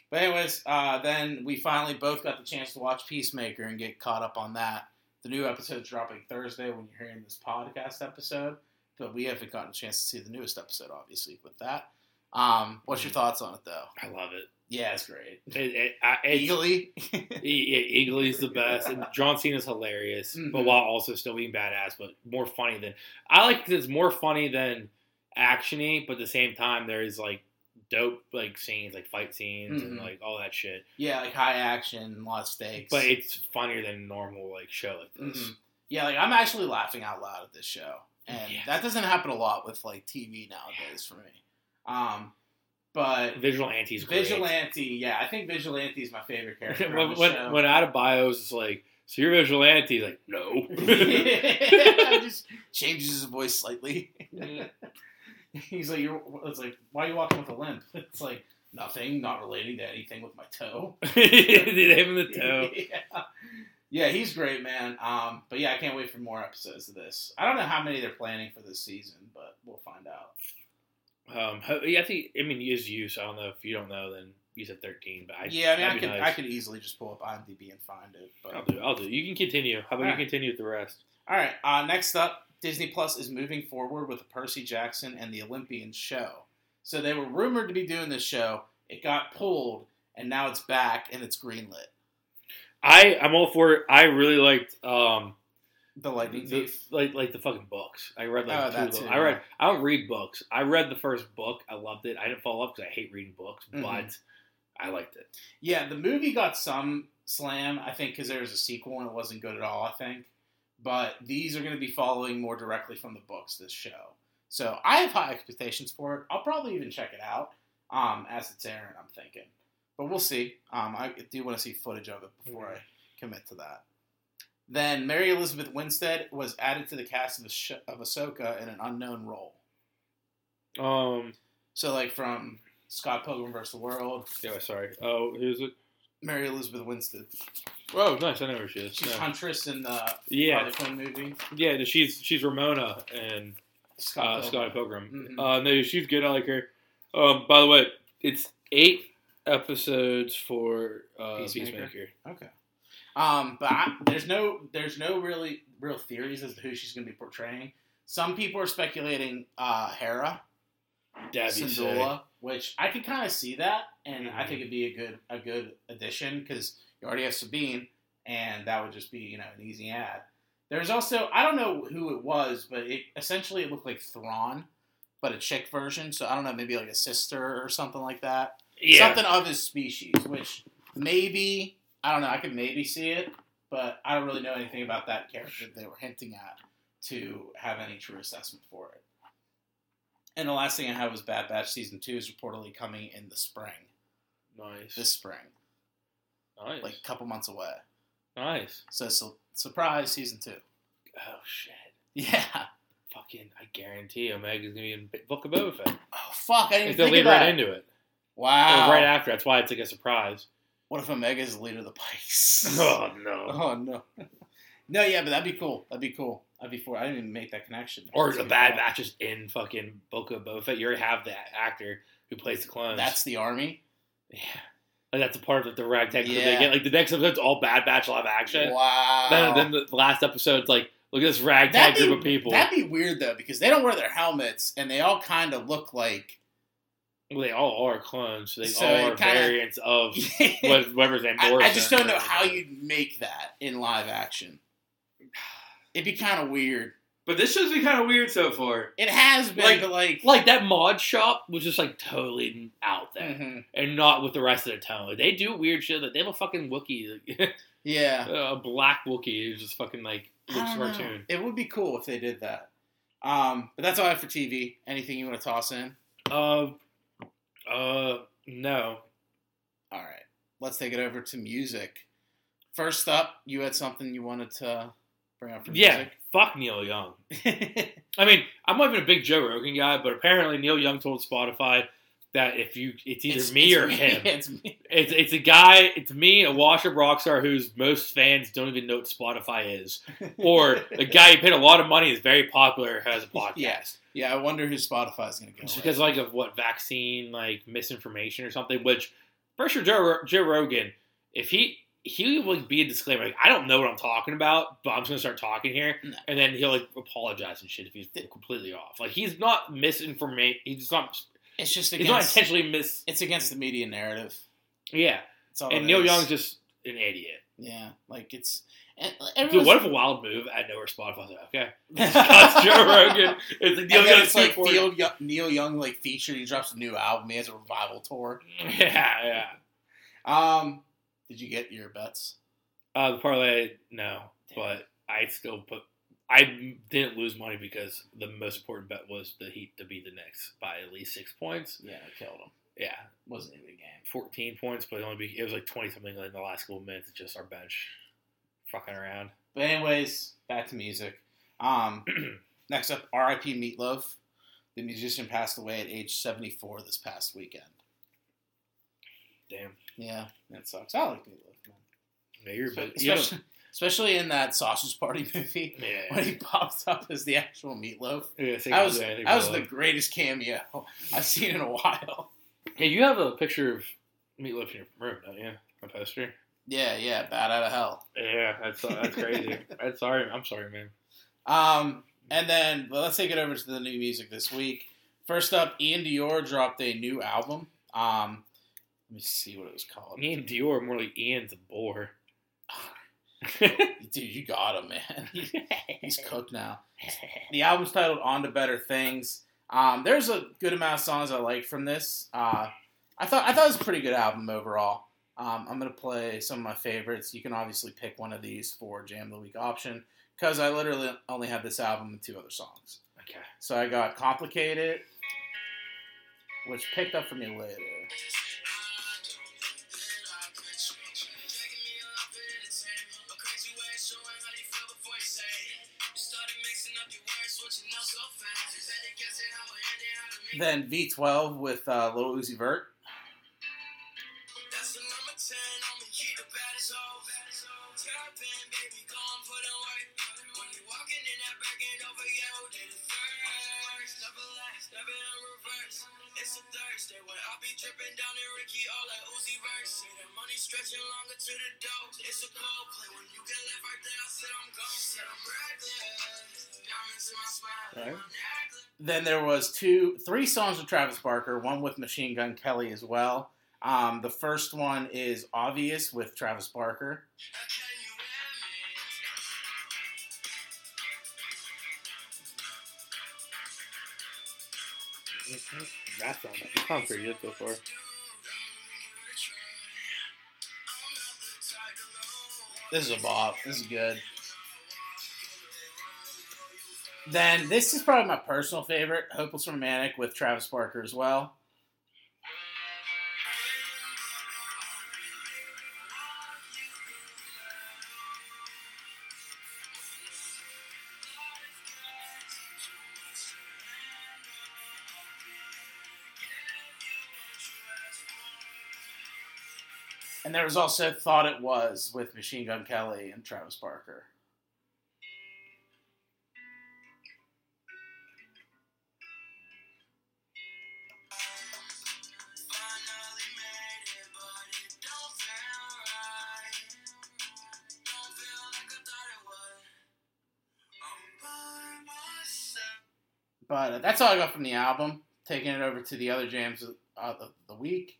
But anyways, uh, then we finally both got the chance to watch Peacemaker and get caught up on that. The new episode's dropping Thursday when you're hearing this podcast episode, but we haven't gotten a chance to see the newest episode, obviously, with that. Um, what's your thoughts on it, though? I love it. Yeah, it's great. It, it, I, it's, Eagerly, E- Eagly's the best, and John Cena's hilarious, but Mhm. while also still being badass, but more funny than I like. It's more funny than actiony, but at the same time, there's like dope like scenes, like fight scenes, and Mhm. like all that shit. yeah, like high action, lot of stakes. But it's funnier than a normal like show like this. Mhm. yeah, like I'm actually laughing out loud at this show, and Yeah. that doesn't happen a lot with like TV nowadays for me. Um, but Vigilante's great. Vigilante, yeah, I think Vigilante is my favorite character when when, when Adebayo's is like, so you're vigilante, He's like no. just changes his voice slightly. He's like, "You're." It's like, why are you walking with a limp? It's like nothing, not relating to anything with my toe. have him the toe. yeah. yeah, he's great, man. Um, but yeah, I can't wait for more episodes of this. I don't know how many they're planning for this season, but we'll find out. Um, yeah, I think I mean is you. So I don't know if you don't know, then you said thirteen. But I, yeah, I mean, I could, nice. I could easily just pull up IMDb and find it. But I'll do. I'll do. You can continue. How about you continue with the rest? All right. Uh, next up, Disney Plus is moving forward with the Percy Jackson and the Olympian show. So they were rumored to be doing this show. It got pulled, and now it's back and it's greenlit. I I'm all for it. I really liked um The Lightning the, Thief. like like the fucking books. I read like Oh, two them. too, I read. I don't read books. I read the first book. I loved it. I didn't follow up because I hate reading books, Mhm. but I liked it. Yeah, the movie got some slam, I think, because there was a sequel and it wasn't good at all. I think, but these are going to be following more directly from the books. This show, so I have high expectations for it. I'll probably even check it out um, as it's airing. I'm thinking, but we'll see. Um, I do want to see footage of it before I commit to that. Then Mary Elizabeth Winstead was added to the cast of, Ash- of Ahsoka in an unknown role. Um. So, like from Scott Pilgrim vs. the World, Yeah. Sorry. Oh, who's it? Mary Elizabeth Winstead. Oh, nice. I know where she is. She's Yeah. Huntress in the Yeah, Harley Quinn movie. yeah. She's she's Ramona and Scott uh, Pilgrim. Scotty Pilgrim. Mhm. Uh, no, she's good. I like her. Um, by the way, it's eight episodes for uh, Peacemaker? Peacemaker. Okay. Um, but I, there's no there's no really real theories as to who she's going to be portraying. Some people are speculating uh, Hera. Syndulla, which I could kind of see that, and I Mhm. think it'd be a good a good addition because you already have Sabine, and that would just be you know an easy ad. There's also I don't know who it was, but it essentially it looked like Thrawn, but a chick version. So I don't know, maybe like a sister or something like that. Yeah. Something of his species, which maybe I don't know. I could maybe see it, but I don't really know anything about that character they were hinting at to have any true assessment for it. And the last thing I had was Bad Batch season two is reportedly coming in the spring, Nice. this spring, nice. like a couple months away. nice. So, su- surprise season two. Oh shit. Yeah. Fucking, I guarantee Omega's gonna be in Book of Boba Fett. Oh fuck! I didn't If they'll think lead right into it, Wow. or right after. That's why it's like a surprise. What if Omega is the leader of the Pikes? Oh no. Oh no. No, yeah, but that'd be cool. That'd be cool. That'd be for. I didn't even make that connection. Or the Bad cool. Batch is in fucking Boca Boba Fett. You already have that actor who plays the clones. That's the army. yeah. Like that's a part of the ragtag crew Yeah. they get. Like the next episode's all Bad Batch live action. Wow. Then, then the last episode's like, look at this ragtag That'd be- group of people. That'd be weird though, because they don't wear their helmets and they all kind of look like. Well, they all are clones. So they So all are kinda- variants of I, what- whatever's Andorra. I just don't know how you'd make that in live action. It'd be kind of weird. But this show's been kind of weird so far. It has been, Like- but like, Like that mod shop was just like totally out there, Mhm. and not with the rest of the tone. They do weird shit. Like, they have a fucking Wookiee, yeah. a black Wookiee who's just fucking like looks don't know. cartoon. It would be cool if they did that. Um, but that's all I have for TV. Anything you want to toss in? Uh, uh, no. All right, let's take it over to music. First up, you had something you wanted to bring up for Yeah, fuck Neil Young. I mean, I'm not even a big Joe Rogan guy, but apparently Neil Young told Spotify that if you, it's either It's- me it's or him. It's me. It's it's a guy. It's me, a washer rock star whose most fans don't even know what Spotify is, or a guy who paid a lot of money is very popular has a podcast. Yes. Yeah, I wonder who Spotify's going to go. It's because like of what vaccine like misinformation or something. Which for sure, Joe Joe Rogan, if he he would like, be a disclaimer, like I don't know what I'm talking about, but I'm just gonna start talking here, No. and then he'll like apologize and shit if he's completely off. Like he's not misinformation. He's not. It's just He's not against. intentionally mis. It's against the media narrative. Yeah, It's all and Neil is. Young's just an idiot. yeah, like it's. Dude, what if a wild move at nowhere Spotify's like, okay, that's Joe Rogan. It's like Neil Young's it's like Neil Young, Neil Young like featured. He drops a new album. He has a revival tour. yeah, yeah. Um, did you get your bets? Uh, the parlay, no, but I still put. I didn't lose money because the most important bet was the Heat to beat the Knicks by at least six points. Yeah, I killed him. Yeah, Wasn't even a game. fourteen points, but it only be, it was like twenty something in the last couple of minutes. It's just our bench fucking around. But anyways, back to music. Um, next up, R.I.P. Meatloaf. The musician passed away at age 74 this past weekend. Damn, Yeah, that sucks. I like Meatloaf. Man. yeah, you're bit, you know- especially, in that Sausage Party movie yeah, when he pops up as the actual Meatloaf. yeah, same That was that was the greatest cameo I've seen in a while. Yeah, you have a picture of Meatloaf in your room, don't you? A poster. Yeah, yeah, Bat Out of Hell. Yeah, that's that's crazy. that's sorry. I'm sorry, man. Um, and then well, let's take it over to the new music this week. First up, Ian Dior dropped a new album. Um, let me see what it was called. Ian Dior more like Ian's a bore. Dude, you got him, man. He's cooked now. The album's titled "On to Better Things." Um, there's a good amount of songs I like from this. Uh, I thought I thought it was a pretty good album overall. Um, I'm gonna play some of my favorites. You can obviously pick one of these for Jam of the Week option because I literally only have this album and two other songs. okay. So I got "Complicated," which picked up for me later. Then V12 with uh, Lil Uzi Vert. When dripping down in Ricky all like Uzi verse. Say the money stretching longer to the dough. It's a cold play when you can live right there. I said I'm gone. Said I'm reckless. Diamonds in my smile. Right. Then there was two, three songs with Travis Barker, one with Machine Gun Kelly as well. Um, the first one is Obvious with Travis Barker. That sounds sounds pretty good so far. This is a bop. This is good. Then this is probably my personal favorite, Hopeless Romantic with Travis Barker as well. And there was also Thought It Was with Machine Gun Kelly and Travis Barker. But uh, that's all I got from the album. Taking it over to the other jams of uh, the, the week.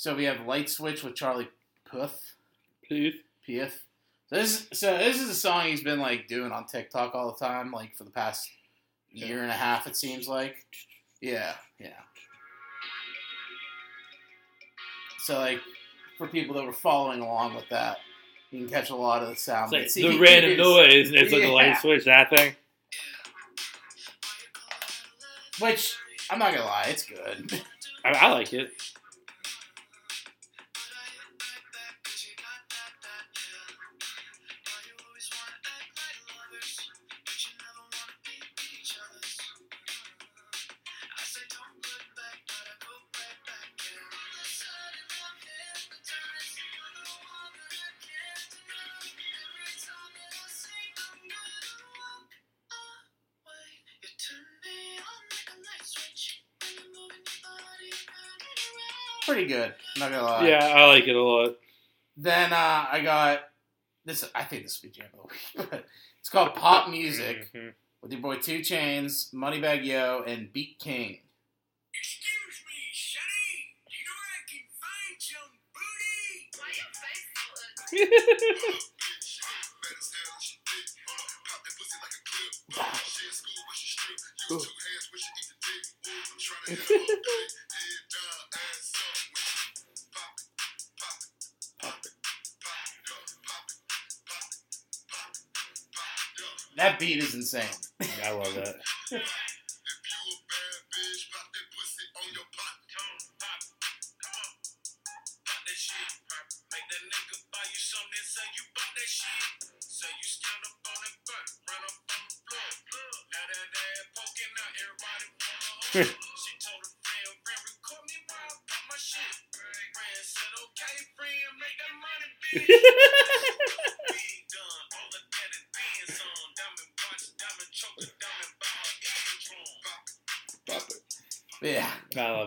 So we have Light Switch with Charlie Puth. Please. Puth. So this, so this is a song he's been like doing on TikTok all the time, like for the past year and a half. It seems like. Yeah, yeah. So like, for people that were following along with that, you can catch a lot of the sound. Like see, the random noise, and it's like a light switch. That thing. Which I'm not gonna lie, it's good. I, I like it. Good. I'm not. Yeah, I like it a lot. Then uh, I got this. I think this will be jam of the week. But it's called Pop Music Mhm. with your boy 2 Chainz, Moneybagg Yo, and Beat King. Excuse me, Shani. Do you know where I can find some booty? Why your face That beat is insane. I love that.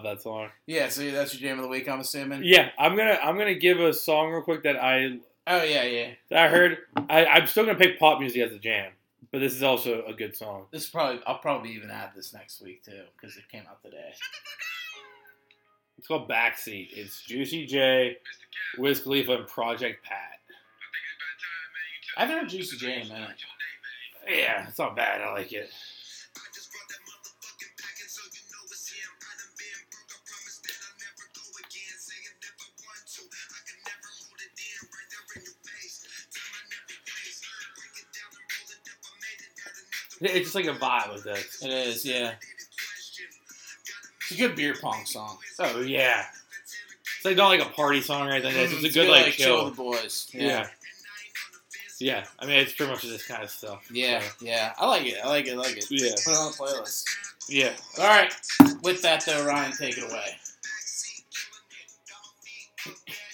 love that song. yeah. So that's your jam of the week, I'm assuming. Yeah, I'm gonna I'm gonna give a song real quick that I Oh yeah, yeah. I heard. I, I'm still gonna pick pop music as a jam, but this is also a good song. This is probably. I'll probably even add this next week too because it came out today. It's called Backseat. It's Juicy J, Wiz Khalifa, and Project Pat. I've heard Juicy J in a minute. Yeah, it's not bad. I like it. It's just like a vibe with this. It is, yeah. It's a good beer pong song. Oh yeah, it's like not like a party song or anything. It's just a It's good like chill chill. the boys. Yeah. Yeah, I mean it's pretty much this kind of stuff. Yeah, So, yeah. I like it. I like it. I like it. Yeah. Put it on the playlist. yeah. All right. With that, though, Ryan, take it away.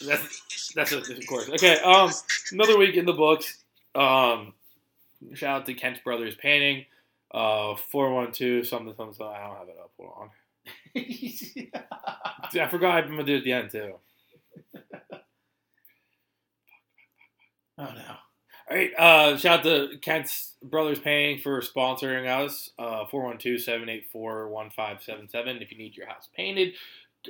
That's That's it, of course. Okay. Um, another week in the books. Um, shout out to Kent's Brothers Painting. Uh, four one two something something. I don't have it up. Hold on. I forgot I'm gonna do it at the end too. Oh no. All right. Uh, shout out to Kent's Brothers Painting for sponsoring us. Uh, 412-784-1577. If you need your house painted,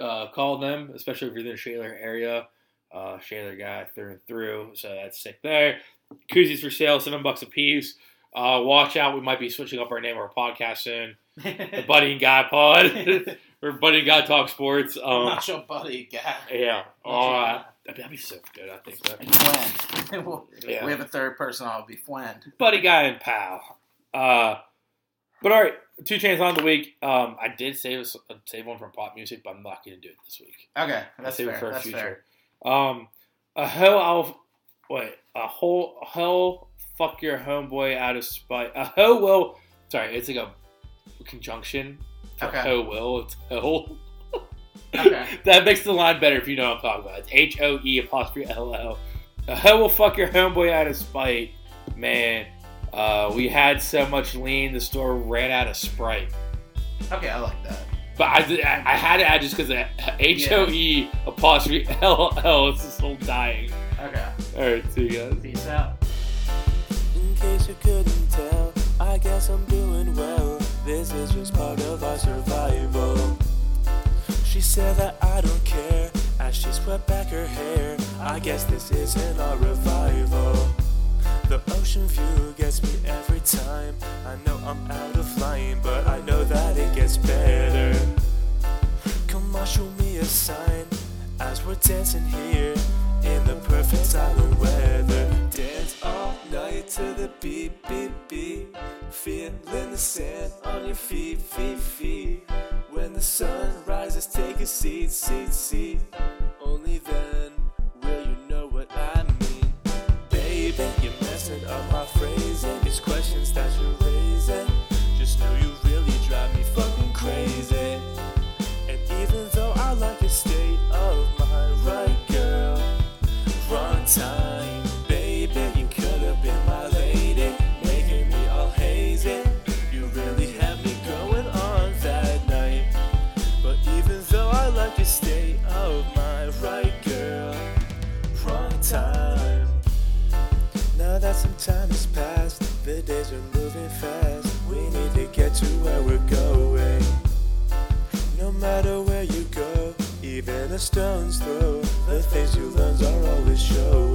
uh, call them, especially if you're in the Shaler area. Uh, Shaler guy through and through. So that's sick there. Koozies for sale, seven bucks a piece. Uh, watch out, we might be switching up our name of our podcast soon. The Buddy and Guy Pod. or Buddy and Guy Talk Sports. Um, your buddy guy. yeah. Uh, that'd be so good, I think so. And Fwen. Yeah. We have a third person. I'll be Fwen. buddy guy and pal. Uh, but all right, 2 Chainz on the week. Um, I did save us- uh, save one from pop music, but I'm not going to do it this week. Okay, I'll that's save fair. it for That's future. fair. Um, a hoe I'll wait a whole hoe fuck your homeboy out of spite. A hoe will sorry, it's like a conjunction. Okay. Hoe will it's hoe. Okay. that makes the line better if you know what I'm talking about. It's H O E apostrophe L L. A hoe will fuck your homeboy out of spite. Man, uh, we had so much lean, the store ran out of Sprite. Okay, I like that. But I, I, I had to add just because H O E apostrophe L L. It's just all dying. Okay. All right, see you guys. Peace out. In case you couldn't tell, I guess I'm doing well. This is just part of our survival. She said that I don't care as she swept back her hair. I guess this isn't our revival. The ocean view gets me every time. I know I'm out of line, but I know that it gets better. Come on, show me a sign as we're dancing here in the the beat, beat, beat. Feeling the sand on your feet, feet, feet. When the sun rises, take a seat, seat. Stone's throw, the things you learn are always showing.